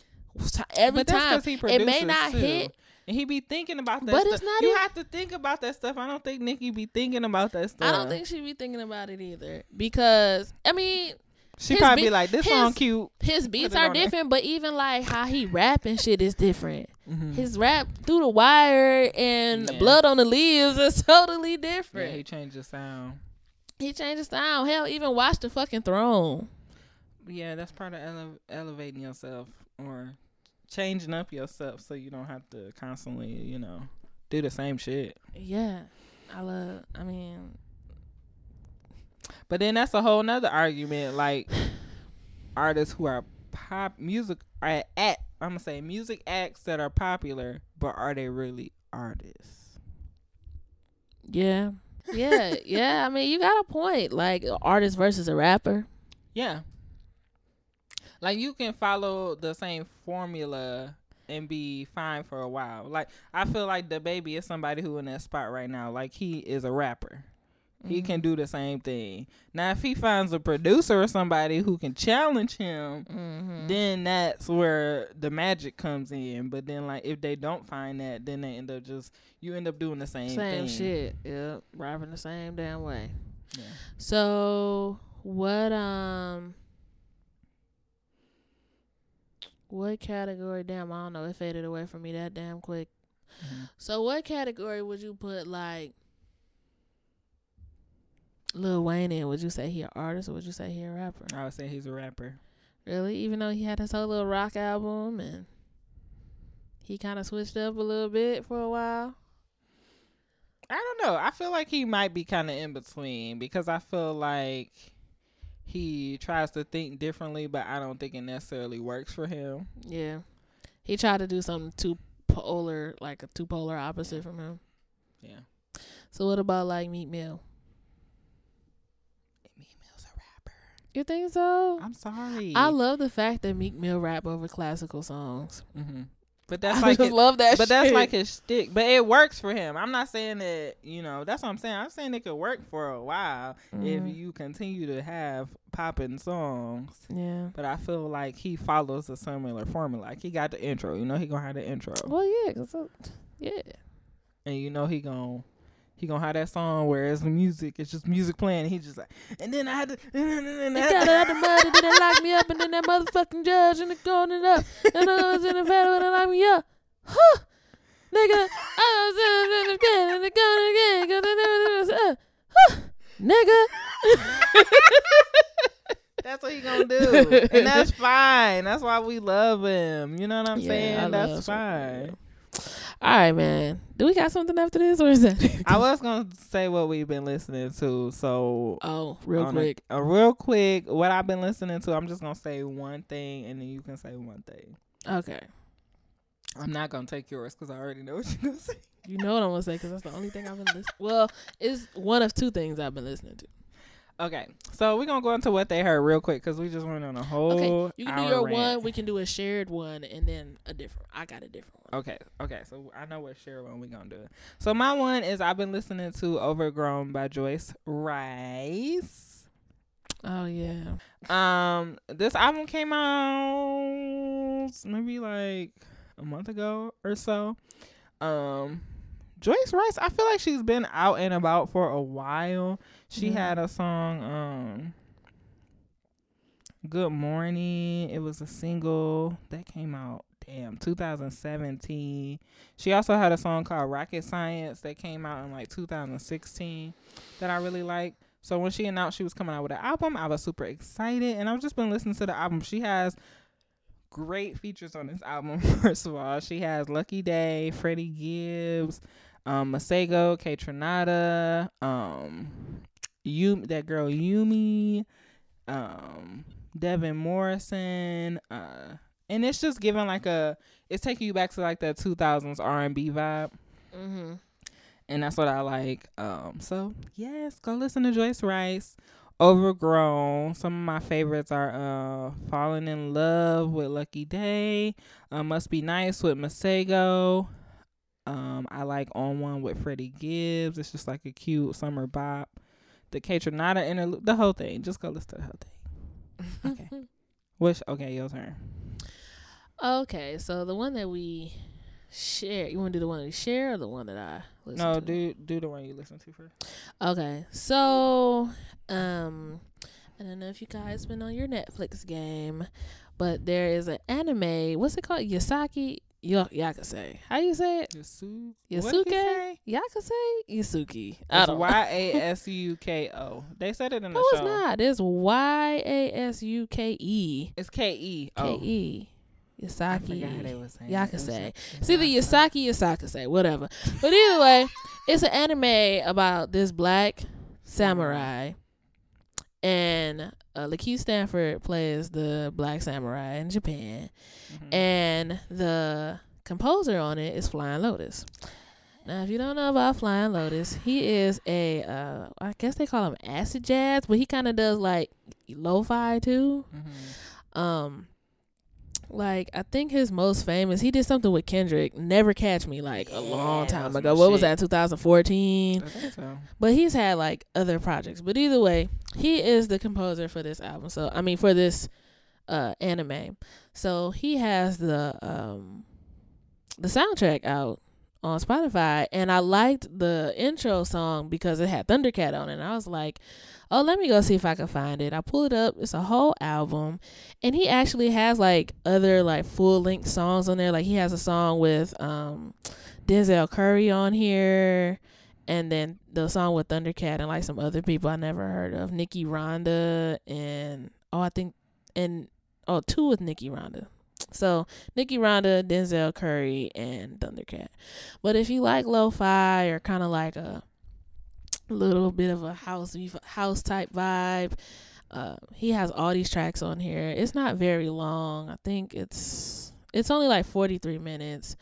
every but that's time. 'cause he It may not too. hit, And he be thinking about that But stuff. it's not you even- have to think about that stuff. I don't think Nicki be thinking about that stuff. I don't think she be thinking about it either. Because I mean, she his probably be like, "This his- song cute." his beats are on there. different, but even like how he rap and shit is different. Mhm. His rap through the wire and Yeah. blood on the leaves is totally Yeah, different. he changed the sound. he changed the sound. Hell, even watch the fucking throne. Yeah, that's part of ele- elevating yourself or changing up yourself so you don't have to constantly, you know, do the same shit. Yeah, I love. I mean, But then that's a whole nother argument. Like artists who are pop music are at I'm gonna say music acts that are popular, but are they really artists? yeah, yeah, yeah. I mean, you got a point. Like artist versus a rapper. Yeah. Like you can follow the same formula and be fine for a while. Like I feel like DaBaby is somebody who in that spot right now. Like he is a rapper. He can do the same thing. Now if he finds a producer or somebody who can challenge him, Mm-hmm. then that's where the magic comes in. But then like if they don't find that, then they end up just you end up doing the same Same thing. shit. Yep, rapping the same damn way. Yeah. So what um what category damn I don't know, it faded away from me that damn quick. Mhm. So what category would you put like Lil Wayne in? Would you say he an artist or would you say he a rapper? I would say he's a rapper. Really? Even though he had his whole little rock album and he kind of switched up a little bit for a while. I don't know. I feel like he might be kind of in between because I feel like he tries to think differently, but I don't think it necessarily works for him. Yeah, he tried to do something too polar, like a two polar opposite from him. Yeah. So what about like Meek Mill? Meek Mill's a rapper. You think so? I'm sorry. I love the fact that Meek Mill rap over classical songs. hmm But that's I like his, love that. but that's like his stick. But it works for him. I'm not saying that you know. That's what I'm saying. I'm saying it could work for a while if Mhm. you continue to have popping songs. yeah. But I feel like he follows a similar formula. Like he got the intro. You know he gonna have the intro, Well, yeah, 'cause, uh, yeah. and you know he gonna. He gonna have that song where it's music, it's just music playing. And he just like, and then I had to, They got it out the mud and then they locked me up and then that motherfucking judge and they going it up and I was in the battle and they locked me up. Huh. Nigga, I was in the again and they going again. 'cause they never- uh, huh. Nigga. That's what he gonna do, and that's fine. That's why we love him. You know what I'm Yeah, I saying? love That's fine. Mill. All right, man. Do we got something after this or is that? I was gonna say what we've been listening to. So oh, real on a- quick. a, real quick, what I've been listening to. I'm just gonna say one thing, and then you can say one thing. Okay. I'm not gonna take yours because I already know what you're gonna say. You know what I'm gonna say because that's the only thing I've been listening. Well, it's one of two things I've been listening to. Okay, so we're gonna go into what they heard real quick because we just went on a whole. Okay, you can do your rant. one. We can do a shared one, and then a different. I got a different one. Okay, okay. So I know what share one we gonna do. So my one is I've been listening to "Overgrown" by Joyce Wrice. Oh yeah. Um, this album came out maybe like a month ago or so. Um, Joyce Wrice, I feel like she's been out and about for a while. She Mhm. had a song, um, "Good Morning." It was a single that came out. Damn, 2017. She also had a song called Rocket Science that came out in like 2016 that I really like. So when she announced she was coming out with an album, I was super excited, and I've just been listening to the album. She has great features on this album. First of all, she has Lucky Daye, Freddie Gibbs, um, Masego, KAYTRANADA, um, you that girl UMI, um, Devin Morrison, uh, and it's just giving like a it's taking you back to like that 2000s R&B vibe Mm-hmm. and that's what I like. Um, so yes, go listen to Joyce Wrice. Overgrown. Some of my favorites are uh Falling in Love with Lucky Daye, uh, Must Be Nice with Masego. Um, I like On One with Freddie Gibbs. It's just like a cute summer bop. The KAYTRANADA interlude, the whole thing. Just go listen to the whole thing. Okay. Which okay, your turn. okay, so the one that we share, you want to do the one that we share or the one that I listen No, to? do do the one you listen to first. Okay, so um, I don't know if you guys been on your Netflix game, but there is an anime. What's it called? Yasaki Yo Yakase. How you say it? Yasu. Yasuke? Yakase? Yasuki. I It's don't. Y A S U K O. They said it in the No, show. it's not. It's Y A S U K E It's K E. Oh. K Oh, E. I forgot how they Yasaki. was saying. it. It was Yakase. It's either Yasaki or Sakase, whatever. But either way, it's an anime about this black samurai, and uh, Lakeith Stanford plays the black samurai in Japan, Mhm. and the composer on it is Flying Lotus. Now, if you don't know about Flying Lotus, he is a, uh, I guess they call him acid jazz, but he kind of does like lo-fi too. Mhm. Um, like I think his most famous, he did something with Kendrick, "Never Catch Me," like a Yeah, long time ago. What was that? 2014. I think so. But he's had like other projects. But either way, he is the composer for this album. So I mean, for this uh anime. So he has the um the soundtrack out on Spotify and I liked the intro song because it had Thundercat on it. And I was like, "Oh, let me go see if I can find it." I pull it up. It's a whole album. And he actually has like other like full-length songs on there. Like he has a song with um Denzel Curry on here and then the song with Thundercat and like some other people I never heard of, Niki Randa and oh I think and oh two with Niki Randa. So Niki Randa, Denzel Curry, and Thundercat. But if you like lo-fi or kind of like a little bit of a house house type vibe, uh, he has all these tracks on here. It's not very long. I think it's it's only like 43 minutes.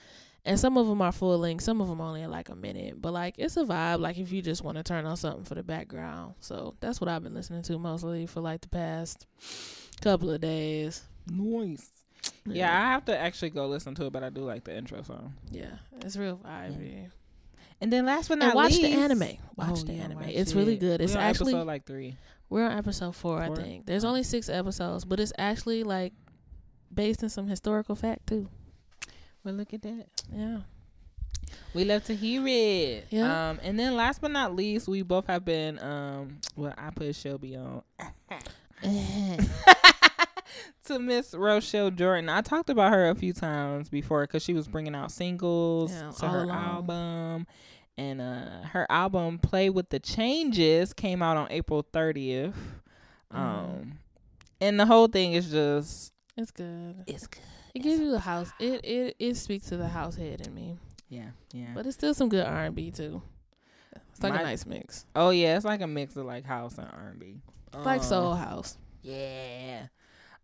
And some of them are full length, some of them only like a minute. But like it's a vibe like if you just want to turn on something for the background. So that's what I've been listening to mostly for like the past couple of days. Nice. Yeah, yeah I have to actually go listen to it, but I do like the intro song. Yeah, it's real vibey. Yeah. And then last but not and watch least, the anime. Watch oh, the yeah, anime. Watch it's it. really good. It's actually episode like three. We're on episode four, four, I think. There's only six episodes, but it's actually like based in some historical fact too. Well, look at that. Yeah. We love to hear it. Yeah. Um, and then last but not least, we both have been um well, I put Shelby on. to Miss Rochelle Jordan. I talked about her a few times before because she was bringing out singles yeah, to her along. album. And uh, her album "Play with the Changes" came out on April 30th. Mm. Um, and the whole thing is just it's good. It's good. It gives you the house. It it it speaks to the house head in me. Yeah, yeah. But it's still some good R and B too. It's like My, a nice mix. Oh yeah, it's like a mix of like house and R and B. Like soul house. Yeah.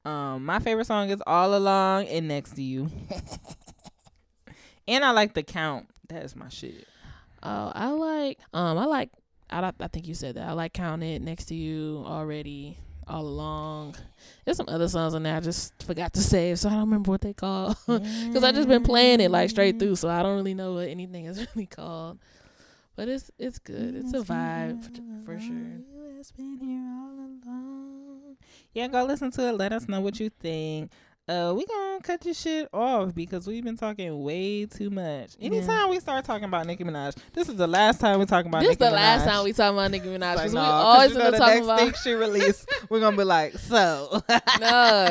Um, my favorite song is All Along and Next to You. and I like the count. That is my shit. Oh, I like um I like I I think you said that. I like Count It Next to You already all along. There's some other songs on there I just forgot to save, so I don't remember what they call. Cuz I just been playing it like straight through, so I don't really know what anything is really called. But it's it's good. It's a vibe for, for sure yeah, go listen to it. Let us know what you think. Uh, we gonna cut this shit off because we've been talking way too much. Anytime yeah. we start talking about Nicki Minaj, this is the last time we talking about. Nicki Minaj. This is the Minaj. last time we talking about Nicki Minaj. Like, no, we always you know, the next about... thing she released, we're gonna be like, so. no,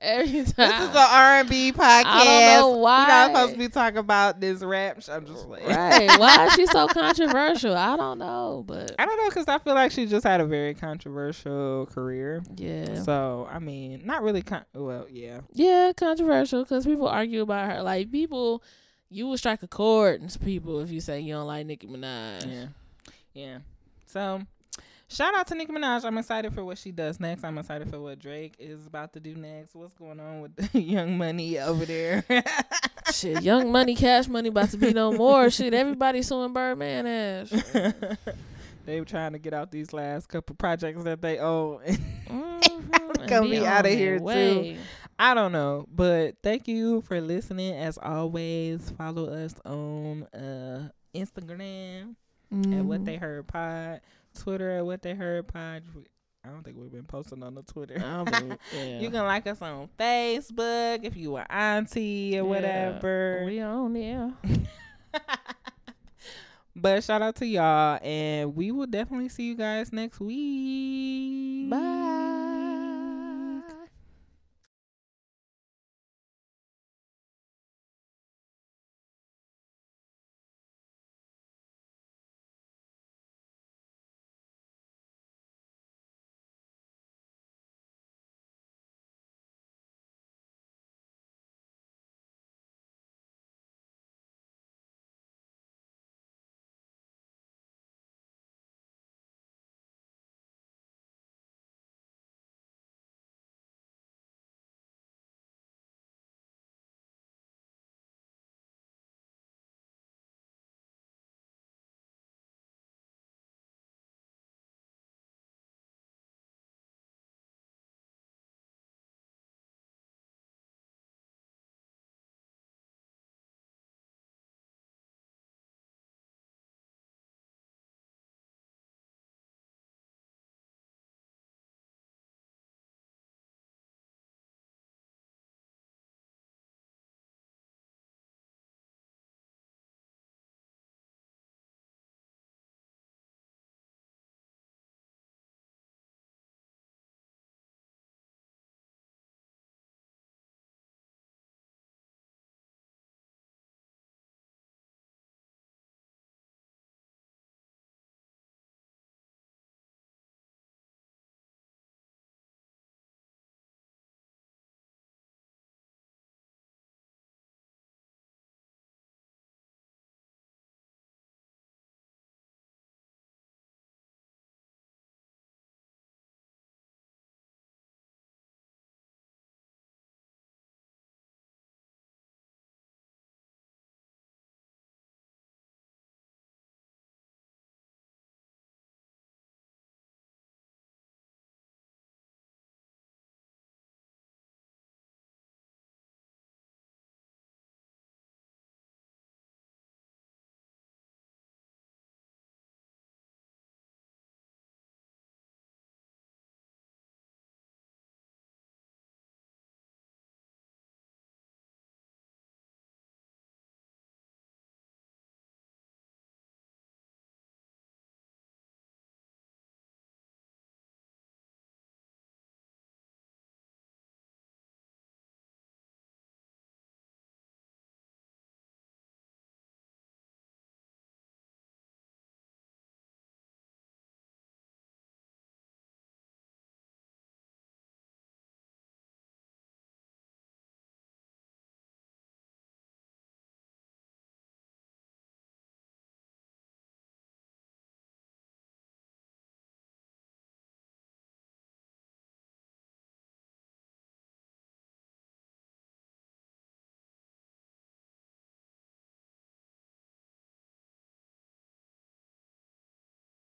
every time. This is an R and B podcast. I don't know why. We're not supposed to be talking about this rap. I'm just like, right? Why is she so controversial? I don't know, but I don't know because I feel like she just had a very controversial career. Yeah. So I mean, not really. Con- well, yeah. Yeah, controversial because people argue about her. Like people, you will strike a chord with people if you say you don't like Nicki Minaj. Yeah, yeah. So, shout out to Nicki Minaj. I'm excited for what she does next. I'm excited for what Drake is about to do next. What's going on with Young Money over there? Shit, Young Money, Cash Money about to be no more. Shit, everybody suing Birdman ass. they were trying to get out these last couple projects that they own. mm-hmm. Gonna be, be out of here way. too. I don't know, but thank you for listening. As always, follow us on uh, Instagram mm-hmm. at What They Heard Pod, Twitter at What They Heard Pod. I don't think we've been posting on the Twitter. yeah. You can like us on Facebook if you are auntie or yeah. whatever. We on there. But shout out to y'all, and we will definitely see you guys next week. Bye.